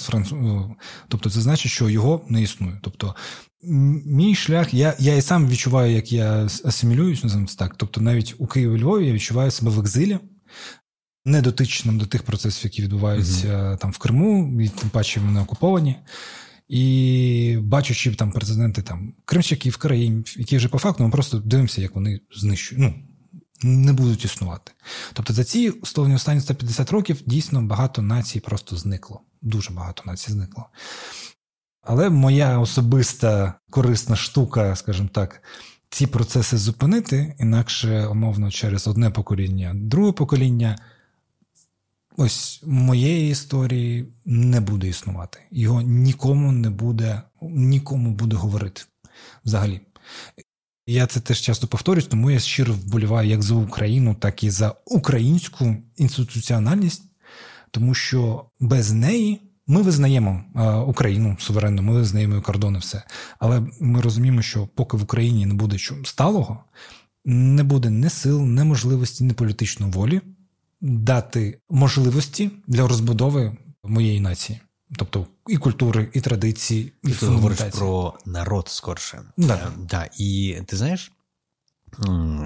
тобто це значить, що його не існує. Тобто Мій шлях, я я і сам відчуваю, як я асимілююсь, називаємо так. Тобто, навіть у Києві Львові я відчуваю себе в екзилі, недотичним до тих процесів, які відбуваються mm-hmm. там в Криму, і тим паче вони окуповані. І бачучи там президенти там кримчаків, країн, які вже по факту ми просто дивимося, як вони знищують. Ну, не будуть існувати. Тобто за ці стовні останні 150 років дійсно багато націй просто зникло. Дуже багато націй зникло. Але моя особиста корисна штука, скажімо так, ці процеси зупинити, інакше, умовно, через одне покоління, друге покоління. Ось моєї історії не буде існувати. Його нікому не буде, нікому буде говорити взагалі. Я це теж часто повторюсь, тому я щиро вболіваю як за Україну, так і за українську інституціональність, тому що без неї ми визнаємо Україну суверенно, ми визнаємо кордони, все. Але ми розуміємо, що поки в Україні не буде сталого, не буде ні сил, ні можливості, ні політичної волі дати можливості для розбудови моєї нації. Тобто і культури, і традиції, і ти говориш про народ скорше. Да. Е, да. І ти знаєш,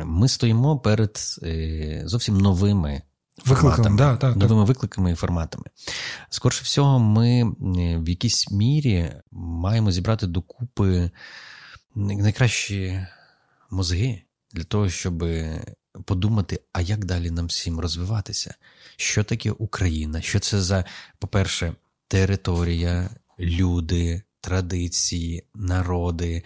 ми стоїмо перед е, зовсім новими Викликами, да, так, новими так. викликами і форматами. Скорше всього, ми в якійсь мірі маємо зібрати докупи найкращі мозги для того, щоб подумати, а як далі нам всім розвиватися? Що таке Україна? Що це за, по-перше, територія, люди, традиції, народи,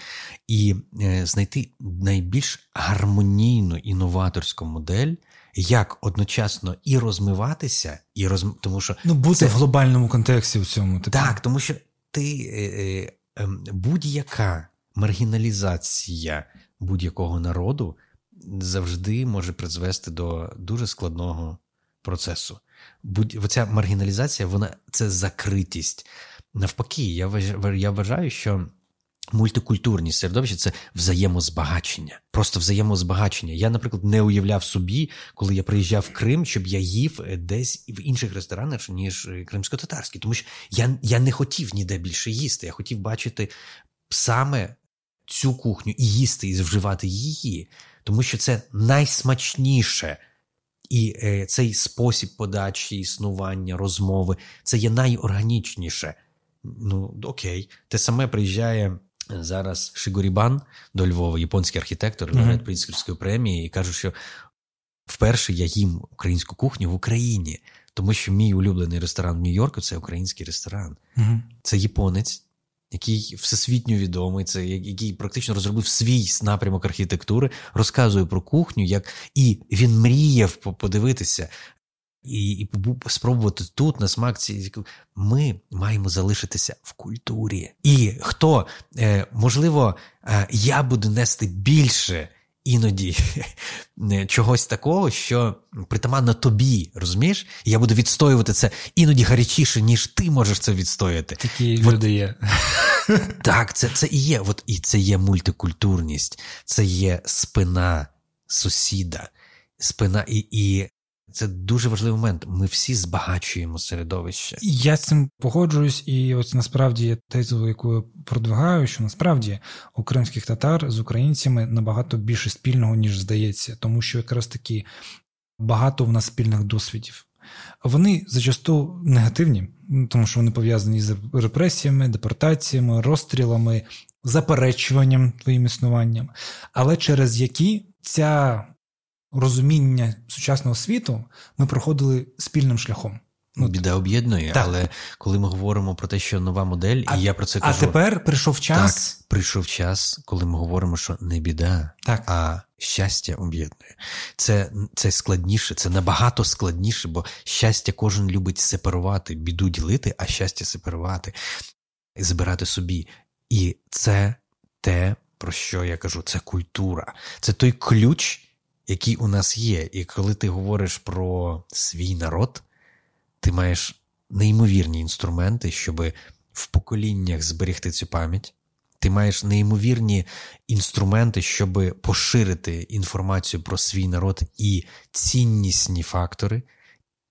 і е, знайти найбільш гармонійну інноваторську модель як одночасно і розмиватися, і роз... тому що ну бути це... в глобальному контексті в цьому типу. так, тому що ти е, е, е, будь-яка маргіналізація будь-якого народу завжди може призвести до дуже складного процесу. Будь ця маргіналізація, вона це закритість. Навпаки, я я вважаю, що Мультикультурність середовище це взаємозбагачення, просто взаємозбагачення. Я, наприклад, не уявляв собі, коли я приїжджав в Крим, щоб я їв е, десь в інших ресторанах, ніж е, кримсько-татарські. Тому що я я не хотів ніде більше їсти. Я хотів бачити саме цю кухню і їсти, і вживати її, тому що це найсмачніше. І е, цей спосіб подачі, існування, розмови це є найорганічніше. Ну, окей, те саме приїжджає. Зараз Шигурібан до Львова, японський архітектор, лауреат mm-hmm. Пріцкерської премії, і кажу, що вперше я їм українську кухню в Україні. Тому що мій улюблений ресторан в Нью-Йорку це український ресторан. Угу. Це японець, який всесвітньо відомий, це який практично розробив свій напрямок архітектури, розказує про кухню, як і він мріяв подивитися. І і спробувати тут на смак ці ми маємо залишитися в культурі. І хто е, можливо, е, я буду нести більше іноді чогось такого, що притаманно тобі, розумієш? І я буду відстоювати це іноді гарячіше, ніж ти можеш це відстояти. Такі От, люди є. Так, це це і є. От, І це є мультикультурність, це є спина сусіда, спина і. і це дуже важливий момент. Ми всі збагачуємо середовище. Я з цим погоджуюсь, і ось насправді тезу, яку я продвигаю, що насправді у кримських татар з українцями набагато більше спільного, ніж здається, тому що якраз таки багато в нас спільних досвідів. Вони зачасту негативні, тому що вони пов'язані з репресіями, депортаціями, розстрілами, заперечуванням твоїм існуванням, але через які ця розуміння сучасного світу ми проходили спільним шляхом. Ну, Біда об'єднує, так. але коли ми говоримо про те, що нова модель, а, і я про це кажу. А тепер прийшов час. Так, Прийшов час, коли ми говоримо, що не біда, так. а щастя об'єднує. Це це складніше, це набагато складніше, бо щастя кожен любить сепарувати, біду ділити, а щастя сепарувати, збирати собі. І це те, про що я кажу, це культура, це той ключ який у нас є. І коли ти говориш про свій народ, ти маєш неймовірні інструменти, щоб в поколіннях зберегти цю пам'ять. Ти маєш неймовірні інструменти, щоб поширити інформацію про свій народ і ціннісні фактори,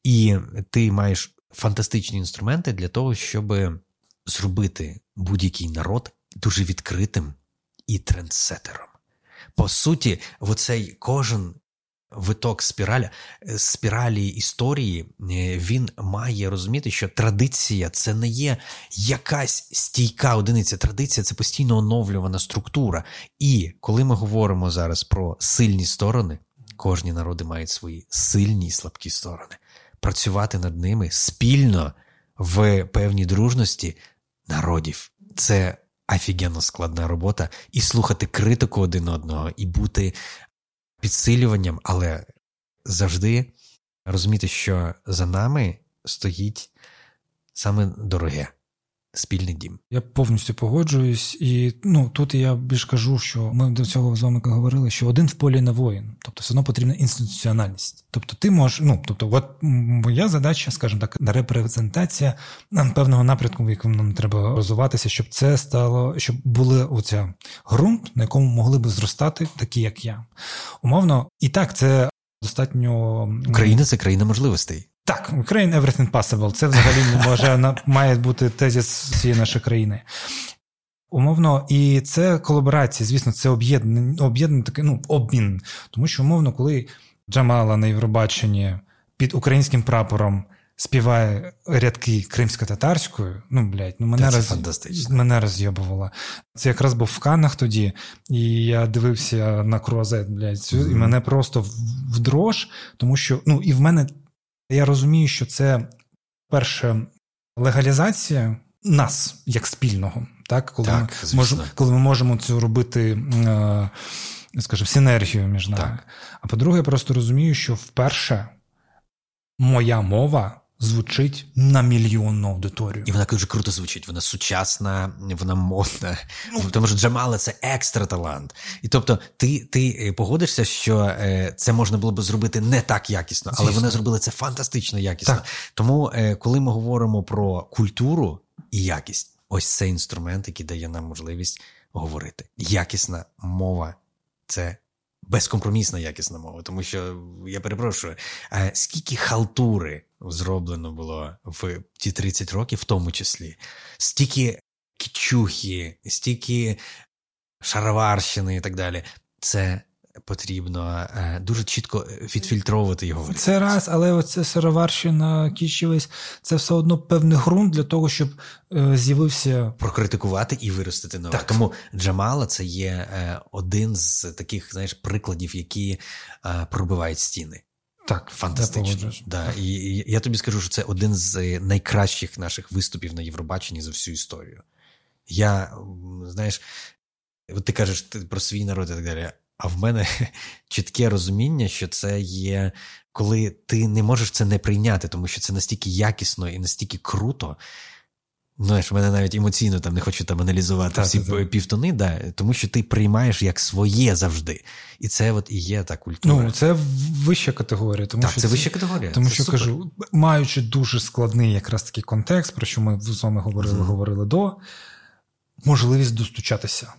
і ти маєш фантастичні інструменти для того, щоб зробити будь-який народ дуже відкритим і трендсетером по суті, в оцей кожен виток спіралі, спіралі історії е, він має розуміти, що традиція це не є якась стійка одиниця. Традиція це постійно оновлювана структура. І коли ми говоримо зараз про сильні сторони, кожні народи мають свої сильні і слабкі сторони. Працювати над ними спільно в певній дружності народів. Це офігенно складна робота, і слухати критику один одного, і бути підсилюванням, але завжди розуміти, що за нами стоїть саме дороге спільний дім. Я повністю погоджуюсь, і ну тут я більш кажу, що ми до цього з вами говорили, що один в полі не воїн, тобто все одно потрібна інституціональність. Тобто, ти можеш, ну тобто, от моя задача, скажімо так, репрезентація певного напрямку, в якому нам треба розвиватися, щоб це стало, щоб були оця ґрунт, на якому могли би зростати, такі як я. Умовно, і так це достатньо Україна це країна можливостей. Так, Ukraine everything possible. Це взагалі не може має бути тезіс цієї нашої країни. Умовно, і це колаборація, звісно, це об'єднання, об'єднання такий ну, обмін. Тому що, умовно, коли Джамала на Євробаченні під українським прапором співає рядки кримсько-татарською, ну, блядь, ну мене роз... мене роз'єбувало. Це якраз був в Каннах тоді, і я дивився на круазет, блядь, mm-hmm. і мене просто в дрож, тому що, ну, і в мене. Я розумію, що це перше легалізація нас як спільного, так коли так, ми можемо, коли ми можемо це робити, е, скажімо, синергію між нами. Так. А по-друге, я просто розумію, що вперше моя мова звучить на мільйонну аудиторію. І вона дуже круто звучить. Вона сучасна, вона модна. Ну, Тому що Джамала це екстра талант. І тобто, ти ти е, погодишся, що е, це можна було б зробити не так якісно, але вони зробили це фантастично якісно. Так. Тому, е, коли ми говоримо про культуру і якість, ось це інструмент, який дає нам можливість говорити. Якісна мова це безкомпромісна якісна мова, тому що я перепрошую, скільки халтури зроблено було в ті 30 років, в тому числі, стільки кічухи, стільки шароварщини і так далі. Це потрібно е, дуже чітко відфільтровувати його. Це раз, але оце сироварщина, кічівець, це все одно певний ґрунт для того, щоб е, з'явився прокритикувати і виростити нове. Так. Тому Джамала це є е, один з таких знаєш прикладів, які пробивають стіни. Так, фантастично. Да. І, і я тобі скажу, що це один з найкращих наших виступів на Євробаченні за всю історію. Я, знаєш, от ти кажеш про свій народ і так далі. А в мене чітке розуміння, що це є, коли ти не можеш це не прийняти, тому що це настільки якісно і настільки круто. Знаєш, мене навіть емоційно там не хочу там аналізувати так, всі так. півтони, да, тому що ти приймаєш як своє завжди. І це от і є та культура. Ну, це вища категорія. Тому так, що це вища категорія. Тому це що супер. кажу, маючи дуже складний якраз такий контекст, про що ми з вами говорили, mm-hmm. говорили до, можливість достучатися.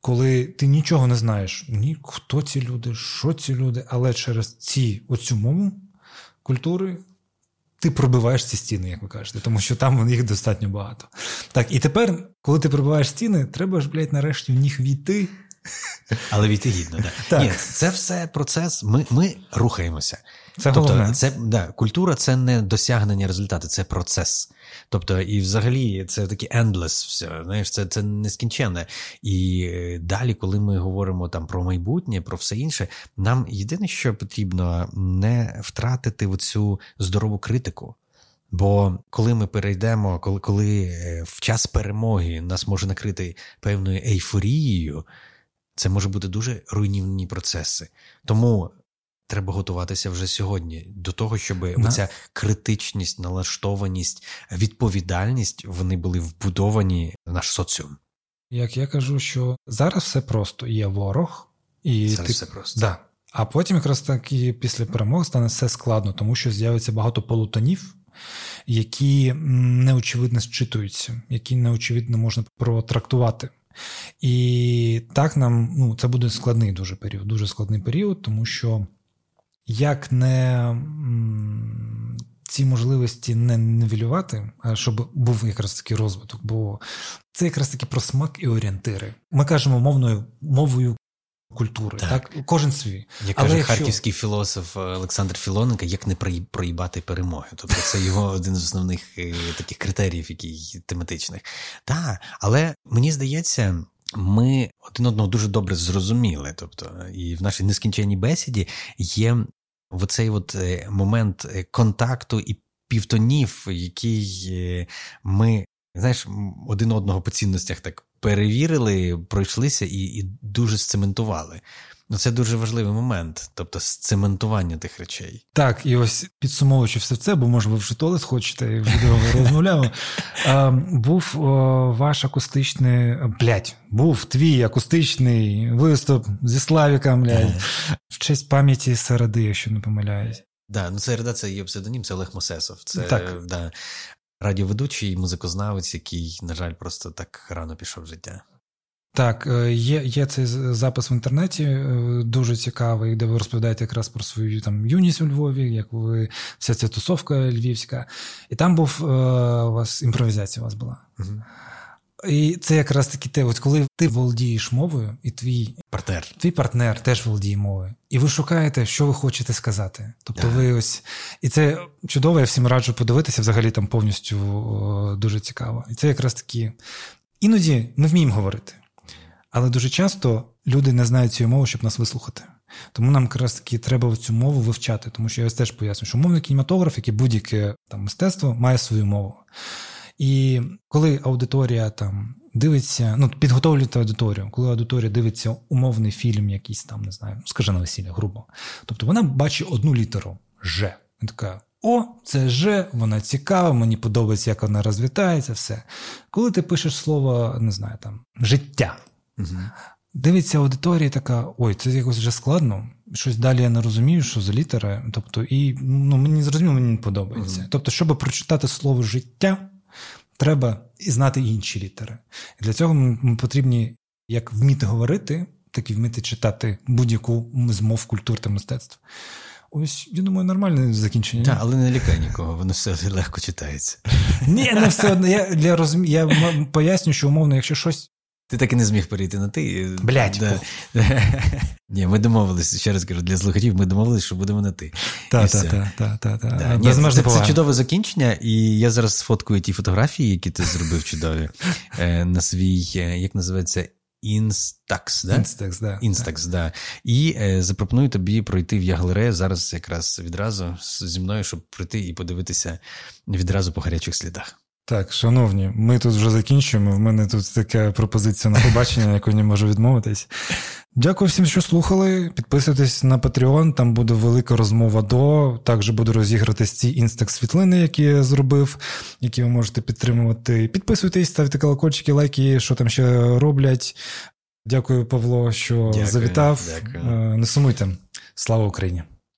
Коли ти нічого не знаєш, ні, хто ці люди, що ці люди, але через ці оцю мову культури ти пробиваєш ці стіни, як ви кажете, тому що там їх достатньо багато. Так, і тепер, коли ти пробиваєш стіни, треба ж, блядь, нарешті в них війти. Але війти гідно, да. так. Ні, це все процес. Ми ми рухаємося. Це тобто, головне. це да, культура це не досягнення результату, це процес. Тобто, і взагалі це таке endless, все, знаєш, це це нескінченне. І далі, коли ми говоримо там про майбутнє, про все інше, нам єдине, що потрібно, не втратити оцю здорову критику. Бо коли ми перейдемо, коли коли в час перемоги нас може накрити певною ейфорією, це може бути дуже руйнівні процеси. Тому треба готуватися вже сьогодні до того, щоб На... ця критичність, налаштованість, відповідальність вони були вбудовані в наш соціум. Як я кажу, що зараз все просто є ворог, і зараз ти... все просто. Да. А потім якраз таки після перемоги стане все складно, тому що з'явиться багато полутонів, які неочевидно зчитуються, які неочевидно можна протрактувати. І так нам ну, це буде складний дуже період, дуже складний період, тому що як не ці можливості не нивелювати, а щоб був якраз такий розвиток, бо це якраз таки про смак і орієнтири. Ми кажемо мовною мовою. Культури, так. так кожен свій. Як каже якщо... харківський філософ Олександр Філоненко, як не проїбати перемоги. Тобто це його один з основних е, таких критеріїв, які тематичних. Так, але мені здається, ми один одного дуже добре зрозуміли. Тобто, і в нашій нескінченній бесіді є оцей от е, момент е, контакту і півтонів, який е, ми, знаєш, один одного по цінностях так перевірили, пройшлися і, і дуже сцементували. Ну, це дуже важливий момент, тобто сцементування тих речей. Так, і ось підсумовуючи все це, бо може ви вже туалет хочете, вже довго розмовляємо. Був ваш акустичний блядь, був твій акустичний виступ зі Славіком, блядь, в честь пам'яті Середи, якщо не помиляюсь. Да, ну Середа це є псевдонім, це Олег Мосесов. Це так. Да, радіоведучий музикознавець, який, на жаль, просто так рано пішов в життя. Так, е, є є цей запис в інтернеті, е, дуже цікавий, де ви розповідаєте якраз про свою там юність у Львові, як ви вся ця тусовка львівська. І там був е, у вас імпровізація у вас була. Угу. І це якраз таки те, от коли ти володієш мовою, і твій партнер твій партнер теж володіє мовою, і ви шукаєте, що ви хочете сказати. Тобто, да. ви ось і це чудово, я всім раджу подивитися, взагалі там повністю о, дуже цікаво. І це якраз таки іноді ми вміємо говорити. Але дуже часто люди не знають цієї мови, щоб нас вислухати. Тому нам якраз таки треба цю мову вивчати, тому що я ось теж поясню, що мовний кінематограф, як і будь-яке там мистецтво, має свою мову. І коли аудиторія там дивиться, ну підготовлюєте аудиторію, коли аудиторія дивиться умовний фільм, якийсь там, не знаю, скажи на весілля, грубо. Тобто вона бачить одну літеру Ж. Вона така. О, це Ж, вона цікава, мені подобається, як вона розвітається, все. Коли ти пишеш слово, не знаю, там, життя, Угу. Дивиться аудиторія така: ой, це якось вже складно. Щось далі я не розумію, що за літера. Тобто, і ну, мені зрозуміло, мені не подобається. Угу. Тобто, щоб прочитати слово життя, треба і знати інші літери. І для цього ми потрібні як вміти говорити, так і вміти читати будь-яку з мов культур та мистецтв. Ось, я думаю, нормальне закінчення. Так, але не лякай нікого, воно все легко читається. Ні, не все одно. Я для розум... я поясню, що умовно, якщо щось ти так і не зміг перейти на ти. Блять. Да. Ні, ми домовилися, ще раз кажу, для слухачів ми домовилися, що будемо на ти. Так, так, так, так. Це, це чудове закінчення, і я зараз сфоткую ті фотографії, які ти зробив чудові, е, на свій, е, як називається, Instax, да? Instax, да. Instax, да. І е, запропоную тобі пройти в Яглере зараз якраз відразу зі мною, щоб прийти і подивитися відразу по гарячих слідах. Так, шановні, ми тут вже закінчуємо. В мене тут така пропозиція на побачення, яку не можу відмовитись. Дякую всім, що слухали. Підписуйтесь на Patreon, там буде велика розмова до. Також буду розіграти ці інстак-світлини, які я зробив, які ви можете підтримувати. Підписуйтесь, ставте колокольчики, лайки, що там ще роблять. Дякую, Павло, що Дякую, завітав. дякую. Е, Не сумуйте. Слава Україні!